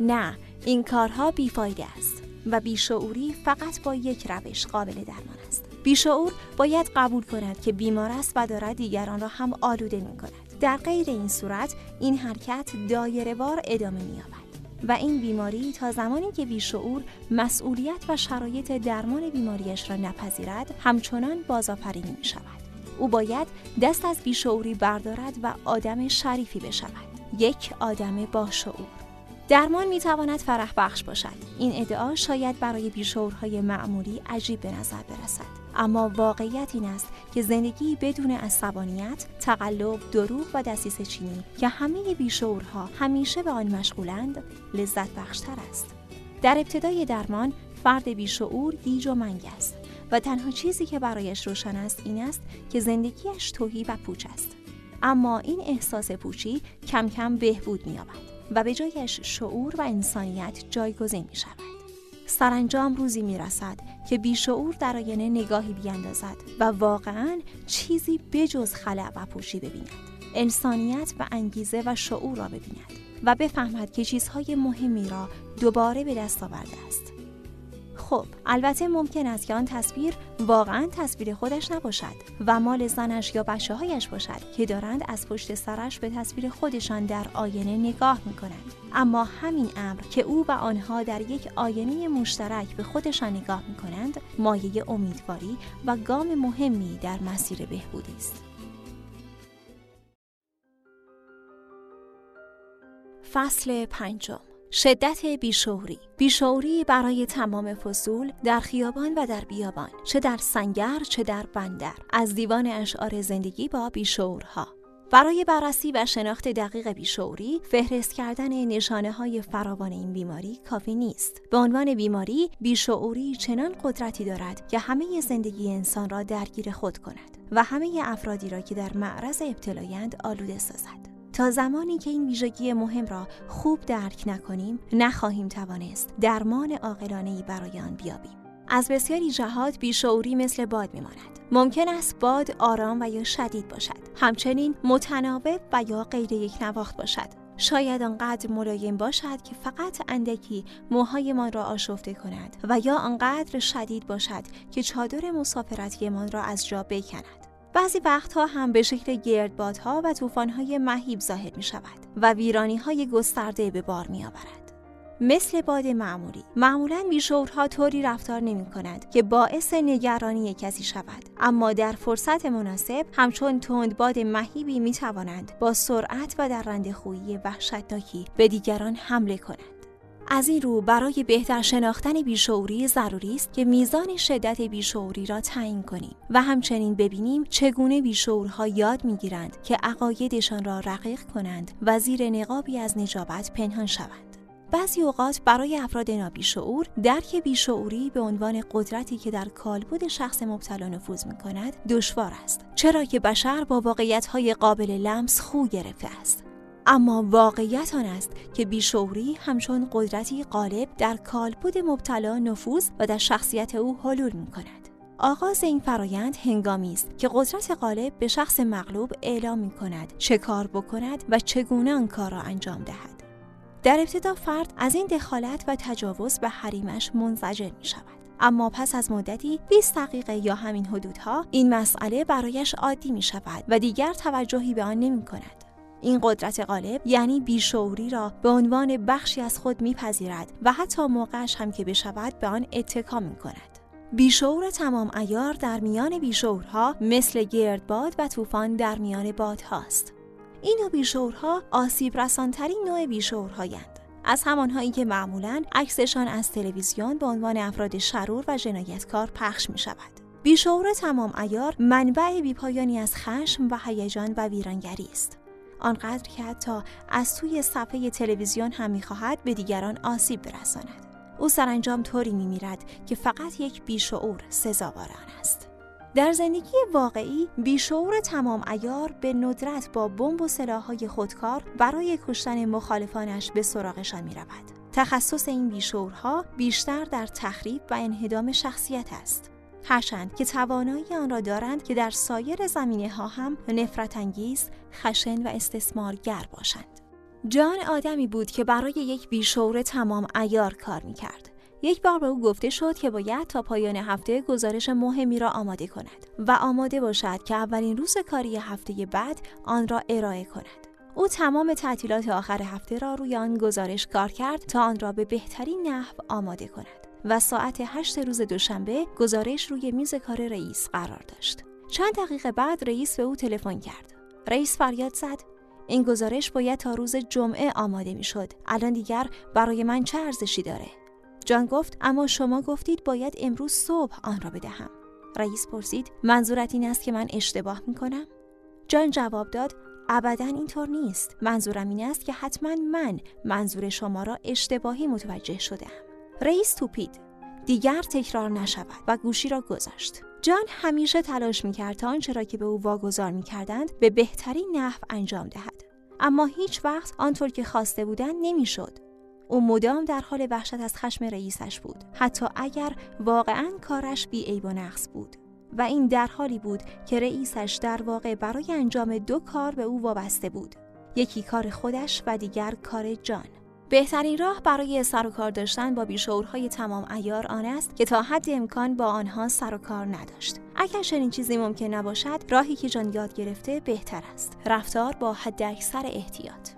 نه این کارها بیفایده است و بیشعوری فقط با یک روش قابل درمان است بیشعور باید قبول کند که بیمار است و دارد دیگران را هم آلوده می کند. در غیر این صورت این حرکت دایره وار ادامه می یابد. و این بیماری تا زمانی که بیشعور مسئولیت و شرایط درمان بیماریش را نپذیرد همچنان بازآفرینی می شود. او باید دست از بیشعوری بردارد و آدم شریفی بشود. یک آدم باشعور. درمان می تواند فرح بخش باشد. این ادعا شاید برای بیشعورهای معمولی عجیب به نظر برسد. اما واقعیت این است که زندگی بدون عصبانیت، تقلب، دروغ و دسیس چینی که همه بیشعورها همیشه به آن مشغولند لذت بخشتر است. در ابتدای درمان فرد بیشعور گیج و منگ است و تنها چیزی که برایش روشن است این است که زندگیش توهی و پوچ است. اما این احساس پوچی کم کم بهبود می‌یابد و به جایش شعور و انسانیت جایگزین می شود. سرانجام روزی می‌رسد که بیشعور در آینه نگاهی بیاندازد و واقعا چیزی بجز خلع و پوشی ببیند. انسانیت و انگیزه و شعور را ببیند و بفهمد که چیزهای مهمی را دوباره به دست آورده است. خب البته ممکن است که آن تصویر واقعا تصویر خودش نباشد و مال زنش یا بچه هایش باشد که دارند از پشت سرش به تصویر خودشان در آینه نگاه می کنند. اما همین امر که او و آنها در یک آینه مشترک به خودشان نگاه می کنند مایه امیدواری و گام مهمی در مسیر بهبودی است. فصل پنجم شدت بیشعوری. بیشعوری برای تمام فصول در خیابان و در بیابان چه در سنگر چه در بندر. از دیوان اشعار زندگی با بیشعورها. برای بررسی و شناخت دقیق بیشعوری فهرست کردن نشانه های فراوان این بیماری کافی نیست. به عنوان بیماری بیشعوری چنان قدرتی دارد که همه زندگی انسان را درگیر خود کند و همه افرادی را که در معرض ابتلایند آلوده سازد. تا زمانی که این ویژگی مهم را خوب درک نکنیم نخواهیم توانست درمان عاقلانه‌ای برای آن بیابیم. از بسیاری جهات بیشعوری مثل باد میماند. ممکن است باد آرام و یا شدید باشد. همچنین متناوب و یا غیر یک نواخت باشد. شاید آنقدر ملایم باشد که فقط اندکی موهایمان را آشفته کند و یا آنقدر شدید باشد که چادر مسافرتیمان را از جا بکند. بعضی وقتها هم به شکل گردبادها و طوفانهای مهیب ظاهر می شود و ویرانی های گسترده به بار می آورد. مثل باد معمولی. معمولا بیشورها طوری رفتار نمی کند که باعث نگرانی کسی شود. اما در فرصت مناسب همچون تند باد مهیبی می توانند با سرعت و در رند خویی وحشتناکی به دیگران حمله کنند. از این رو برای بهتر شناختن بیشعوری ضروری است که میزان شدت بیشعوری را تعیین کنیم و همچنین ببینیم چگونه بیشعورها یاد می‌گیرند که عقایدشان را رقیق کنند و زیر نقابی از نجابت پنهان شوند. بعضی اوقات برای افراد نابیشعور درک بیشعوری به عنوان قدرتی که در کالبد شخص مبتلا نفوذ می کند دشوار است چرا که بشر با واقعیت قابل لمس خو گرفته است اما واقعیت آن است که بیشعوری همچون قدرتی غالب در کالبد مبتلا نفوذ و در شخصیت او حلول می کند. آغاز این فرایند هنگامی است که قدرت غالب به شخص مغلوب اعلام می کند چه کار بکند و چگونه آن کار را انجام دهد. در ابتدا فرد از این دخالت و تجاوز به حریمش منزجر می شود. اما پس از مدتی 20 دقیقه یا همین حدودها این مسئله برایش عادی می شود و دیگر توجهی به آن نمی کند. این قدرت غالب یعنی بیشعوری را به عنوان بخشی از خود میپذیرد و حتی موقعش هم که بشود به آن اتکا می کند. بیشعور تمام ایار در میان بیشعورها مثل گردباد و طوفان در میان بادهاست. این نوع بیشعورها آسیب رسانترین نوع بیشعورهایند. از همانهایی که معمولا عکسشان از تلویزیون به عنوان افراد شرور و جنایتکار پخش می شود. بیشعور تمام ایار منبع بیپایانی از خشم و هیجان و ویرانگری است. آنقدر که حتی از توی صفحه تلویزیون هم می‌خواهد به دیگران آسیب برساند او سرانجام طوری میمیرد که فقط یک بیشعور سزاوار آن است در زندگی واقعی بیشعور تمام ایار به ندرت با بمب و سلاحهای خودکار برای کشتن مخالفانش به سراغشان می رود. تخصص این بیشعورها بیشتر در تخریب و انهدام شخصیت است. هرچند که توانایی آن را دارند که در سایر زمینه ها هم نفرت انگیز، خشن و استثمارگر باشند. جان آدمی بود که برای یک بیشعور تمام ایار کار می کرد. یک بار به او گفته شد که باید تا پایان هفته گزارش مهمی را آماده کند و آماده باشد که اولین روز کاری هفته بعد آن را ارائه کند. او تمام تعطیلات آخر هفته را روی آن گزارش کار کرد تا آن را به بهترین نحو آماده کند. و ساعت هشت روز دوشنبه گزارش روی میز کار رئیس قرار داشت. چند دقیقه بعد رئیس به او تلفن کرد. رئیس فریاد زد این گزارش باید تا روز جمعه آماده می شد. الان دیگر برای من چه ارزشی داره؟ جان گفت اما شما گفتید باید امروز صبح آن را بدهم. رئیس پرسید منظورت این است که من اشتباه می کنم؟ جان جواب داد ابدا اینطور نیست. منظورم این است که حتما من منظور شما را اشتباهی متوجه شدم. رئیس توپید. دیگر تکرار نشود و گوشی را گذاشت. جان همیشه تلاش می‌کرد تا آنچه را که به او واگذار می‌کردند به بهترین نحو انجام دهد. اما هیچ وقت آنطور که خواسته بودند نمی‌شد. او مدام در حال وحشت از خشم رئیسش بود. حتی اگر واقعا کارش بی عیب و نقص بود. و این در حالی بود که رئیسش در واقع برای انجام دو کار به او وابسته بود. یکی کار خودش و دیگر کار جان. بهترین راه برای سر و کار داشتن با بیشعورهای تمام ایار آن است که تا حد امکان با آنها سر و کار نداشت. اگر چنین چیزی ممکن نباشد راهی که جان یاد گرفته بهتر است. رفتار با حد اکثر احتیاط.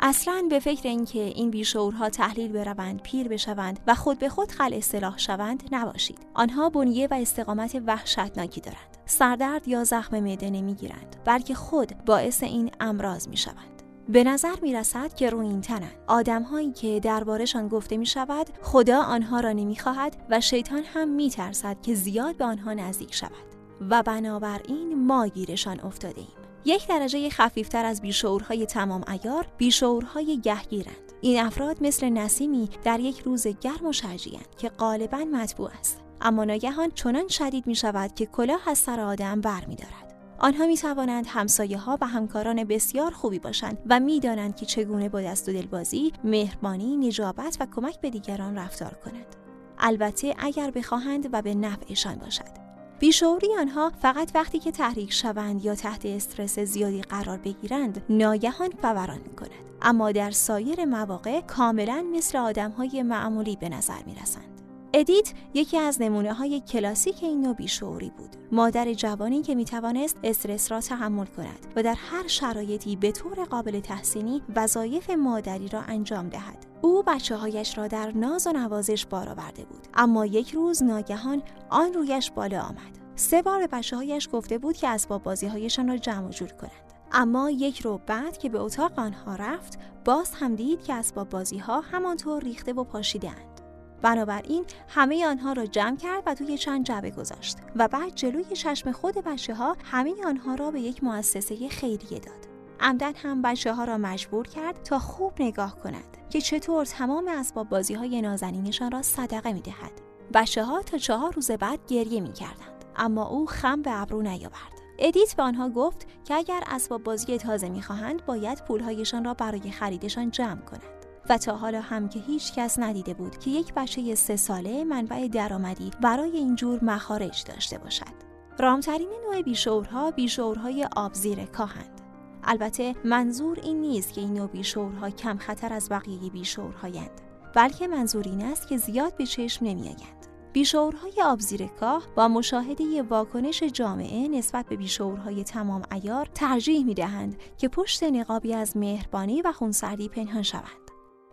اصلا به فکر اینکه این بیشعورها تحلیل بروند پیر بشوند و خود به خود خل اصلاح شوند نباشید. آنها بنیه و استقامت وحشتناکی دارند. سردرد یا زخم معده نمی‌گیرند بلکه خود باعث این امراض می‌شوند. به نظر می رسد که روی این تنن آدم هایی که دربارشان گفته می شود خدا آنها را نمی خواهد و شیطان هم می ترسد که زیاد به آنها نزدیک شود و بنابراین ما گیرشان افتاده ایم. یک درجه خفیفتر از بیشعورهای تمام ایار بیشعورهای گهگیرند. این افراد مثل نسیمی در یک روز گرم و شرجیند که غالبا مطبوع است. اما ناگهان چنان شدید می شود که کلاه از سر آدم بر می دارد. آنها می توانند همسایه ها و همکاران بسیار خوبی باشند و می دانند که چگونه با دست و دلبازی، مهربانی، نجابت و کمک به دیگران رفتار کنند. البته اگر بخواهند و به نفعشان باشد. بیشعوری آنها فقط وقتی که تحریک شوند یا تحت استرس زیادی قرار بگیرند ناگهان فوران می کند. اما در سایر مواقع کاملا مثل آدم های معمولی به نظر می رسند. ادیت یکی از نمونه های کلاسیک این نوع بیشعوری بود. مادر جوانی که می توانست استرس را تحمل کند و در هر شرایطی به طور قابل تحسینی وظایف مادری را انجام دهد. او بچه هایش را در ناز و نوازش بار آورده بود. اما یک روز ناگهان آن رویش بالا آمد. سه بار به بچه هایش گفته بود که اسباب بازی هایشان را جمع جور کنند. اما یک رو بعد که به اتاق آنها رفت باز هم دید که اسباب بازی ها همانطور ریخته و پاشیدند بنابراین همه آنها را جمع کرد و توی چند جعبه گذاشت و بعد جلوی چشم خود بچه ها همه آنها را به یک مؤسسه خیریه داد عمدن هم بچه ها را مجبور کرد تا خوب نگاه کند که چطور تمام اسباب بازی های نازنینشان را صدقه می دهد. بچه ها تا چهار روز بعد گریه می کردند. اما او خم به ابرو نیاورد. ادیت به آنها گفت که اگر اسباب بازی تازه می‌خواهند باید پولهایشان را برای خریدشان جمع کنند و تا حالا هم که هیچ کس ندیده بود که یک بچه سه ساله منبع درآمدی برای این جور مخارج داشته باشد. رامترین نوع بیشعورها بیشعورهای آب زیر کاهند. البته منظور این نیست که این نوع بیشعورها کم خطر از بقیه بیشعورهایند بلکه منظور این است که زیاد به چشم نمیآیند. بیشعورهای آبزیر کاه با مشاهده واکنش جامعه نسبت به بیشعورهای تمام ایار ترجیح می دهند که پشت نقابی از مهربانی و خونسردی پنهان شوند.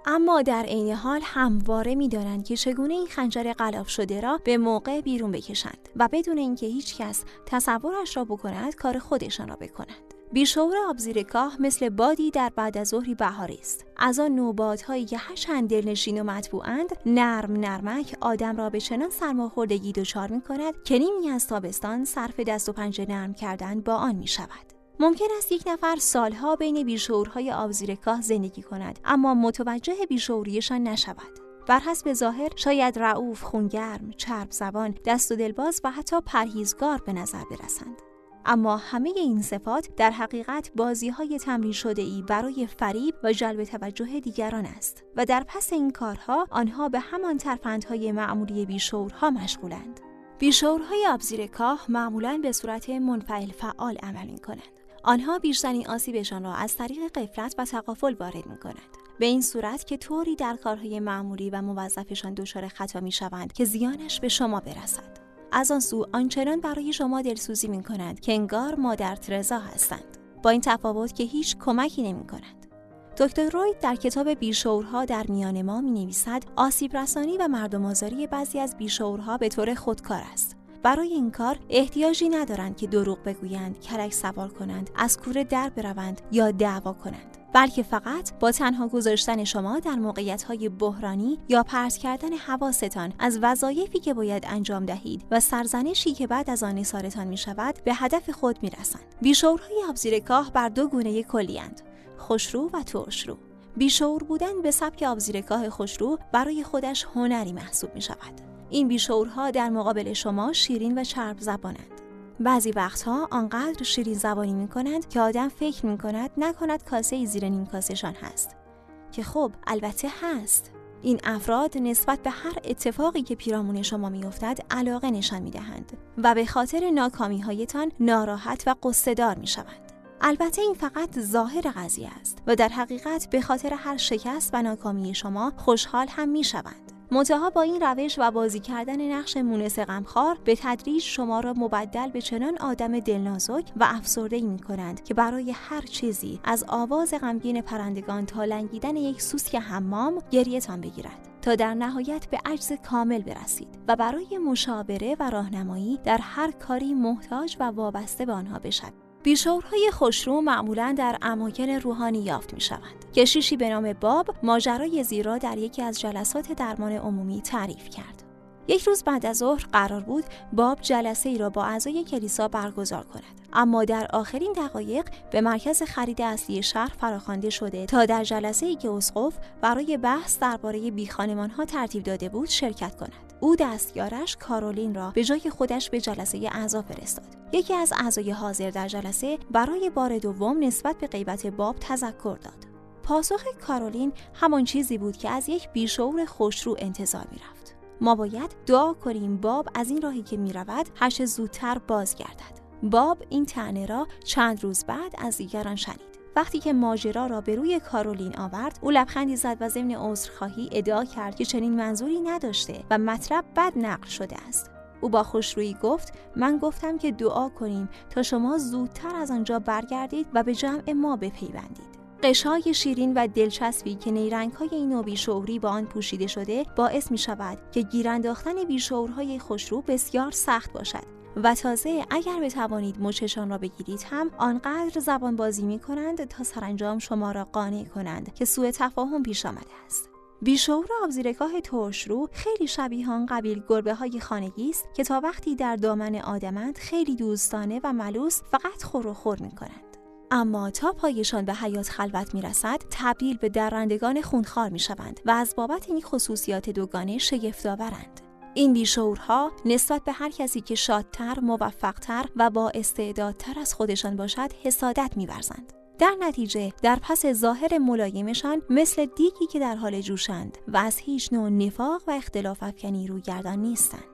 اما در عین حال همواره می‌دانند که چگونه این خنجر غلاف شده را به موقع بیرون بکشند و بدون اینکه هیچ کس تصورش را بکند کار خودشان را بکنند. بیشعور آبزیر کاه مثل بادی در بعد از ظهری بهاری است از آن نوبادهایی که هرچند دلنشین و مطبوعند نرم نرمک آدم را به چنان سرماخوردگی دچار می کند که نیمی از تابستان صرف دست و پنجه نرم کردن با آن می شود ممکن است یک نفر سالها بین بیشعورهای آبزیر کاه زندگی کند اما متوجه بیشعوریشان نشود بر حسب ظاهر شاید رعوف، خونگرم، چرب زبان، دست و دلباز و حتی پرهیزگار به نظر برسند. اما همه این صفات در حقیقت بازی های تمرین شده ای برای فریب و جلب توجه دیگران است و در پس این کارها آنها به همان ترفندهای معمولی بیشورها مشغولند. بیشورهای آبزیر کاه معمولا به صورت منفعل فعال عمل می کنند. آنها بیشترین آسیبشان را از طریق قفلت و تقافل وارد می کنند. به این صورت که طوری در کارهای معمولی و موظفشان دچار خطا می شوند که زیانش به شما برسد. از آن سو آنچنان برای شما دلسوزی می کنند که انگار مادر ترزا هستند با این تفاوت که هیچ کمکی نمی کند. دکتر روید در کتاب بیشورها در میان ما می نویسد آسیب رسانی و مردم آزاری بعضی از بیشورها به طور خودکار است. برای این کار احتیاجی ندارند که دروغ بگویند، کرک سوار کنند، از کوره در بروند یا دعوا کنند. بلکه فقط با تنها گذاشتن شما در های بحرانی یا پرت کردن حواستان از وظایفی که باید انجام دهید و سرزنشی که بعد از آن نثارتان می شود به هدف خود می رسند. بیشورهای آبزیر کاه بر دو گونه کلیاند خوشرو و ترشرو بیشور بودن به سبک آبزیرکاه خوشرو برای خودش هنری محسوب می شود. این بیشورها در مقابل شما شیرین و چرب زبانند. بعضی وقتها آنقدر شیرین زبانی می کنند که آدم فکر می کند نکند کاسه زیر نیم کاسهشان هست که خب البته هست این افراد نسبت به هر اتفاقی که پیرامون شما میافتد علاقه نشان می دهند و به خاطر ناکامی هایتان ناراحت و قصدار می شوند. البته این فقط ظاهر قضیه است و در حقیقت به خاطر هر شکست و ناکامی شما خوشحال هم می شوند. منتها با این روش و بازی کردن نقش مونس غمخوار به تدریج شما را مبدل به چنان آدم دلنازک و افسرده می کنند که برای هر چیزی از آواز غمگین پرندگان تا لنگیدن یک سوسک حمام گریهتان بگیرد تا در نهایت به عجز کامل برسید و برای مشاوره و راهنمایی در هر کاری محتاج و وابسته به آنها بشوید. بیشورهای خوشرو معمولا در اماکن روحانی یافت می شوند. کشیشی به نام باب ماجرای زیرا در یکی از جلسات درمان عمومی تعریف کرد. یک روز بعد از ظهر قرار بود باب جلسه ای را با اعضای کلیسا برگزار کند اما در آخرین دقایق به مرکز خرید اصلی شهر فراخوانده شده تا در جلسه ای که اسقف برای بحث درباره بیخانمان ها ترتیب داده بود شرکت کند او دستیارش کارولین را به جای خودش به جلسه اعضا فرستاد. یکی از اعضای حاضر در جلسه برای بار دوم نسبت به غیبت باب تذکر داد. پاسخ کارولین همان چیزی بود که از یک بیشعور خوشرو انتظار می‌رفت. ما باید دعا کنیم باب از این راهی که می‌رود هرچه زودتر بازگردد. باب این تنه را چند روز بعد از دیگران شنید. وقتی که ماجرا را به روی کارولین آورد او لبخندی زد و ضمن عذرخواهی ادعا کرد که چنین منظوری نداشته و مطلب بد نقل شده است. او با خوشرویی گفت من گفتم که دعا کنیم تا شما زودتر از آنجا برگردید و به جمع ما بپیوندید. قشای شیرین و دلچسبی که نیرنگ های این نوع با آن پوشیده شده باعث می شود که گیرانداختن بیشعورهای خوشرو بسیار سخت باشد. و تازه اگر بتوانید مچشان را بگیرید هم آنقدر زبان بازی می کنند تا سرانجام شما را قانع کنند که سوء تفاهم پیش آمده است. بیشعور آبزیرگاه ترشرو خیلی شبیه قبیل گربه های خانگی است که تا وقتی در دامن آدمند خیلی دوستانه و ملوس فقط خور و خور می کنند. اما تا پایشان به حیات خلوت می رسد تبدیل به درندگان خونخوار می شوند و از بابت این خصوصیات دوگانه شگفتآورند. این بیشورها نسبت به هر کسی که شادتر، موفقتر و با استعدادتر از خودشان باشد حسادت میورزند. در نتیجه در پس ظاهر ملایمشان مثل دیگی که در حال جوشند و از هیچ نوع نفاق و اختلاف افکنی روگردان نیستند.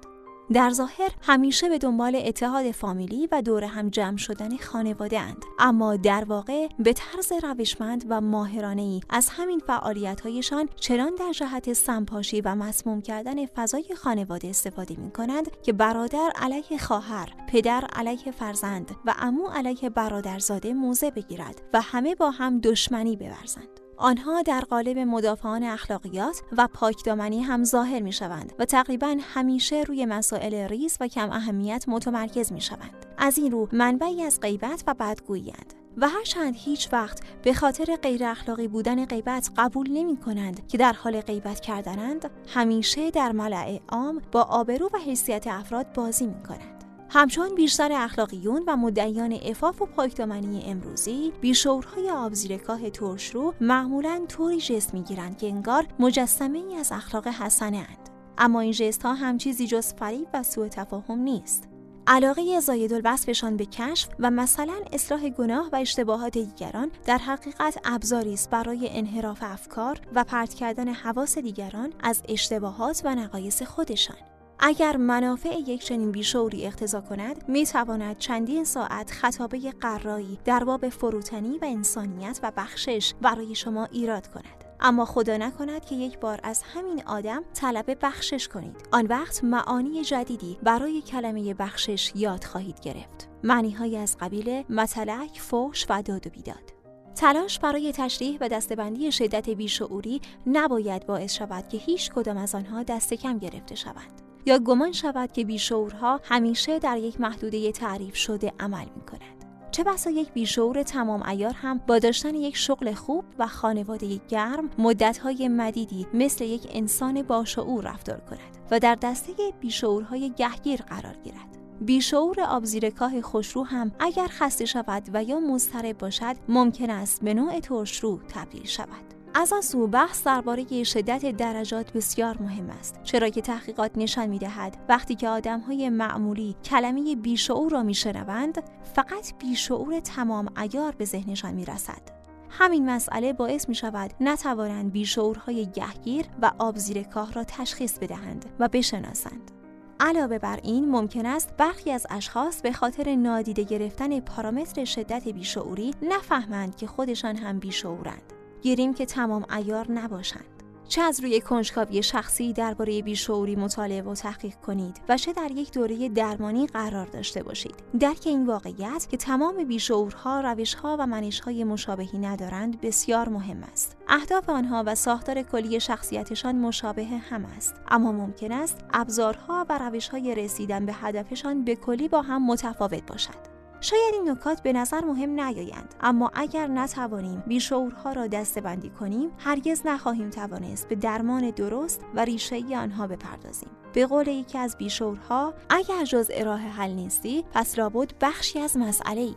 در ظاهر همیشه به دنبال اتحاد فامیلی و دور هم جمع شدن خانواده اند اما در واقع به طرز روشمند و ماهرانه ای از همین فعالیت هایشان چنان در جهت سمپاشی و مسموم کردن فضای خانواده استفاده می کنند که برادر علیه خواهر، پدر علیه فرزند و امو علیه برادرزاده موضع بگیرد و همه با هم دشمنی بورزند. آنها در قالب مدافعان اخلاقیات و پاکدامنی هم ظاهر می شوند و تقریبا همیشه روی مسائل ریز و کم اهمیت متمرکز می شوند. از این رو منبعی از غیبت و بدگوییند. و هرچند هیچ وقت به خاطر غیر اخلاقی بودن غیبت قبول نمی کنند که در حال غیبت کردنند همیشه در ملع عام با آبرو و حیثیت افراد بازی می کنند. همچون بیشتر اخلاقیون و مدعیان افاف و پاکدامنی امروزی بیشورهای آبزیرکاه ترشرو معمولا طوری جست می‌گیرند که انگار مجسمه ای از اخلاق حسنه اند. اما این جست ها هم چیزی جز فریب و سوء تفاهم نیست. علاقه زاید الوصفشان به کشف و مثلا اصلاح گناه و اشتباهات دیگران در حقیقت ابزاری است برای انحراف افکار و پرت کردن حواس دیگران از اشتباهات و نقایص خودشان. اگر منافع یک چنین بیشوری اقتضا کند می تواند چندین ساعت خطابه قرایی در باب فروتنی و انسانیت و بخشش برای شما ایراد کند. اما خدا نکند که یک بار از همین آدم طلب بخشش کنید. آن وقت معانی جدیدی برای کلمه بخشش یاد خواهید گرفت. معنی از قبیل مطلق فوش و داد و بیداد. تلاش برای تشریح و دستبندی شدت بیشعوری نباید باعث شود که هیچ کدام از آنها دست کم گرفته شوند. یا گمان شود که بیشعورها همیشه در یک محدوده تعریف شده عمل می کند. چه بسا یک بیشعور تمام ایار هم با داشتن یک شغل خوب و خانواده گرم مدتهای مدیدی مثل یک انسان باشعور رفتار کند و در دسته بیشعورهای گهگیر قرار گیرد. بیشعور آبزیرکاه خوشرو هم اگر خسته شود و یا مضطرب باشد ممکن است به نوع ترشرو تبدیل شود. از آن سو بحث درباره شدت درجات بسیار مهم است چرا که تحقیقات نشان می‌دهد وقتی که های معمولی کلمه بیشعور را میشنوند فقط بیشعور تمام ایار به ذهنشان می‌رسد همین مسئله باعث می شود نتوانند بیشعورهای گهگیر و آبزیر کاه را تشخیص بدهند و بشناسند. علاوه بر این ممکن است برخی از اشخاص به خاطر نادیده گرفتن پارامتر شدت بیشعوری نفهمند که خودشان هم بیشعورند. گیریم که تمام ایار نباشند. چه از روی کنجکاوی شخصی درباره بیشعوری مطالعه و تحقیق کنید و چه در یک دوره درمانی قرار داشته باشید. درک این واقعیت که تمام بیشعورها روشها و منشهای مشابهی ندارند بسیار مهم است. اهداف آنها و ساختار کلی شخصیتشان مشابه هم است. اما ممکن است ابزارها و روشهای رسیدن به هدفشان به کلی با هم متفاوت باشد. شاید این نکات به نظر مهم نیایند اما اگر نتوانیم بیشعورها را دسته بندی کنیم هرگز نخواهیم توانست به درمان درست و ریشه آنها بپردازیم. به قول یکی از بیشعورها اگر جز راه حل نیستی پس لابد بخشی از مسئله ای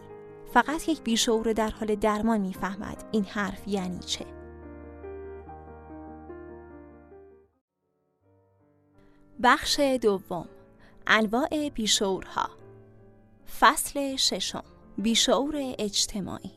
فقط یک بیشعور در حال درمان می‌فهمد این حرف یعنی چه. بخش دوم. انواع بیشعورها. فصل ششم. بیشعور اجتماعی.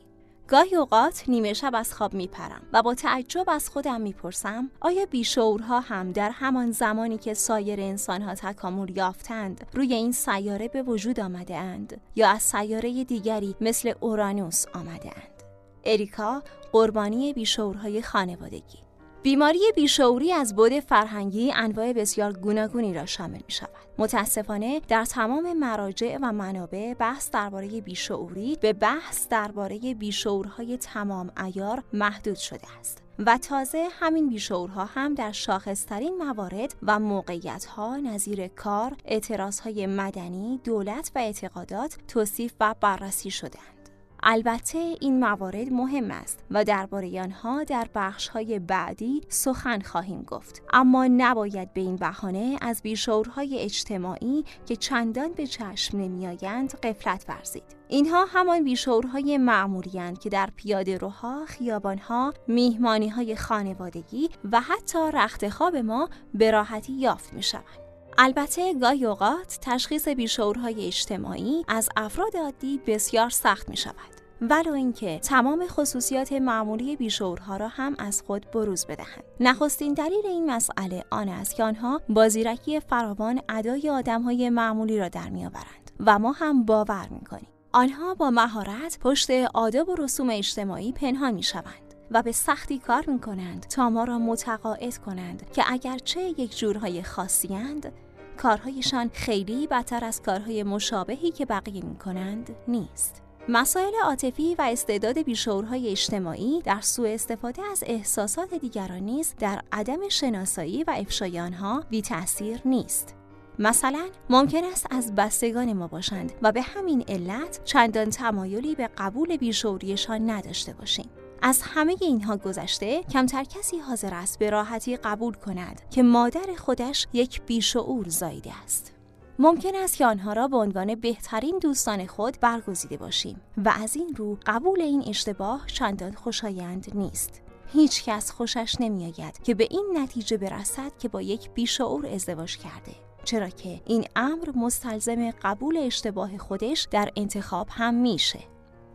گاهی اوقات نیمه شب از خواب میپرم و با تعجب از خودم می‌پرسم آیا بیشعورها هم در همان زمانی که سایر انسانها تکامل یافتند روی این سیاره به وجود آمده اند یا از سیاره دیگری مثل اورانوس آمده اند؟ اریکا قربانی بیشعورهای خانوادگی. بیماری بیشعوری از بود فرهنگی انواع بسیار گوناگونی را شامل می شود. متاسفانه در تمام مراجع و منابع بحث درباره بیشعوری به بحث درباره بیشعورهای تمام ایار محدود شده است. و تازه همین بیشعورها هم در شاخصترین موارد و موقعیتها نظیر کار، اعتراضهای مدنی، دولت و اعتقادات توصیف و بررسی شدند. البته این موارد مهم است و درباره آنها در بخش‌های بعدی سخن خواهیم گفت اما نباید به این بهانه از بیشورهای اجتماعی که چندان به چشم نمیآیند قفلت ورزید اینها همان بیشورهای معمولی که در پیاده روها، خیابانها، میهمانی های خانوادگی و حتی رخت خواب ما به راحتی یافت می شوند. البته گاهی اوقات تشخیص بیشورهای اجتماعی از افراد عادی بسیار سخت می شود. ولو اینکه تمام خصوصیات معمولی بیشورها را هم از خود بروز بدهند نخستین دلیل این مسئله آن است که آنها با زیرکی فراوان ادای آدمهای معمولی را در میآورند و ما هم باور می‌کنیم آنها با مهارت پشت آداب و رسوم اجتماعی پنهان می‌شوند و به سختی کار می کنند تا ما را متقاعد کنند که اگرچه یک جورهای خاصی کارهایشان خیلی بدتر از کارهای مشابهی که بقیه می کنند نیست. مسائل عاطفی و استعداد بیشعورهای اجتماعی در سوء استفاده از احساسات دیگران نیز در عدم شناسایی و افشای آنها بی تأثیر نیست. مثلا ممکن است از بستگان ما باشند و به همین علت چندان تمایلی به قبول بیشعوریشان نداشته باشیم. از همه اینها گذشته کمتر کسی حاضر است به راحتی قبول کند که مادر خودش یک بیشعور زایده است. ممکن است که آنها را به عنوان بهترین دوستان خود برگزیده باشیم و از این رو قبول این اشتباه چندان خوشایند نیست. هیچ کس خوشش نمیآید که به این نتیجه برسد که با یک بیشعور ازدواج کرده. چرا که این امر مستلزم قبول اشتباه خودش در انتخاب هم میشه.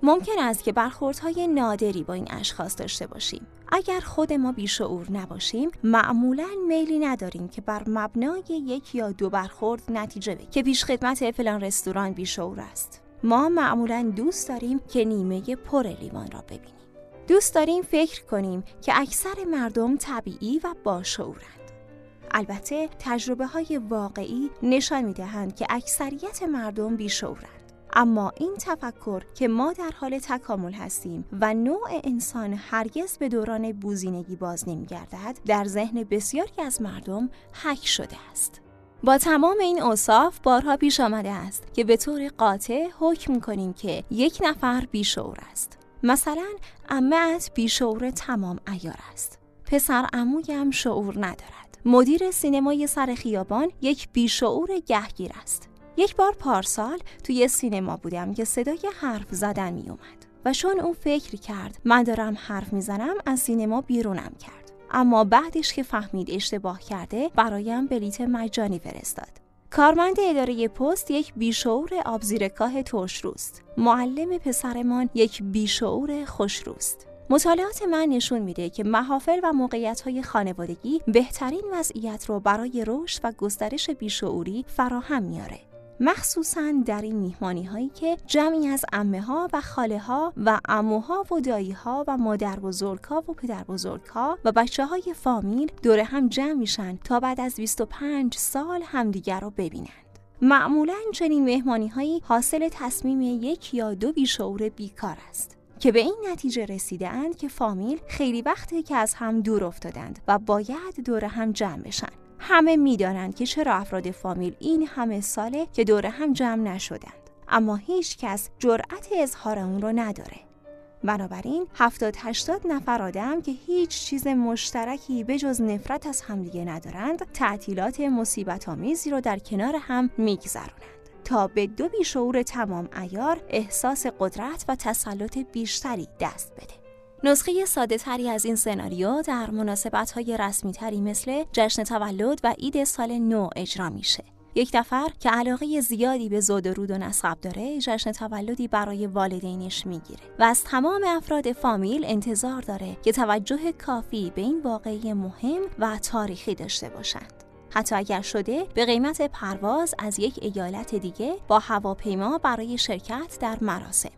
ممکن است که برخوردهای نادری با این اشخاص داشته باشیم اگر خود ما بیشعور نباشیم معمولا میلی نداریم که بر مبنای یک یا دو برخورد نتیجه بگیریم که پیش خدمت فلان رستوران بیشعور است. ما معمولا دوست داریم که نیمه پر لیوان را ببینیم. دوست داریم فکر کنیم که اکثر مردم طبیعی و باشعورند. البته تجربه های واقعی نشان می دهند که اکثریت مردم بیشعورند. اما این تفکر که ما در حال تکامل هستیم و نوع انسان هرگز به دوران بوزینگی باز نمیگردد در ذهن بسیاری از مردم حک شده است. با تمام این اوصاف بارها پیش آمده است که به طور قاطع حکم کنیم که یک نفر بیشعور است. مثلا امت بیشعور تمام ایار است. پسر امویم شعور ندارد. مدیر سینمای سر خیابان یک بیشعور گهگیر است. یک بار پارسال توی سینما بودم که صدای حرف زدن می اومد و چون اون فکر کرد من دارم حرف می‌زنم از سینما بیرونم کرد. اما بعدش که فهمید اشتباه کرده برایم بلیت مجانی فرستاد. کارمند اداره پست یک بیشعور آبزیرکاه ترش روست. معلم پسرمان یک بیشعور خوش روست. مطالعات من نشون میده که محافل و موقعیت های خانوادگی بهترین وضعیت رو برای رشد و گسترش بیشعوری فراهم میاره. مخصوصا در این میهمانی هایی که جمعی از امه ها و خاله ها و اموها و دایی ها و مادر بزرگ ها و پدر بزرگ ها و بچه های فامیل دور هم جمع میشن تا بعد از 25 سال همدیگر رو ببینند. معمولا چنین مهمانی هایی حاصل تصمیم یک یا دو بیشعور بیکار است. که به این نتیجه رسیده اند که فامیل خیلی وقته که از هم دور افتادند و باید دور هم جمع بشن. همه می‌دانند که چرا افراد فامیل این همه ساله که دور هم جمع نشدند. اما هیچ کس جرأت اظهار اون رو نداره. بنابراین هفتاد هشتاد نفر آدم که هیچ چیز مشترکی به جز نفرت از همدیگه ندارند تعطیلات مصیبت آمیزی رو در کنار هم میگذرونند. تا به دو بیشعور تمام ایار احساس قدرت و تسلط بیشتری دست بده. نسخه ساده تری از این سناریو در مناسبت های رسمی تری مثل جشن تولد و عید سال نو اجرا میشه. یک نفر که علاقه زیادی به زود و رود و نسب داره جشن تولدی برای والدینش می‌گیره و از تمام افراد فامیل انتظار داره که توجه کافی به این واقعی مهم و تاریخی داشته باشند. حتی اگر شده به قیمت پرواز از یک ایالت دیگه با هواپیما برای شرکت در مراسم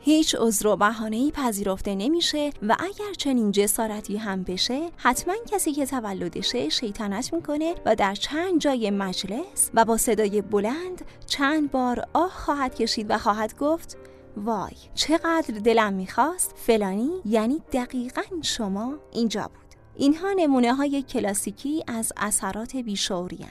هیچ عذر و بهانه‌ای پذیرفته نمیشه و اگر چنین جسارتی هم بشه حتما کسی که تولدشه شیطنت می‌کنه و در چند جای مجلس و با صدای بلند چند بار آه خواهد کشید و خواهد گفت وای چقدر دلم می‌خواست فلانی یعنی دقیقا شما اینجا بود. اینها نمونه های کلاسیکی از اثرات بیشعوری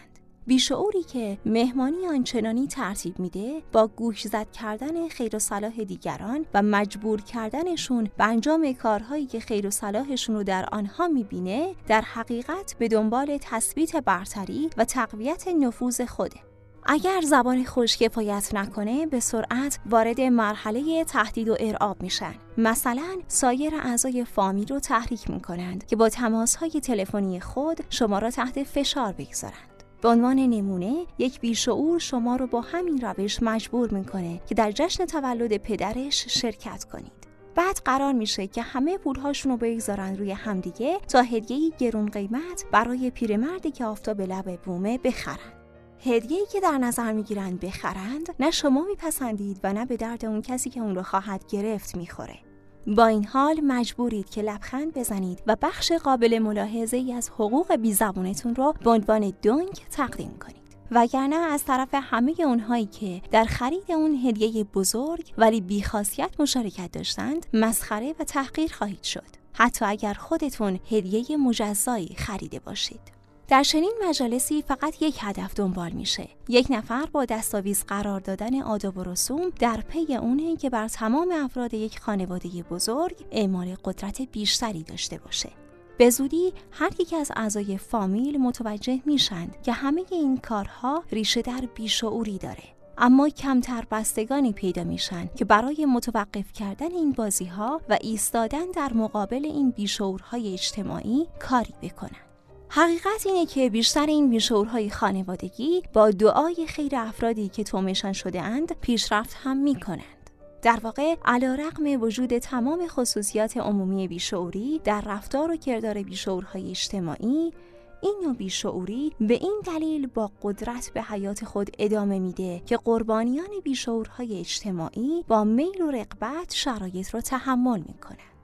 بیشعوری که مهمانی آنچنانی ترتیب میده با گوش زد کردن خیر و صلاح دیگران و مجبور کردنشون به انجام کارهایی که خیر و صلاحشون رو در آنها می‌بینه در حقیقت به دنبال تثبیت برتری و تقویت نفوذ خوده اگر زبان خوش کفایت نکنه به سرعت وارد مرحله تهدید و ارعاب میشن. مثلا سایر اعضای فامیل رو تحریک می‌کنند که با تماسهای تلفنی خود شما را تحت فشار بگذارند به عنوان نمونه یک بیشعور شما رو با همین روش مجبور می‌کنه که در جشن تولد پدرش شرکت کنید. بعد قرار میشه که همه پولهاشون رو بگذارن روی همدیگه تا هدیه‌ای گرون قیمت برای پیرمردی که آفتاب لب بومه بخرن. هدیه‌ای که در نظر می‌گیرند بخرند نه شما میپسندید و نه به درد اون کسی که اون رو خواهد گرفت می‌خوره. با این حال مجبورید که لبخند بزنید و بخش قابل ملاحظه ای از حقوق بی زبونتون رو به عنوان دنگ تقدیم کنید. وگرنه از طرف همه اونهایی که در خرید اون هدیه بزرگ ولی بیخاصیت مشارکت داشتند مسخره و تحقیر خواهید شد حتی اگر خودتون هدیه مجزایی خریده باشید در چنین مجالسی فقط یک هدف دنبال میشه. یک نفر با دستاویز قرار دادن آداب و رسوم در پی اونه که بر تمام افراد یک خانواده بزرگ اعمال قدرت بیشتری داشته باشه. به زودی هر یک از اعضای فامیل متوجه میشن که همه این کارها ریشه در بیشعوری داره. اما کمتر بستگانی پیدا میشن که برای متوقف کردن این بازی ها و ایستادن در مقابل این بیشعورهای اجتماعی کاری بکنن. حقیقت اینه که بیشتر این بیشورهای خانوادگی با دعای خیر افرادی که تومشان شده اند پیشرفت هم می کنند. در واقع علا رقم وجود تمام خصوصیات عمومی بیشعوری در رفتار و کردار بیشعورهای اجتماعی این نوع بیشعوری به این دلیل با قدرت به حیات خود ادامه میده که قربانیان بیشعورهای اجتماعی با میل و رقبت شرایط را تحمل می‌کنند.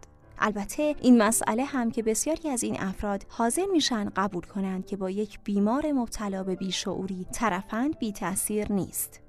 البته این مسئله هم که بسیاری از این افراد حاضر میشن قبول کنند که با یک بیمار مبتلا به بیشعوری طرفند بی تاثیر نیست.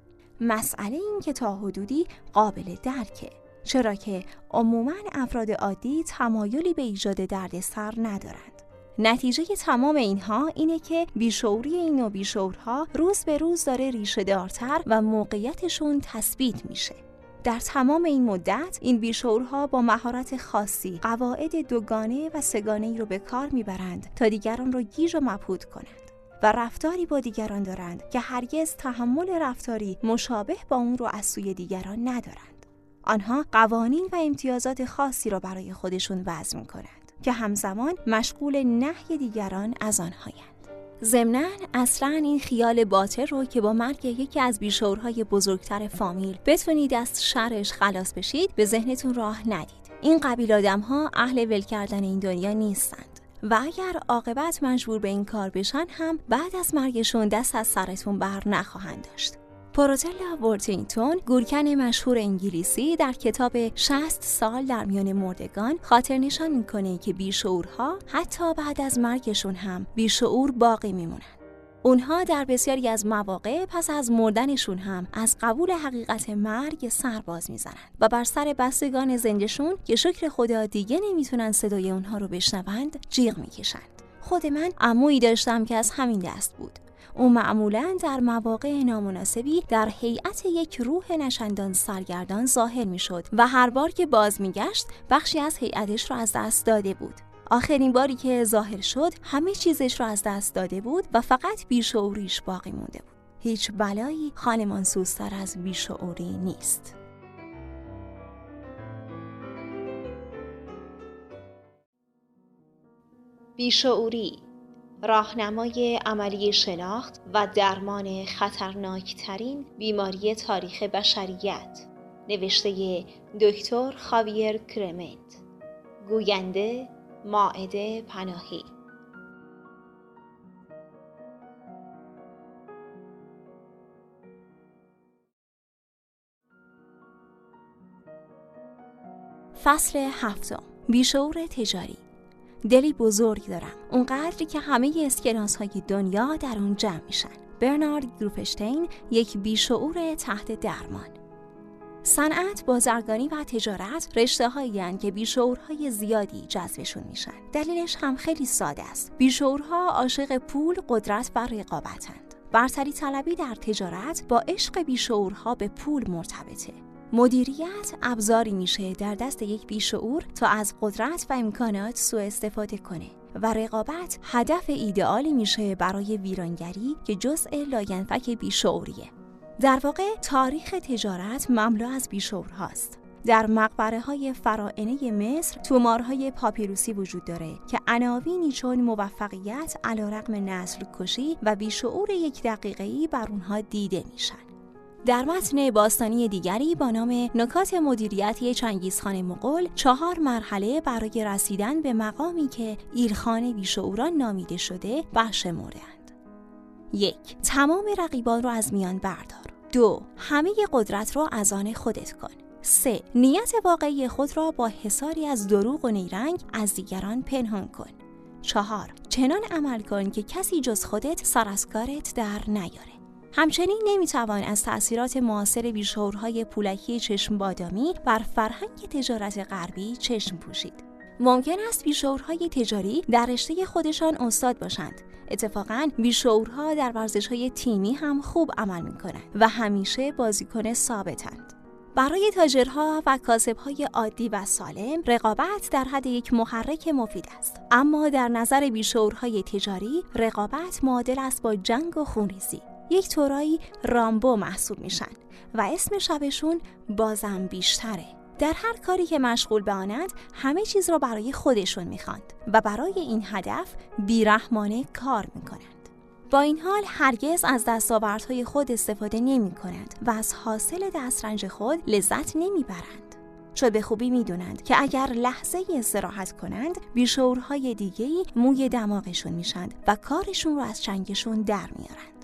مسئله این که تا حدودی قابل درکه چرا که عموما افراد عادی تمایلی به ایجاد دردسر ندارند. نتیجه تمام اینها اینه که بیشعوری این و بیشعورها روز به روز داره ریشه دارتر و موقعیتشون تثبیت میشه. در تمام این مدت این بیشعورها با مهارت خاصی قواعد دوگانه و سگانه ای رو به کار می‌برند تا دیگران رو گیج و مبهوت کنند و رفتاری با دیگران دارند که هرگز تحمل رفتاری مشابه با اون رو از سوی دیگران ندارند. آنها قوانین و امتیازات خاصی را برای خودشون وضع می کنند که همزمان مشغول نهی دیگران از آنهایند. ضمنا اصلا این خیال باطل رو که با مرگ یکی از بیشورهای بزرگتر فامیل بتونید از شرش خلاص بشید به ذهنتون راه ندید. این قبیل آدم ها اهل ول کردن این دنیا نیستند. و اگر عاقبت مجبور به این کار بشن هم بعد از مرگشون دست از سرتون بر نخواهند داشت. پروتلا وورتینگتون گورکن مشهور انگلیسی در کتاب 60 سال در میان مردگان خاطر نشان می‌کنه که بیشعورها حتی بعد از مرگشون هم بیشعور باقی میمونن. اونها در بسیاری از مواقع پس از مردنشون هم از قبول حقیقت مرگ سر باز می‌زنند و بر سر بستگان زندشون که شکر خدا دیگه نمی‌تونن صدای اونها رو بشنوند جیغ می‌کشند. خود من عمویی داشتم که از همین دست بود او معمولا در مواقع نامناسبی در هیئت یک روح نشندان سرگردان ظاهر می‌شد و هر بار که باز میگشت بخشی از هیئتش را از دست داده بود. آخرین باری که ظاهر شد همه چیزش را از دست داده بود و فقط بیشعوریش باقی مونده بود. هیچ بلایی خانمان سوستر از بیشعوری نیست. بیشعوری راهنمای عملی شناخت و درمان خطرناکترین بیماری تاریخ بشریت نوشته دکتر خاویر کرمنت. گوینده ماعده پناهی. فصل هفتم. بیشعور تجاری. دلی بزرگ دارم اونقدری که همه اسکناس های دنیا در اون جمع میشن برنارد گروپشتین یک بیشعور تحت درمان صنعت، بازرگانی و تجارت رشته هایی که بیشعورهای زیادی جذبشون میشن. دلیلش هم خیلی ساده است. بیشعورها عاشق پول، قدرت و رقابتند. برتری طلبی در تجارت با عشق بیشعورها به پول مرتبطه. مدیریت ابزاری میشه در دست یک بیشعور تا از قدرت و امکانات سوء استفاده کنه و رقابت هدف ایدئالی میشه برای ویرانگری که جزء لاینفک بیشعوریه در واقع تاریخ تجارت مملو از هاست. در مقبره های فراعنه مصر تومارهای پاپیروسی وجود داره که عناوینی چون موفقیت علی رغم نسل کشی و بیشعور یک دقیقه‌ای بر اونها دیده میشن. در متن باستانی دیگری با نام نکات مدیریتی چنگیزخان مغول چهار مرحله برای رسیدن به مقامی که ایلخان بیشعوران نامیده شده برشمردند. یک تمام رقیبان رو از میان بردار. دو همه قدرت رو از آن خودت کن. سه نیت واقعی خود را با حساری از دروغ و نیرنگ از دیگران پنهان کن. چهار چنان عمل کن که کسی جز خودت سراسکارت در نیاره. همچنین نمی‌توان از تأثیرات معاصر بیشورهای پولکی چشم بادامی بر فرهنگ تجارت غربی چشم پوشید. ممکن است بیشورهای تجاری در رشته خودشان استاد باشند. اتفاقا بیشورها در ورزش های تیمی هم خوب عمل می کنند و همیشه بازیکن ثابتند. برای تاجرها و کاسبهای عادی و سالم رقابت در حد یک محرک مفید است اما در نظر بیشورهای تجاری رقابت معادل است با جنگ و خونریزی یک طورایی رامبو محسوب میشن و اسم شبشون بازم بیشتره در هر کاری که مشغول به آنند همه چیز را برای خودشون می‌خواند و برای این هدف بیرحمانه کار می‌کنند با این حال هرگز از دستاوردهای خود استفاده نمی کنند و از حاصل دسترنج خود لذت نمی‌برند. چون به خوبی می‌دونند که اگر لحظه استراحت کنند بیشورهای دیگهی موی دماغشون میشند و کارشون رو از چنگشون در میارند.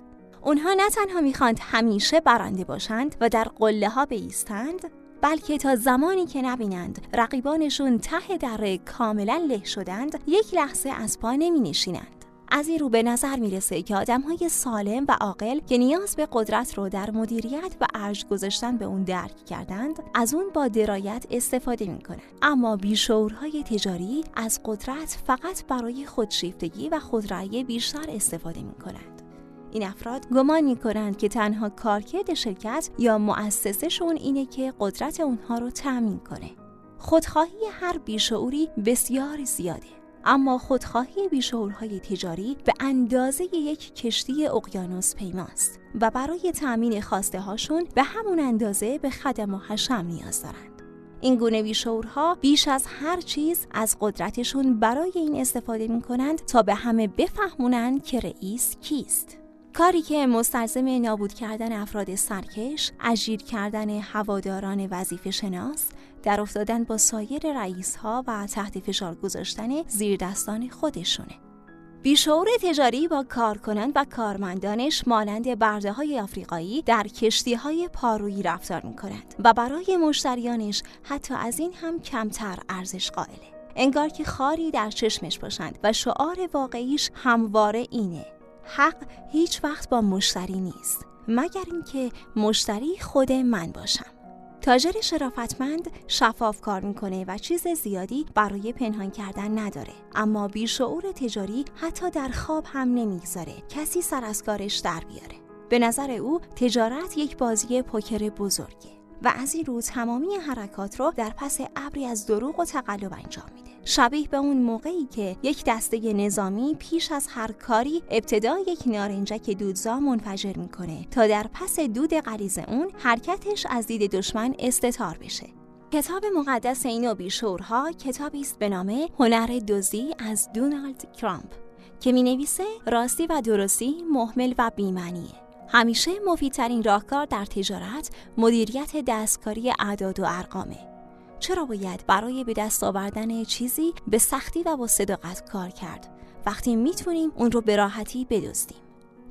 اونها نه تنها می‌خواند همیشه برنده باشند و در قله ها بیستند بلکه تا زمانی که نبینند رقیبانشون ته در کاملا له شدند یک لحظه از پا نمی نشینند. از این رو به نظر می‌رسه که آدم های سالم و عاقل که نیاز به قدرت رو در مدیریت و ارج گذاشتن به اون درک کردند از اون با درایت استفاده می‌کنند اما بیشورهای تجاری از قدرت فقط برای خودشیفتگی و خودرأیی بیشتر استفاده می‌کنند این افراد گمان می کنند که تنها کارکرد شرکت یا مؤسسشون اینه که قدرت اونها رو تأمین کنه. خودخواهی هر بیشعوری بسیار زیاده. اما خودخواهی بیشعورهای تجاری به اندازه یک کشتی اقیانوس پیماست و برای تأمین خواسته هاشون به همون اندازه به خدم و حشم نیاز دارند. این گونه بیشعورها بیش از هر چیز از قدرتشون برای این استفاده می کنند تا به همه بفهمونند که رئیس کیست. کاری که مستلزم نابود کردن افراد سرکش، اجیر کردن هواداران وظیفه شناس، در افتادن با سایر رئیس ها و تحت فشار گذاشتن زیر دستان خودشونه. بیشعور تجاری با کارکنان و کارمندانش مانند برده های آفریقایی در کشتی های پارویی رفتار می کنند و برای مشتریانش حتی از این هم کمتر ارزش قائله. انگار که خاری در چشمش باشند و شعار واقعیش همواره اینه حق هیچ وقت با مشتری نیست مگر اینکه مشتری خود من باشم. تاجر شرافتمند شفاف کار می‌کنه و چیز زیادی برای پنهان کردن نداره. اما بیشعور تجاری حتی در خواب هم نمی‌گذاره. کسی سر از کارش در بیاره. به نظر او تجارت یک بازی پوکر بزرگه و از این رو تمامی حرکات رو در پس ابری از دروغ و تقلب انجام میده. شبیه به اون موقعی که یک دسته نظامی پیش از هر کاری ابتدا یک نارنجک دودزا منفجر می‌کنه تا در پس دود غلیظ اون حرکتش از دید دشمن استتار بشه. کتاب مقدس این و بیشورها کتابی است به نام هنر دوزی از دونالد کرامپ که می نویسه راستی و درستی محمل و بیمنیه همیشه مفیدترین راهکار در تجارت مدیریت دستکاری اعداد و ارقامه. چرا باید برای به دست آوردن چیزی به سختی و با صداقت کار کرد؟ وقتی می‌تونیم اون رو به راحتی بدزدیم.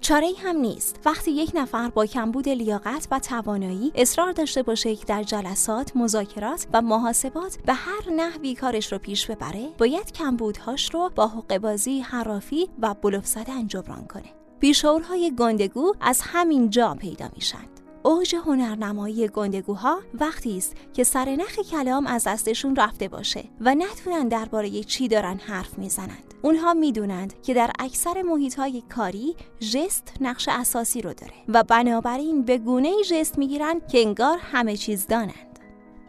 چاره هم نیست. وقتی یک نفر با کمبود لیاقت و توانایی اصرار داشته باشه که در جلسات، مذاکرات و محاسبات به هر نحوی کارش رو پیش ببره باید کمبودهاش رو با حقبازی، حرافی و بلوف زدن جبران کنه. بیشورهای گندگو از همین جا پیدا میشند اوج هنرنمایی گندگوها وقتی است که سرنخ کلام از دستشون رفته باشه و نتونن درباره چی دارن حرف می‌زنند. اونها می‌دونند که در اکثر محیط های کاری ژست نقش اساسی رو داره و بنابراین به گونه ژست می‌گیرن که انگار همه چیز دانند.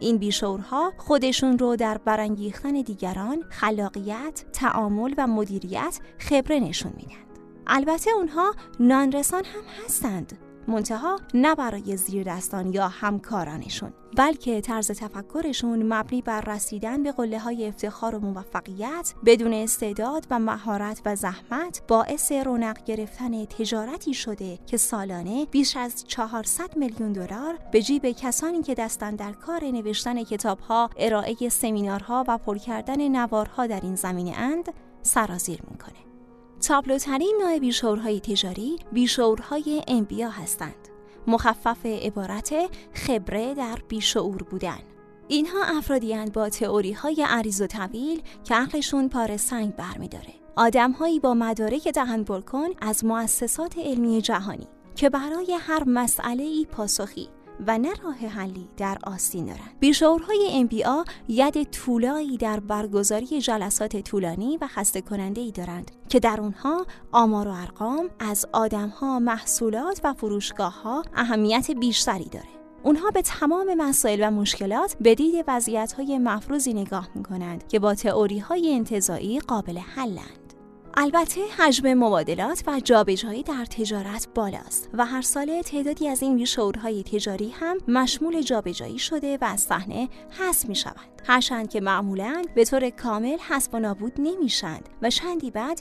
این بیشورها خودشون رو در برانگیختن دیگران، خلاقیت، تعامل و مدیریت خبره نشون میدن. البته اونها نانرسان هم هستند منتها نه برای زیر دستان یا همکارانشون بلکه طرز تفکرشون مبنی بر رسیدن به قله های افتخار و موفقیت بدون استعداد و مهارت و زحمت باعث رونق گرفتن تجارتی شده که سالانه بیش از 400 میلیون دلار به جیب کسانی که دستن در کار نوشتن کتابها، ارائه سمینارها و پر کردن نوارها در این زمینه اند سرازیر می‌کنه. تابلوترین نوع بیشورهای تجاری بیشورهای انبیا هستند. مخفف عبارت خبره در بیشعور بودن. اینها افرادی با تئوری های عریض و طویل که عقلشون پار سنگ برمیداره. آدمهایی با مدارک دهن برکن از مؤسسات علمی جهانی که برای هر مسئله ای پاسخی و نه راه حلی در آستین دارند. بیشعورهای MBA ید طولایی در برگزاری جلسات طولانی و خسته کننده ای دارند که در اونها آمار و ارقام از آدمها، محصولات و فروشگاه ها اهمیت بیشتری داره. اونها به تمام مسائل و مشکلات به دید وضعیت های مفروضی نگاه می کنند که با تئوری های انتظایی قابل حلند. البته حجم مبادلات و جابجایی در تجارت بالاست و هر ساله تعدادی از این شورهای تجاری هم مشمول جابجایی شده و از صحنه حذف می شوند. هرچند که معمولا به طور کامل حذف و نابود نمیشند و چندی بعد